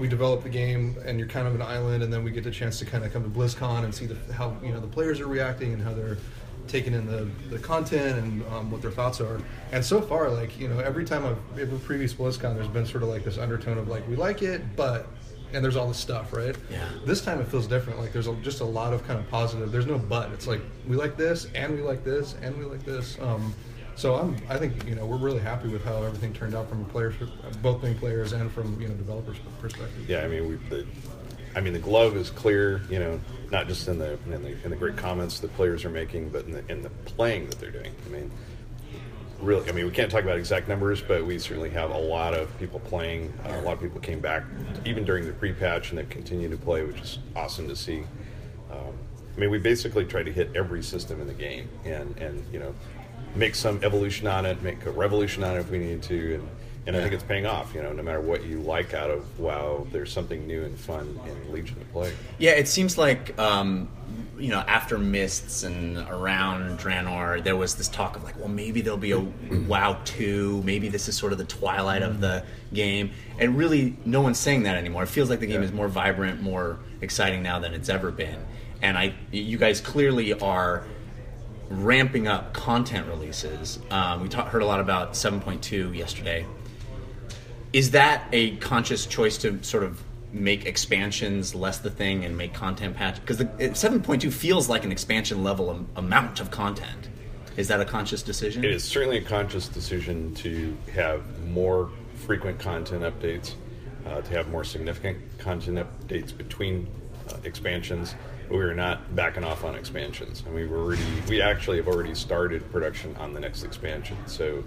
we develop the game and you're kind of an island, and then we get the chance to kind of come to BlizzCon and see the, how you know the players are reacting and how they're taking in the, the content and um, what their thoughts are. And so far, like you know, every time I've every previous BlizzCon, there's been sort of like this undertone of like we like it, but and there's all this stuff, right? Yeah. This time it feels different. Like there's a, just a lot of kind of positive. There's no but. It's like we like this and we like this and we like this. Um, so I'm. I think you know we're really happy with how everything turned out from a players, both being players and from you know developers perspective. Yeah, I mean, we, the, I mean, the glove is clear. You know, not just in the in the, in the great comments that players are making, but in the in the playing that they're doing. I mean, really, I mean, we can't talk about exact numbers, but we certainly have a lot of people playing. Uh, a lot of people came back even during the pre-patch, and they've continued to play, which is awesome to see. Um, I mean, we basically try to hit every system in the game, and and you know, make some evolution on it, make a revolution on it if we need to, and and I think it's paying off. You know, no matter what you like out of WoW, there's something new and fun in Legion to play. Yeah, it seems like um, you know after Mists and around Draenor, there was this talk of like, well, maybe there'll be a WoW two. Maybe this is sort of the twilight of the game, and really, no one's saying that anymore. It feels like the game is more vibrant, more exciting now than it's ever been. And I, you guys clearly are ramping up content releases. Um, we heard a lot about 7.2 yesterday. Is that a conscious choice to sort of make expansions less the thing and make content patch? Because 7.2 feels like an expansion level am- amount of content. Is that a conscious decision? It is certainly a conscious decision to have more frequent content updates, uh, to have more significant content updates between uh, expansions. But we are not backing off on expansions. And we were already, we actually have already started production on the next expansion. So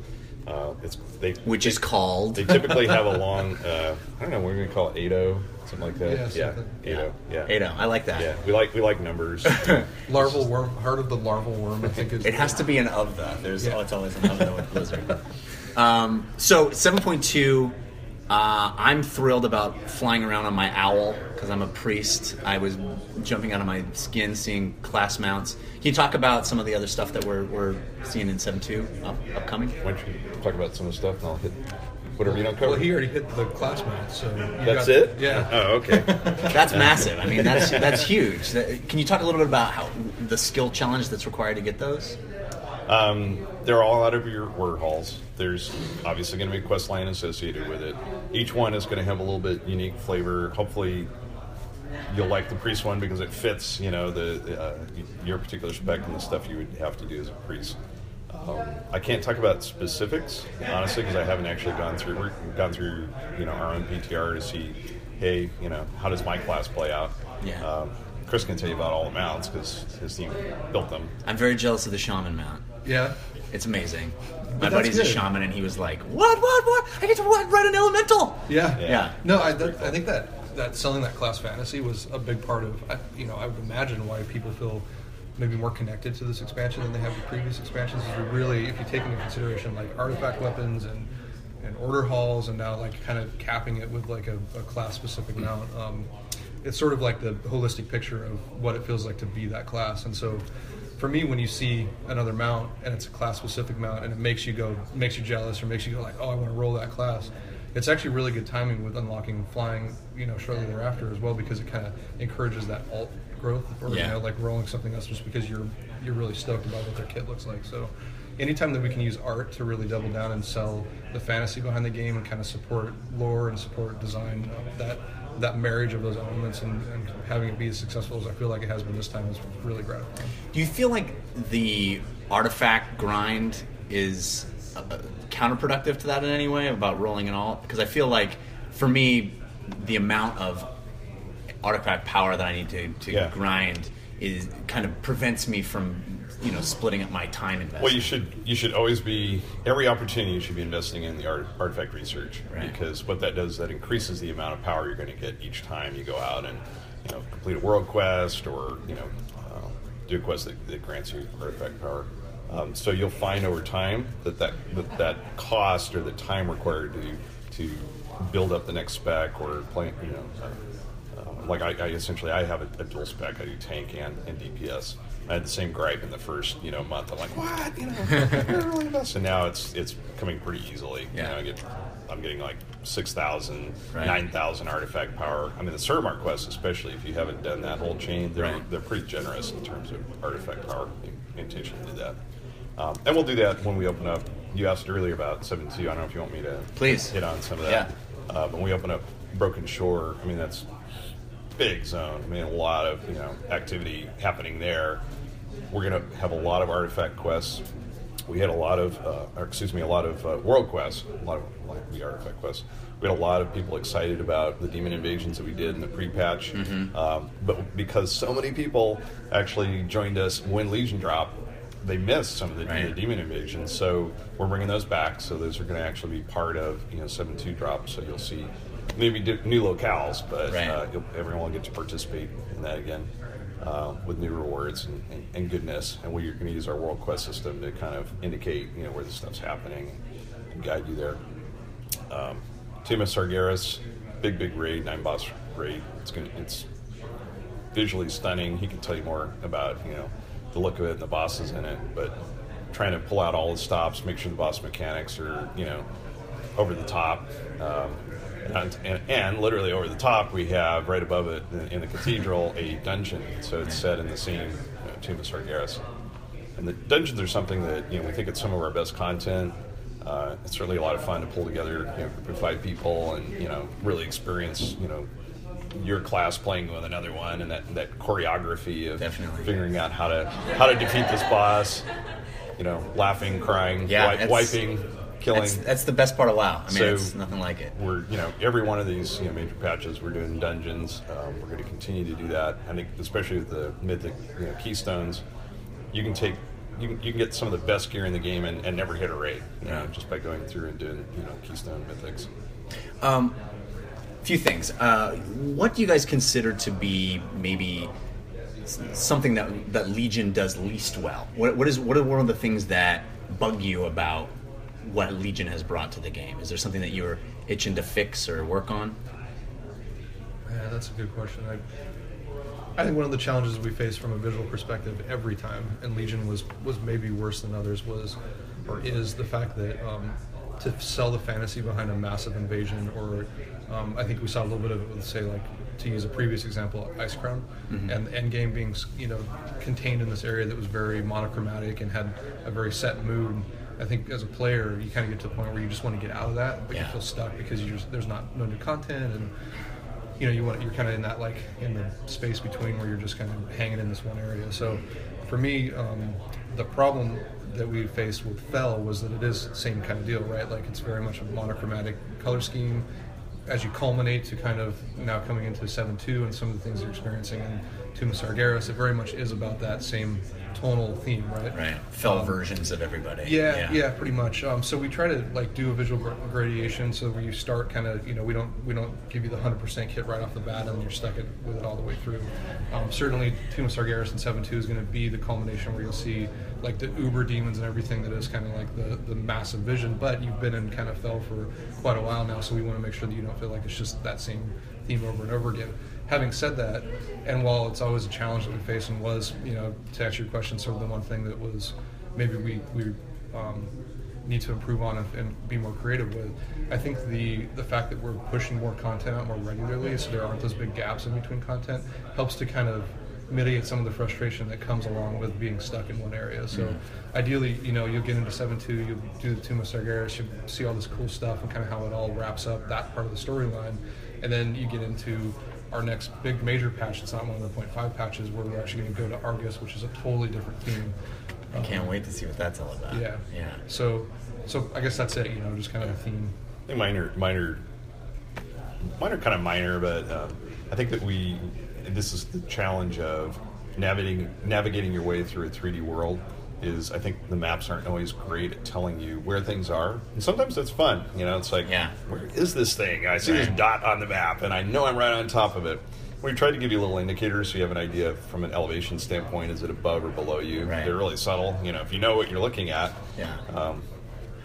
uh, it's they, Which is called. they typically have a long, uh, I don't know, what are gonna call it, Ado, something like that. Yeah, something. Ado, yeah, Ado, I like that. Yeah, we like we like numbers. [LAUGHS] Larval worm, heart of the larval worm. I think is. It has to be an of the. There's Yeah. oh, it's always an of the with Blizzard. Um, so 7.2. Uh, I'm thrilled about flying around on my owl because I'm a priest. I was jumping out of my skin seeing class mounts. Can you talk about some of the other stuff that we're, we're seeing in 7.2 up, upcoming? Why don't you talk about some of the stuff and I'll hit whatever you don't cover. Well, he already hit the class mount, so That's got- it? Yeah. [LAUGHS] Oh, okay. [LAUGHS] That's massive. I mean, that's that's huge. Can you talk a little bit about how the skill challenge that's required to get those? Um, they're all out of your order halls. There's obviously going to be a quest line associated with it. Each one is going to have a little bit unique flavor. Hopefully, you'll like the priest one because it fits, you know, the uh, your particular spec and the stuff you would have to do as a priest. Um, I can't talk about specifics honestly because I haven't actually gone through gone through you know our own PTR to see, hey, you know, how does my class play out? Yeah. Um, Chris can tell you about all the mounts because his team built them. I'm very jealous of the shaman mount. Yeah. It's amazing. My that's buddy's a good. shaman, and he was like, "What? What? What? I get to ride ride an elemental." Yeah. Yeah. No, I, that, I think that that selling that class fantasy was a big part of. I- You know, I would imagine why people feel maybe more connected to this expansion than they have the previous expansions. Is we really, if you take into consideration like artifact weapons and and order halls, and now like kind of capping it with like a, a class specific mount. Um, it's sort of like the holistic picture of what it feels like to be that class, and so. For me, when you see another mount and it's a class specific mount and it makes you go, makes you jealous or makes you go like, oh, I want to roll that class, it's actually really good timing with unlocking flying, you know, shortly thereafter as well because it kind of encourages that alt growth or you know, like rolling something else just because you're you're really stoked about what their kit looks like. So, anytime that we can use art to really double down and sell the fantasy behind the game and kind of support lore and support design, that that marriage of those elements and, and having it be as successful as I feel like it has been this time is really gratifying. Do you feel like the artifact grind is uh, counterproductive to that in any way about rolling and all? Because I feel like, for me, the amount of artifact power that I need to, to Yeah. grind is kind of prevents me from, you know, splitting up my time investment. Well, you should you should always be every opportunity you should be investing in the art, artifact research Right. because what that does is that increases the amount of power you're going to get each time you go out and you know complete a world quest or you know uh, do a quest that, that grants you artifact power. Um, so you'll find over time that that, that that cost or the time required to to build up the next spec or play you know. Um, like I, I essentially I have a, a dual spec. I do tank and, and DPS. I had the same gripe in the first you know month. I'm like, what? You know, you're really. And now it's it's coming pretty easily. You Yeah. know, I get I'm getting like 6,000, Right. 9,000 artifact power. I mean, the Suramar quest, especially if you haven't done that whole chain, they're Right. they're pretty generous in terms of artifact power. We intentionally do that, um, and we'll do that when we open up. You asked earlier about seven two. I don't know if you want me to Please. hit on some of that. Yeah. Uh, when we open up Broken Shore, I mean that's big zone. I mean, a lot of you know activity happening there. We're gonna have a lot of artifact quests. We had a lot of, uh, or excuse me, a lot of uh, world quests. A lot of like the artifact quests. We had a lot of people excited about the demon invasions that we did in the pre-patch. Um, but because so many people actually joined us when Legion dropped, they missed some of the, Right. demon invasions. So we're bringing those back. So those are going to actually be part of you know seven two drops. So you'll see maybe new locales, but Right. uh, everyone will get to participate in that again uh, with new rewards and, and, and goodness. And we're going to use our world quest system to kind of indicate you know where this stuff's happening and guide you there. Um, Tomb of Sargeras, big big raid, nine boss raid. It's going to it's visually stunning. He can tell you more about you know the look of it and the bosses in it, but trying to pull out all the stops, make sure the boss mechanics are you know over the top. Um, and, and, and literally over the top, we have right above it in, in the cathedral a dungeon. So it's set in the same you know, Tomb of Sargeras. And the dungeons are something that you know we think it's some of our best content. Uh, it's certainly a lot of fun to pull together you know, a group of five people and you know really experience you know your class playing with another one and that, that choreography of Definitely. figuring out how to how to defeat this boss. You know, laughing, crying, Yeah, wi- wiping. Killing. That's, that's the best part of WoW. I mean, So- it's nothing like it. we're you know every one of these you know major patches we're doing dungeons um, we're going to continue to do that i think especially with the mythic you know keystones you can take you can, you can get some of the best gear in the game and, and never hit a raid you know just by going through and doing you know keystone mythics Um, few things. Uh, what do you guys consider to be maybe something that that Legion does least well? What, what is what are one of the things that bug you about what Legion has brought to the game? Is there something that you're itching to fix or work on? Yeah, that's a good question. I, I think one of the challenges we face from a visual perspective every time, and Legion was was maybe worse than others, was or is the fact that um, to sell the fantasy behind a massive invasion, or um, I think we saw a little bit of it with, say, like to use a previous example, Icecrown, and the end game being you know contained in this area that was very monochromatic and had a very set mood. I think as a player, you kind of get to the point where you just want to get out of that, but Yeah. you feel stuck because just there's not no new content and you know you want you're kind of in that like in the space between where you're just kind of hanging in this one area. So for me um, the problem that we faced with fel was that it is the same kind of deal right? Like it's very much a monochromatic color scheme. As you culminate to kind of now coming into 7-2 and some of the things you're experiencing in Tomb of Sargeras, it very much is about that same tonal theme, right? Right. Fel Um, versions of everybody. yeah, yeah, pretty much. Um, so we try to like do a visual gradation, so where you start kind of, you know, we don't we don't give you the hundred percent kit right off the bat, and you're stuck it, with it all the way through. Um, certainly, Tomb of Sargeras and Seven Two is going to be the culmination where you'll see like the uber demons and everything that is kind of like the the massive vision. But you've been in kind of fel for quite a while now, so we want to make sure that you don't feel like it's just that same theme over and over again. Having said that, and while it's always a challenge that we face and was, you know, to answer your question, sort of the one thing that was maybe we we um, need to improve on and, and be more creative with. I think the the fact that we're pushing more content out more regularly, so there aren't those big gaps in between content, helps to kind of mitigate some of the frustration that comes along with being stuck in one area. So ideally, you know, you'll get into seven two, you'll do the Tomb of Sargeras, you'll see all this cool stuff and kind of how it all wraps up that part of the storyline, and then you get into our next big major patch. It's not one of the point five patches where we're actually going to go to Argus, which is a totally different theme. I can't wait to see what that's all about. Yeah. Yeah. So, so I guess that's it. You know, just kind of a theme. I think minor, minor, minor, kind of minor, but um, I think that we. This is the challenge of navigating navigating your way through a 3D world. Is I think the maps aren't always great at telling you where things are, and sometimes that's fun. You know, it's like, Yeah. where is this thing? I see this dot on the map, and I know I'm right on top of it. We tried to give you little indicators so you have an idea from an elevation standpoint. Is it above or below you? Right. They're really subtle. You know, if you know what you're looking at. Yeah. Um,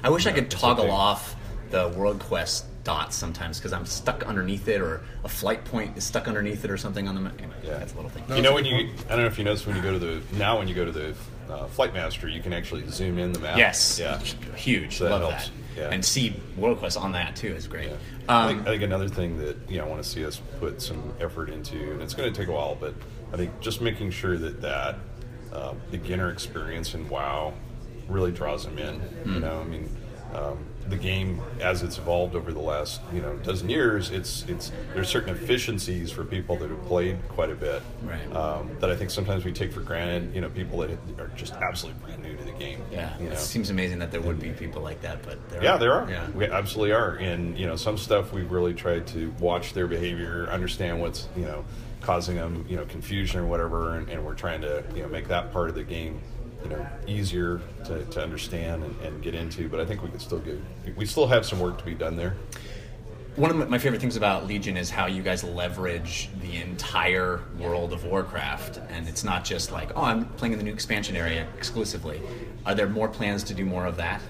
I wish I could toggle okay. off the World Quest dots sometimes because I'm stuck underneath it, or a flight point is stuck underneath it, or something on the map. Anyway, Yeah. that's a little thing. you know when you I don't know if you notice when you go to the now when you go to the uh, flight master you can actually zoom in the map. Yes. Yeah. Huge. So that Love helps. that. Yeah. And see World Quest on that too is great. Yeah. Um, I, think, I think another thing that you know I want to see us put some effort into, and it's going to take a while, but I think just making sure that that uh, beginner experience in WoW really draws them in. Hmm. You know, I mean, um, the game as it's evolved over the last you know dozen years, it's it's there's certain efficiencies for people that have played quite a bit Right. um, that I think sometimes we take for granted. You know, people that are just absolutely brand new to the game. yeah. you know. It seems amazing that there would be people like that, but there Yeah, there are. Yeah. We absolutely are. And you know, some stuff we've really tried to watch their behavior, understand what's you know causing them you know confusion or whatever, and, and we're trying to you know make that part of the game you know easier to, to understand and, and get into. But I think we could still get we still have some work to be done there. One of my- my favorite things about Legion is how you guys leverage the entire world of Warcraft, and it's not just like, oh, I'm playing in the new expansion area exclusively. Are there more plans to do more of that?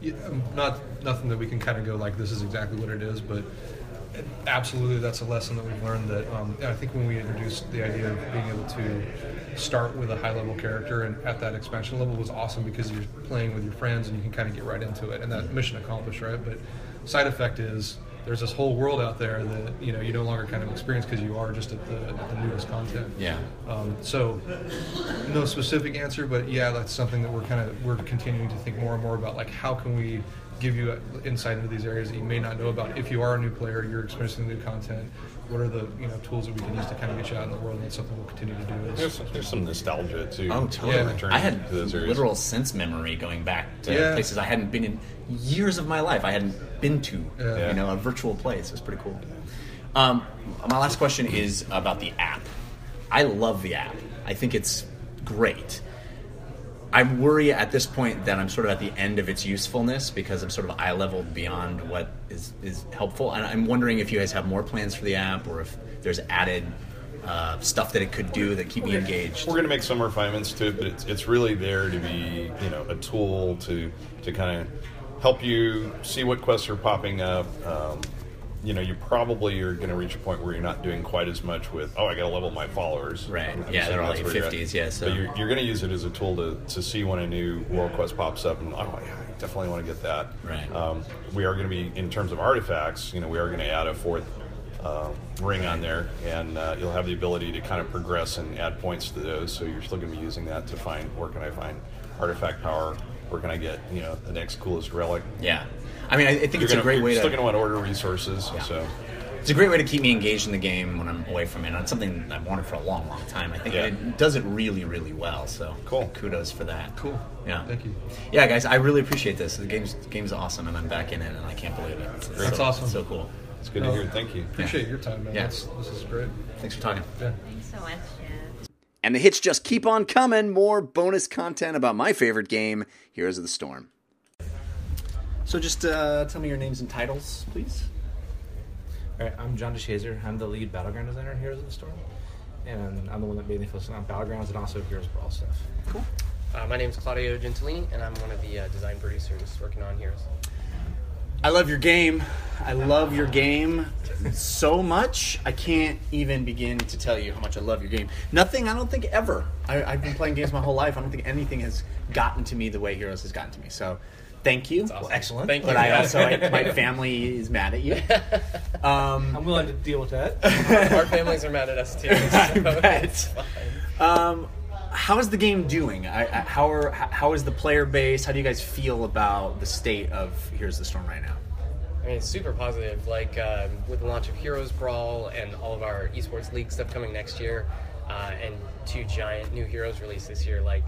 Yeah, um, not nothing that we can kind of go like this is exactly what it is, but absolutely that's a lesson that we've learned. That um, I think when we introduced the idea of being able to start with a high level character and at that expansion level was awesome because you're playing with your friends and you can kind of get right into it, and that mission accomplished, right? But side effect is there's this whole world out there that you know you no longer kind of experience because you are just at the at the newest content. Yeah. Um, so, no specific answer, but yeah, that's something that we're kind of we're continuing to think more and more about. Like, how can we give you insight into these areas that you may not know about. If you are a new player, you're experiencing new content. What are the you know tools that we can use to kind of get you out in the world? And that's something we'll continue to do. Is- There's, there's some nostalgia too. Oh, totally. Yeah. returning I had to those areas. literal sense memory going back to Yeah. places I hadn't been in years of my life. I hadn't been to, Yeah. you know, a virtual place. It was pretty cool. Um, my last question is about the app. I love the app. I think it's great. I worry at this point that I'm sort of at the end of its usefulness because I'm sort of eye leveled beyond what is, is helpful. And I'm wondering if you guys have more plans for the app or if there's added uh, stuff that it could do that keep me engaged. We're going to make some refinements to it, but it's, it's really there to be, you know, a tool to to kind of help you see what quests are popping up. Um, you know, you probably are going to reach a point where you're not doing quite as much with, oh, I got to level my followers. Right. I'm Yeah, they're all like where you're 50s, yeah, so- But you're, you're going to use it as a tool to, to see when a new world quest pops up, and oh, yeah, I definitely want to get that. Right. Um, we are going to be, in terms of artifacts, you know, we are going to add a fourth uh, ring on there, and uh, you'll have the ability to kind of progress and add points to those. So you're still going to be using that to find where can I find artifact power, where can I get you know the next coolest relic. Yeah. I mean, I, I think You're it's gonna, a great you're way still to. going to want to order resources. So It's a great way to keep me engaged in the game when I'm away from it. And it's something I've wanted for a long, long time. I think Yeah. it does it really, really well. So Cool. Kudos for that. Cool. Yeah. Thank you. Yeah, guys, I really appreciate this. The game's the game's awesome, and I'm back in it, and I can't believe it. It's, it's That's so, awesome. So cool. it's good to hear. Thank you. Appreciate your time, man. Yeah. That's, this is great. Thanks for talking. Yeah. Thanks so much, Jeff. And the hits just keep on coming. More bonus content about my favorite game, Heroes of the Storm. So just uh, tell me your names and titles, please. All right, I'm John DeShazer. I'm the lead battleground designer in Heroes of the Storm, and I'm the one that mainly focuses on battlegrounds and also Heroes Brawl stuff. Cool. Uh, my name is Claudio Gentilini, and I'm one of the uh, design producers working on Heroes. I love your game. I love your game so much. I can't even begin to tell you how much I love your game. Nothing, I don't think, ever. I, I've been playing games my whole life. I don't think anything has gotten to me the way Heroes has gotten to me. So, thank you. awesome. excellent. Thank you. But I also, I, my [LAUGHS] family is mad at you. [LAUGHS] Um, I'm willing to deal with that. [LAUGHS] Our families are mad at us too. I bet. it's fine. Um, how is the game doing? I, I, how are how is the player base? How do you guys feel about the state of Heroes of the Storm right now? I mean, it's super positive. Like um, with the launch of Heroes Brawl and all of our esports league stuff coming next year, uh, and two giant new heroes released this year. Like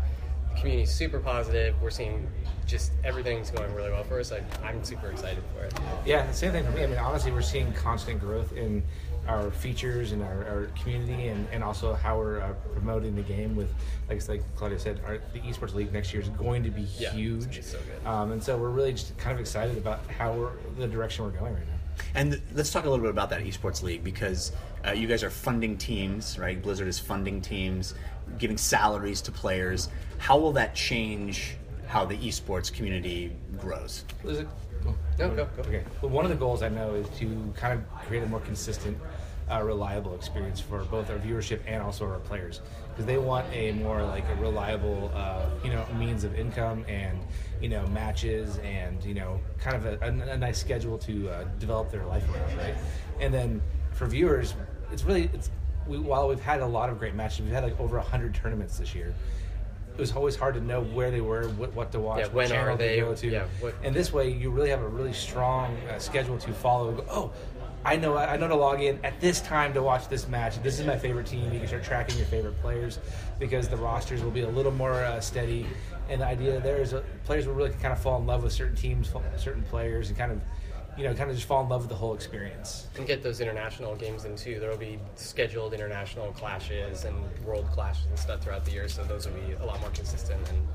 the community's super positive. We're seeing just everything's going really well for us. I, I'm super excited for it. Yeah, the same thing for me. I mean, honestly, we're seeing constant growth in our features and our, our community, and, and also how we're uh, promoting the game. With like like Claudio said, our, the esports league next year is going to be Yeah, it's huge, gonna be so good. Um, and so we're really just kind of excited about how we're the direction we're going right now. And th- let's talk a little bit about that esports league because uh, you guys are funding teams, right? Blizzard is funding teams, giving salaries to players. How will that change how the esports community grows? Is it? No, go, go. Okay. Well, one of the goals I know is to kind of create a more consistent, uh, reliable experience for both our viewership and also our players, because they want a more like a reliable, uh, you know, means of income and you know matches and you know kind of a, a, a nice schedule to uh, develop their life around, right? And then for viewers, it's really it's we, while we've had a lot of great matches, we've had like over hundred tournaments this year. It was always hard to know where they were, what, what to watch, Yeah, what when channel are to they? go to. Yeah, what- And this way, you really have a really strong uh, schedule to follow. Go, oh, I know I know to log in at this time to watch this match. This is my favorite team. You can start tracking your favorite players because the rosters will be a little more uh, steady. And the idea there is uh, players will really kind of fall in love with certain teams, certain players, and kind of, you know, kind of just fall in love with the whole experience. And get those international games in too. There will be scheduled international clashes and world clashes and stuff throughout the year, so those will be a lot more consistent and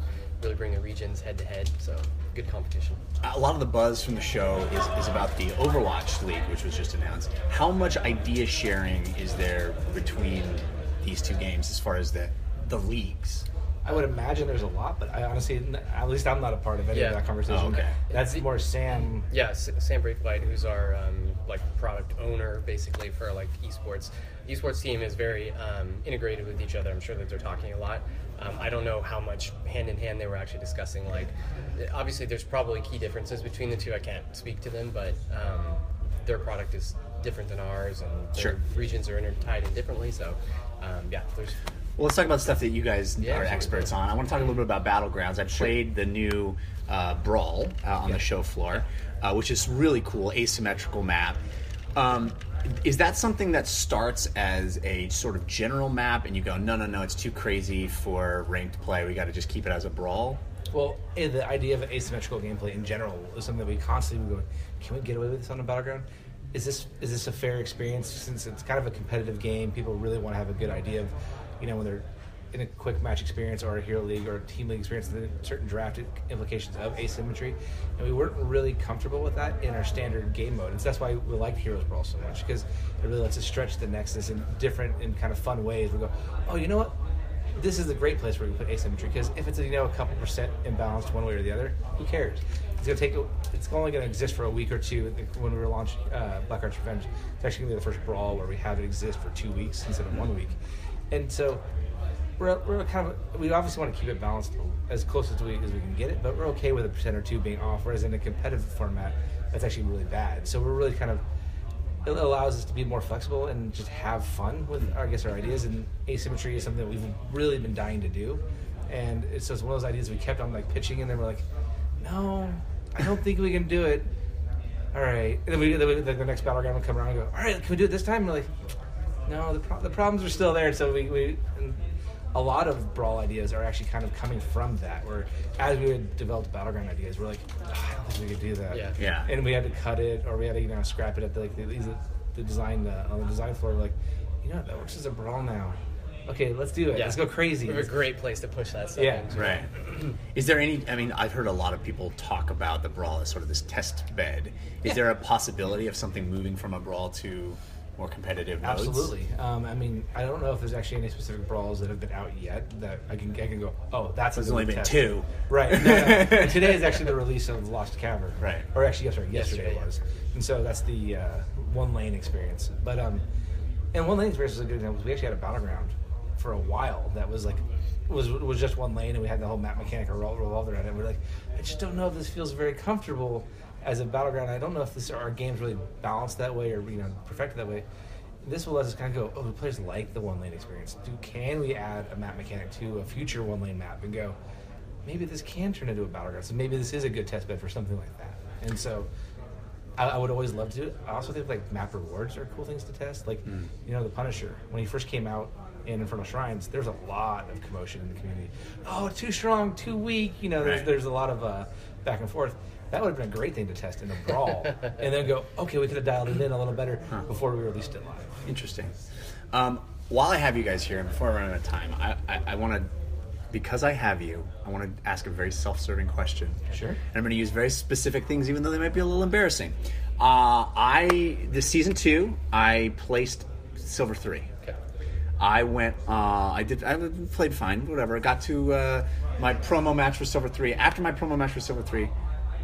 really bring the regions head to head. So good competition. A lot of the buzz from the show is, is about the Overwatch League, which was just announced. How much idea sharing is there between these two games as far as the the leagues? I would imagine there's a lot, but I honestly, at least I'm not a part of any Yeah. of that conversation. Oh, okay. That's more Sam. Yeah, Sam Breaklight, who's our um, like product owner, basically for like esports. Esports team is very um, integrated with each other. I'm sure that they're talking a lot. Um, I don't know how much hand in hand they were actually discussing. Like, obviously, there's probably key differences between the two. I can't speak to them, but um, their product is different than ours, and their Sure. regions are intertied in differently. So, um, yeah, there's Well, let's talk about stuff that you guys Yeah, are experts on. I want to talk a little bit about Battlegrounds. I played the new uh, Brawl uh, on the show floor, uh, which is really cool, asymmetrical map. Um, is that something that starts as a sort of general map, and you go, no, no, no, it's too crazy for ranked play. We got to just keep it as a brawl. Well, the idea of asymmetrical gameplay in general is something that we constantly go, can we get away with this on the battleground? Is this is this a fair experience? Since it's kind of a competitive game, people really want to have a good idea of, you know, when they're in a quick match experience or a hero league or team league experience, the certain draft implications of asymmetry, and we weren't really comfortable with that in our standard game mode. And so that's why we like Heroes Brawl so much because it really lets us stretch the nexus in different and kind of fun ways. We go, oh, you know what? this is a great place where we put asymmetry because if it's you know a couple percent imbalanced one way or the other, who cares? It's gonna take. It's only gonna exist for a week or two. When we were uh, Blackheart's Revenge, it's actually gonna be the first brawl where we have it exist for two weeks instead of one week, and so we're, we're kind of we obviously want to keep it balanced as close as we as we can get it, but we're okay with a percent or two being off. Whereas in a competitive format, that's actually really bad. So we're really kind of it allows us to be more flexible and just have fun with I guess our ideas and asymmetry is something that we've really been dying to do and it's just one of those ideas we kept on like pitching and then we're like no I don't think we can do it all right and then we then we, the, next battleground would come around and go all right can we do it this time and we're like no the, pro- the problems are still there so we, we a lot of brawl ideas are actually kind of coming from that where as we had developed battleground ideas we're like "Ah, I don't think we could do that Yeah. Yeah. and we had to cut it or we had to you know scrap it at the like the, the, the design uh, on the design floor. We're like, you know, what, that works as a brawl now. Okay, let's do it. Yeah. Let's go crazy. We have a great place to push that stuff Yeah. into. Right. [CLEARS THROAT] Is there any? I mean, I've heard a lot of people talk about the brawl as sort of this test bed. Is Yeah. there a possibility of something moving from a brawl to more competitive modes? Absolutely. Um, I mean, I don't know if there's actually any specific brawls that have been out yet that I can I can go. Oh, that's a There's good only been test. two. Right. No, no. [LAUGHS] Today is actually the release of Lost Cavern. Right. Or actually, yes, sorry, yesterday, Yesterday, was. And so that's the uh, one lane experience. But um, and one lane experience is a good example. because We actually had a battleground for a while that was like was was just one lane, and we had the whole map mechanic revol- revolved around it. And we're like, I just don't know if this feels very comfortable as a battleground. I don't know if this our games really balanced that way or you know perfected that way. This will let us kind of go. Oh, the players like the one lane experience. Do can we add a map mechanic to a future one lane map and go? Maybe this can turn into a battleground. So maybe this is a good test bed for something like that. And so I, I would always love to do it. I also think like map rewards are cool things to test. Like, Hmm. you know, the Punisher when he first came out in Infernal Shrines, there's a lot of commotion in the community. Oh, too strong, too weak. You know, there's, Right. there's a lot of uh, back and forth. That would have been a great thing to test in a brawl, [LAUGHS] and then go, okay, we could have dialed it in a little better before we released it live. Interesting. Um, while I have you guys here, and before I run out of time, I, I, I want to, because I have you, I want to ask a very self-serving question. Sure. And I'm going to use very specific things, even though they might be a little embarrassing. Uh, I this season two, I placed silver three. Okay. I went. Uh, I did. I played fine. Whatever. I got to uh, my promo match for silver three. After my promo match for silver three,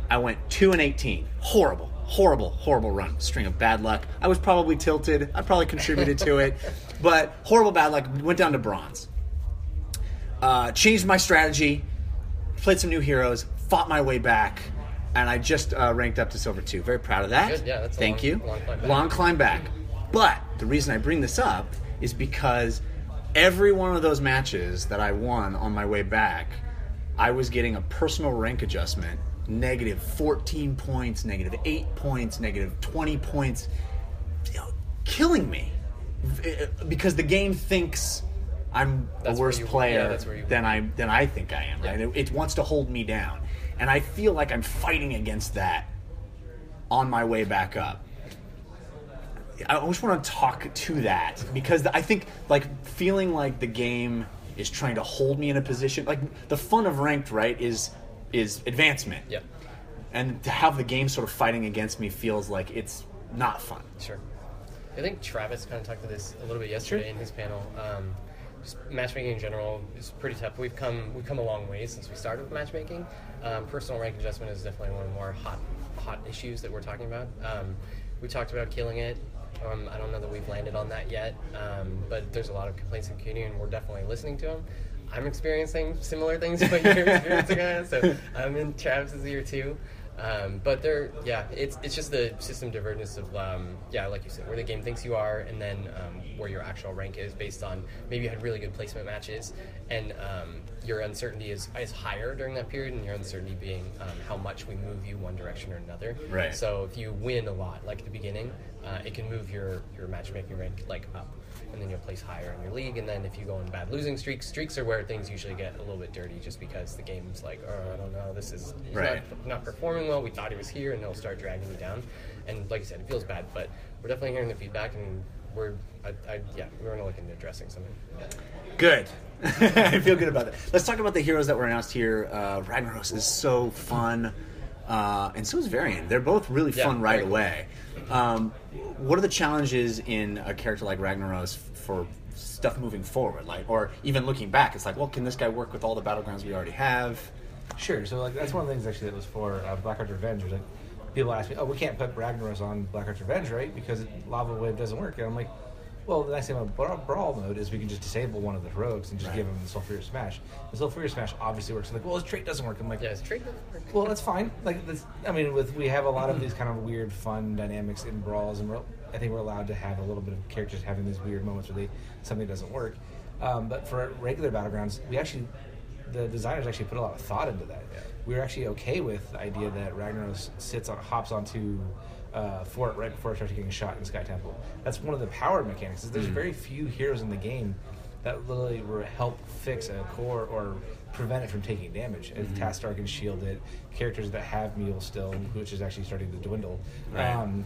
I went two and eighteen. Horrible, horrible, horrible run. String of bad luck. I was probably tilted. I probably contributed to it, but horrible bad luck. Went down to bronze. Uh, changed my strategy. Played some new heroes. Fought my way back. And I just uh, ranked up to silver two. Very proud of that. Good, yeah, that's Thank long- you. long climb. Long climb back. But the reason I bring this up is because every one of those matches that I won on my way back, I was getting a personal rank adjustment negative 14 points, negative 8 points, negative 20 points, you know, killing me. Uh, because the game thinks I'm That's a worse player yeah, that's where you- than I than I think I am. Right? It, it wants to hold me down, and I feel like I'm fighting against that on my way back up. I always want to talk to that because I think like feeling like the game is trying to hold me in a position like the fun of ranked right is is advancement. Yep. And to have the game sort of fighting against me feels like it's not fun. Sure. I think Travis kind of talked to this a little bit yesterday in his panel. Um, matchmaking in general is pretty tough. We've come we've come a long way since we started with matchmaking. Um, personal rank adjustment is definitely one of the more hot hot issues that we're talking about. Um, we talked about killing it. Um, I don't know that we've landed on that yet, um, but there's a lot of complaints in the community, and we're definitely listening to them. I'm experiencing similar things to what you're experiencing, so I'm in Travis's ear too. Um, but they're yeah, it's it's just the system divergence of um, yeah, like you said, where the game thinks you are, and then um, where your actual rank is based on maybe you had really good placement matches, and um, your uncertainty is is higher during that period, and your uncertainty being um, how much we move you one direction or another. Right. So if you win a lot, like at the beginning, uh, it can move your your matchmaking rank like up, and then you'll place higher in your league. And then if you go on bad losing streaks, streaks are where things usually get a little bit dirty, just because the game's like, oh, I don't know, this is Right. not, not performing well. We thought he was here, and they'll start dragging you down. And like I said, it feels bad, but we're definitely hearing the feedback, and we're I, I, yeah, we're gonna look into addressing something. Good. [LAUGHS] I feel good about that. Let's talk about the heroes that were announced here. Uh, Ragnaros is so fun, uh, and so is Varian. They're both really Yeah, fun right cool. away. Um, what are the challenges in a character like Ragnaros for stuff moving forward? Like, or even looking back, it's like, well, can this guy work with all the battlegrounds we already have? Sure. So like that's one of the things actually that was for uh, Blackheart's Revenge. Was like people ask me, "Oh, we can't put Ragnaros on Blackheart's Revenge, right? Because Lava Wave doesn't work." And I'm like, "Well, the nice thing about Bra- Brawl mode is we can just disable one of the rogues and just give him the Sulfuras Smash. The Sulfuras Smash obviously works. Like, well, his trait doesn't work. I'm like, Yeah, his trait doesn't work. well, that's fine. Like, this, I mean, with we have a lot of these kind of weird, fun dynamics in brawls, and we're, I think we're allowed to have a little bit of characters having these weird moments where they something doesn't work. Um, but for regular battlegrounds, we actually the designers actually put a lot of thought into that. We were actually okay with the idea that Ragnaros sits on hops onto uh, fort right before it starts getting shot in Sky Temple. That's one of the power mechanics. Is there's Mm. very few heroes in the game that literally will help fix a core or prevent it from taking damage. And Mhm. Tassadar can shield it. Characters that have Mule still, which is actually starting to dwindle, Right. um,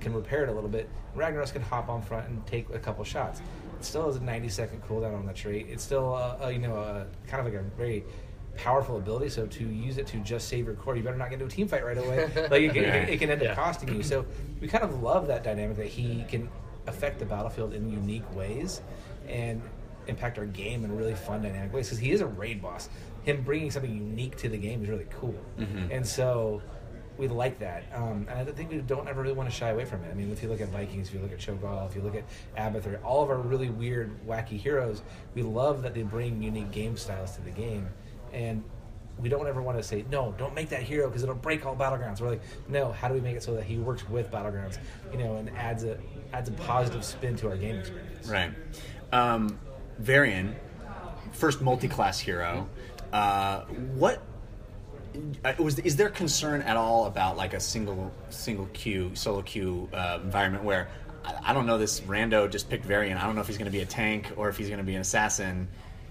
can repair it a little bit. Ragnaros can hop on front and take a couple shots. It still has a 90 second cooldown on the trait. It's still, uh, uh, you know, a, kind of like a very powerful ability. So to use it to just save your core, you better not get into a team fight right away. [LAUGHS] like it can, it it can end up costing you. So we kind of love that dynamic that he can affect the battlefield in unique ways and impact our game in really fun dynamic ways because he is a raid boss. Him bringing something unique to the game is really cool, Mhm. and so we like that. Um, and I think we don't ever really want to shy away from it. I mean, if you look at Vikings, if you look at Cho'Gall, if you look at Abathur, all of our really weird, wacky heroes, we love that they bring unique game styles to the game, and we don't ever want to say no don't make that hero because it'll break all battlegrounds we're like no how do we make it so that he works with battlegrounds you know and adds a adds a positive spin to our game experience Right. Um, Varian, first multi-class hero. Uh, what uh, was? Is there concern at all about like a single single queue solo queue uh, environment where I, I don't know this rando just picked Varian. I don't know if he's going to be a tank or if he's going to be an assassin.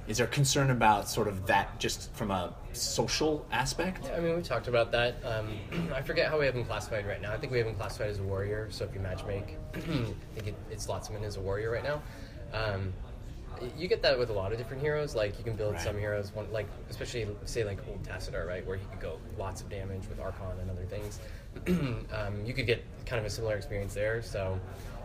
Is there concern about sort of that just from a social aspect? Yeah, I mean, we talked about that. Um, [CLEARS THROAT] I forget how we have him classified right now. I think we have him classified as a warrior. So if you match make, [CLEARS THROAT] I think it, it slots him in as a warrior right now. Um, you get that with a lot of different heroes. Like you can build Right. some heroes, one like especially say like old Tassadar, right, where he could go lots of damage with Archon and other things. [CLEARS THROAT] um, you could get kind of a similar experience there. So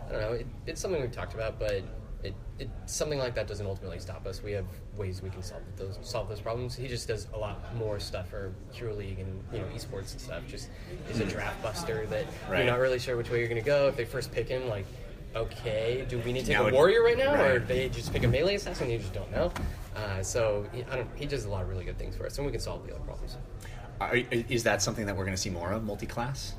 I don't know. It, it's something we've talked about, but it, it something like that doesn't ultimately stop us. We have ways we can solve those solve those problems. He just does a lot more stuff for Hero League and you know esports and stuff. Just is a draft buster that Right. you're not really sure which way you're going to go. If they first pick him, like okay, do we need to take Now a it- warrior right now, or right. they just pick a melee assassin? You just don't know. Uh, so he, I don't. He does a lot of really good things for us, and we can solve the other problems. Are, is that something that we're going to see more of multi-class?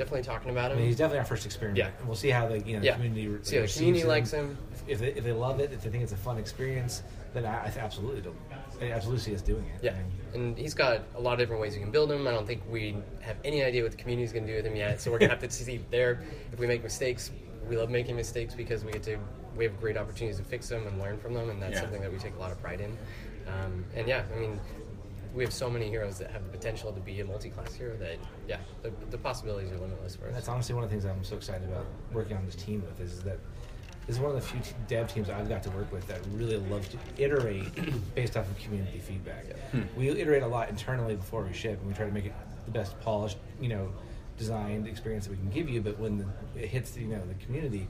Definitely talking about I him. mean, he's definitely our first experiment. Yeah. And we'll see how the you know the Yeah. community re- See how the receives community likes him. If they, if they love it, if they think it's a fun experience, then I, I absolutely don't. I absolutely see us doing it. Yeah, and he's got a lot of different ways you can build him. I don't think we have any idea what the community is going to do with him yet, so we're going to have to [LAUGHS] see there. If we make mistakes, we love making mistakes because we get to we have great opportunities to fix them and learn from them, and that's Yeah. something that we take a lot of pride in. Um, and yeah, I mean, we have so many heroes that have the potential to be a multi-class hero that yeah, the, the possibilities are limitless for us. That's honestly one of the things I'm so excited about working on this team with is that this is one of the few t- dev teams I've got to work with that really loves to iterate [CLEARS THROAT] based off of community feedback. Hmm. We iterate a lot internally before we ship, and we try to make it the best polished, you know, designed experience that we can give you. But when the, it hits, the, you know, the community,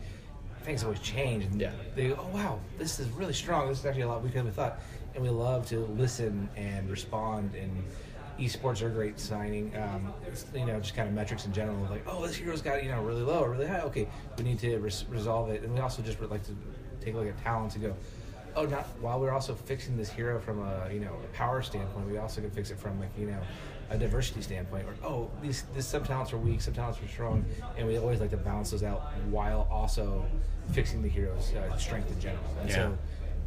things always change, and Yeah. they go, "Oh wow, this is really strong. This is actually a lot weaker than we thought." And we love to listen and respond and esports are great signing. Um, you know, just kind of metrics in general. Like, oh, this hero's got you know really low or really high. Okay, we need to res- resolve it. And we also just like to take a look at talents and go, oh, not while we're also fixing this hero from a you know a power standpoint, we also can fix it from like you know a diversity standpoint, or oh, these these some talents are weak, some talents are strong, and we always like to balance those out while also fixing the hero's uh, strength in general. And Yeah. so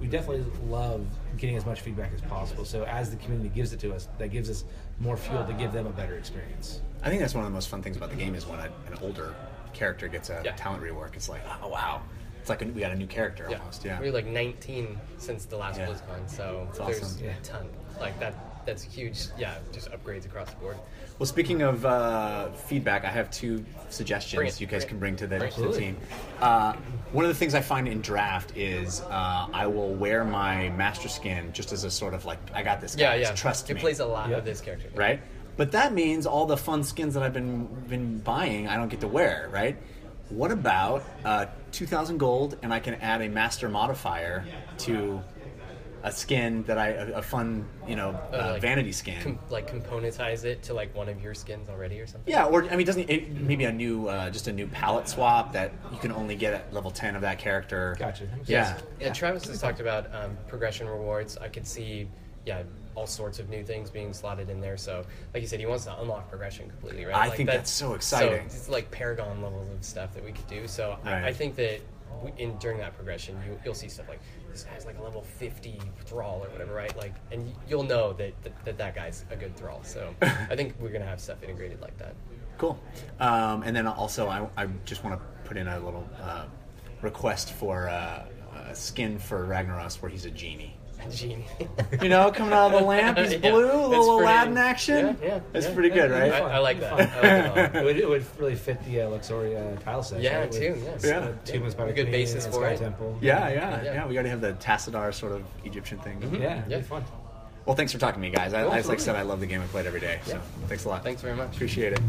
we definitely love getting as much feedback as possible. So as the community gives it to us, that gives us more fuel to give them a better experience. I think that's one of the most fun things about the game is when a, an older character gets a talent rework. It's like, oh wow, it's like a, we got a new character almost. Yeah. We were like 19 since the last Yeah. BlizzCon, so That's there's awesome. a ton. Like that. That's huge. Yeah, just upgrades across the board. Well, speaking of uh, feedback, I have two suggestions it, you guys bring can bring to the, to the team. Uh, one of the things I find in draft is uh, I will wear my master skin just as a sort of like I got this. Guy, Yeah, yeah. Trust It me. plays a lot of this character. right? But that means all the fun skins that I've been been buying, I don't get to wear, right? What about uh, 2,000 gold, and I can add a master modifier to a skin that I a, a fun, you know, uh, Uh, like vanity skin. Com- like componentize it to like one of your skins already or something. Yeah, or I mean, doesn't it, maybe a new, uh, just a new palette swap that you can only get at level ten of that character. Gotcha. Yeah, Yeah, Travis has talked about um, progression rewards. I could see, yeah, all sorts of new things being slotted in there. So, like you said, he wants to unlock progression completely, right? I Like think that's so exciting. it's like Paragon levels of stuff that we could do. So, Right. I, I think that we, in during that progression, you, you'll see stuff like this guy's like a level fifty thrall or whatever, right? Like, and you'll know that that, that, that guy's a good thrall. So, [LAUGHS] I think we're gonna have stuff integrated like that. cool. Um, and then also, I, I just want to put in a little uh, request for uh, a skin for Ragnaros where he's a genie. Genie. You know, coming out of the lamp, he's [LAUGHS] Yeah, blue, a little pretty- Aladdin action. Yeah, yeah, that's yeah, pretty yeah. good, right? I, I like that. I like that [LAUGHS] it, would, it would really fit the uh, Luxoria tile set. Yeah, right? With, too, yes. Yeah. uh, Tomb of A good basis for it. Temple. Yeah, yeah, Yeah. yeah, We got to have the Tassadar sort of Egyptian thing. Yeah, Yeah. it'd be fun. Well, thanks for talking to me, guys. I, I, like I said, I love the game. I played every day. So thanks a lot. Thanks very much. Appreciate it.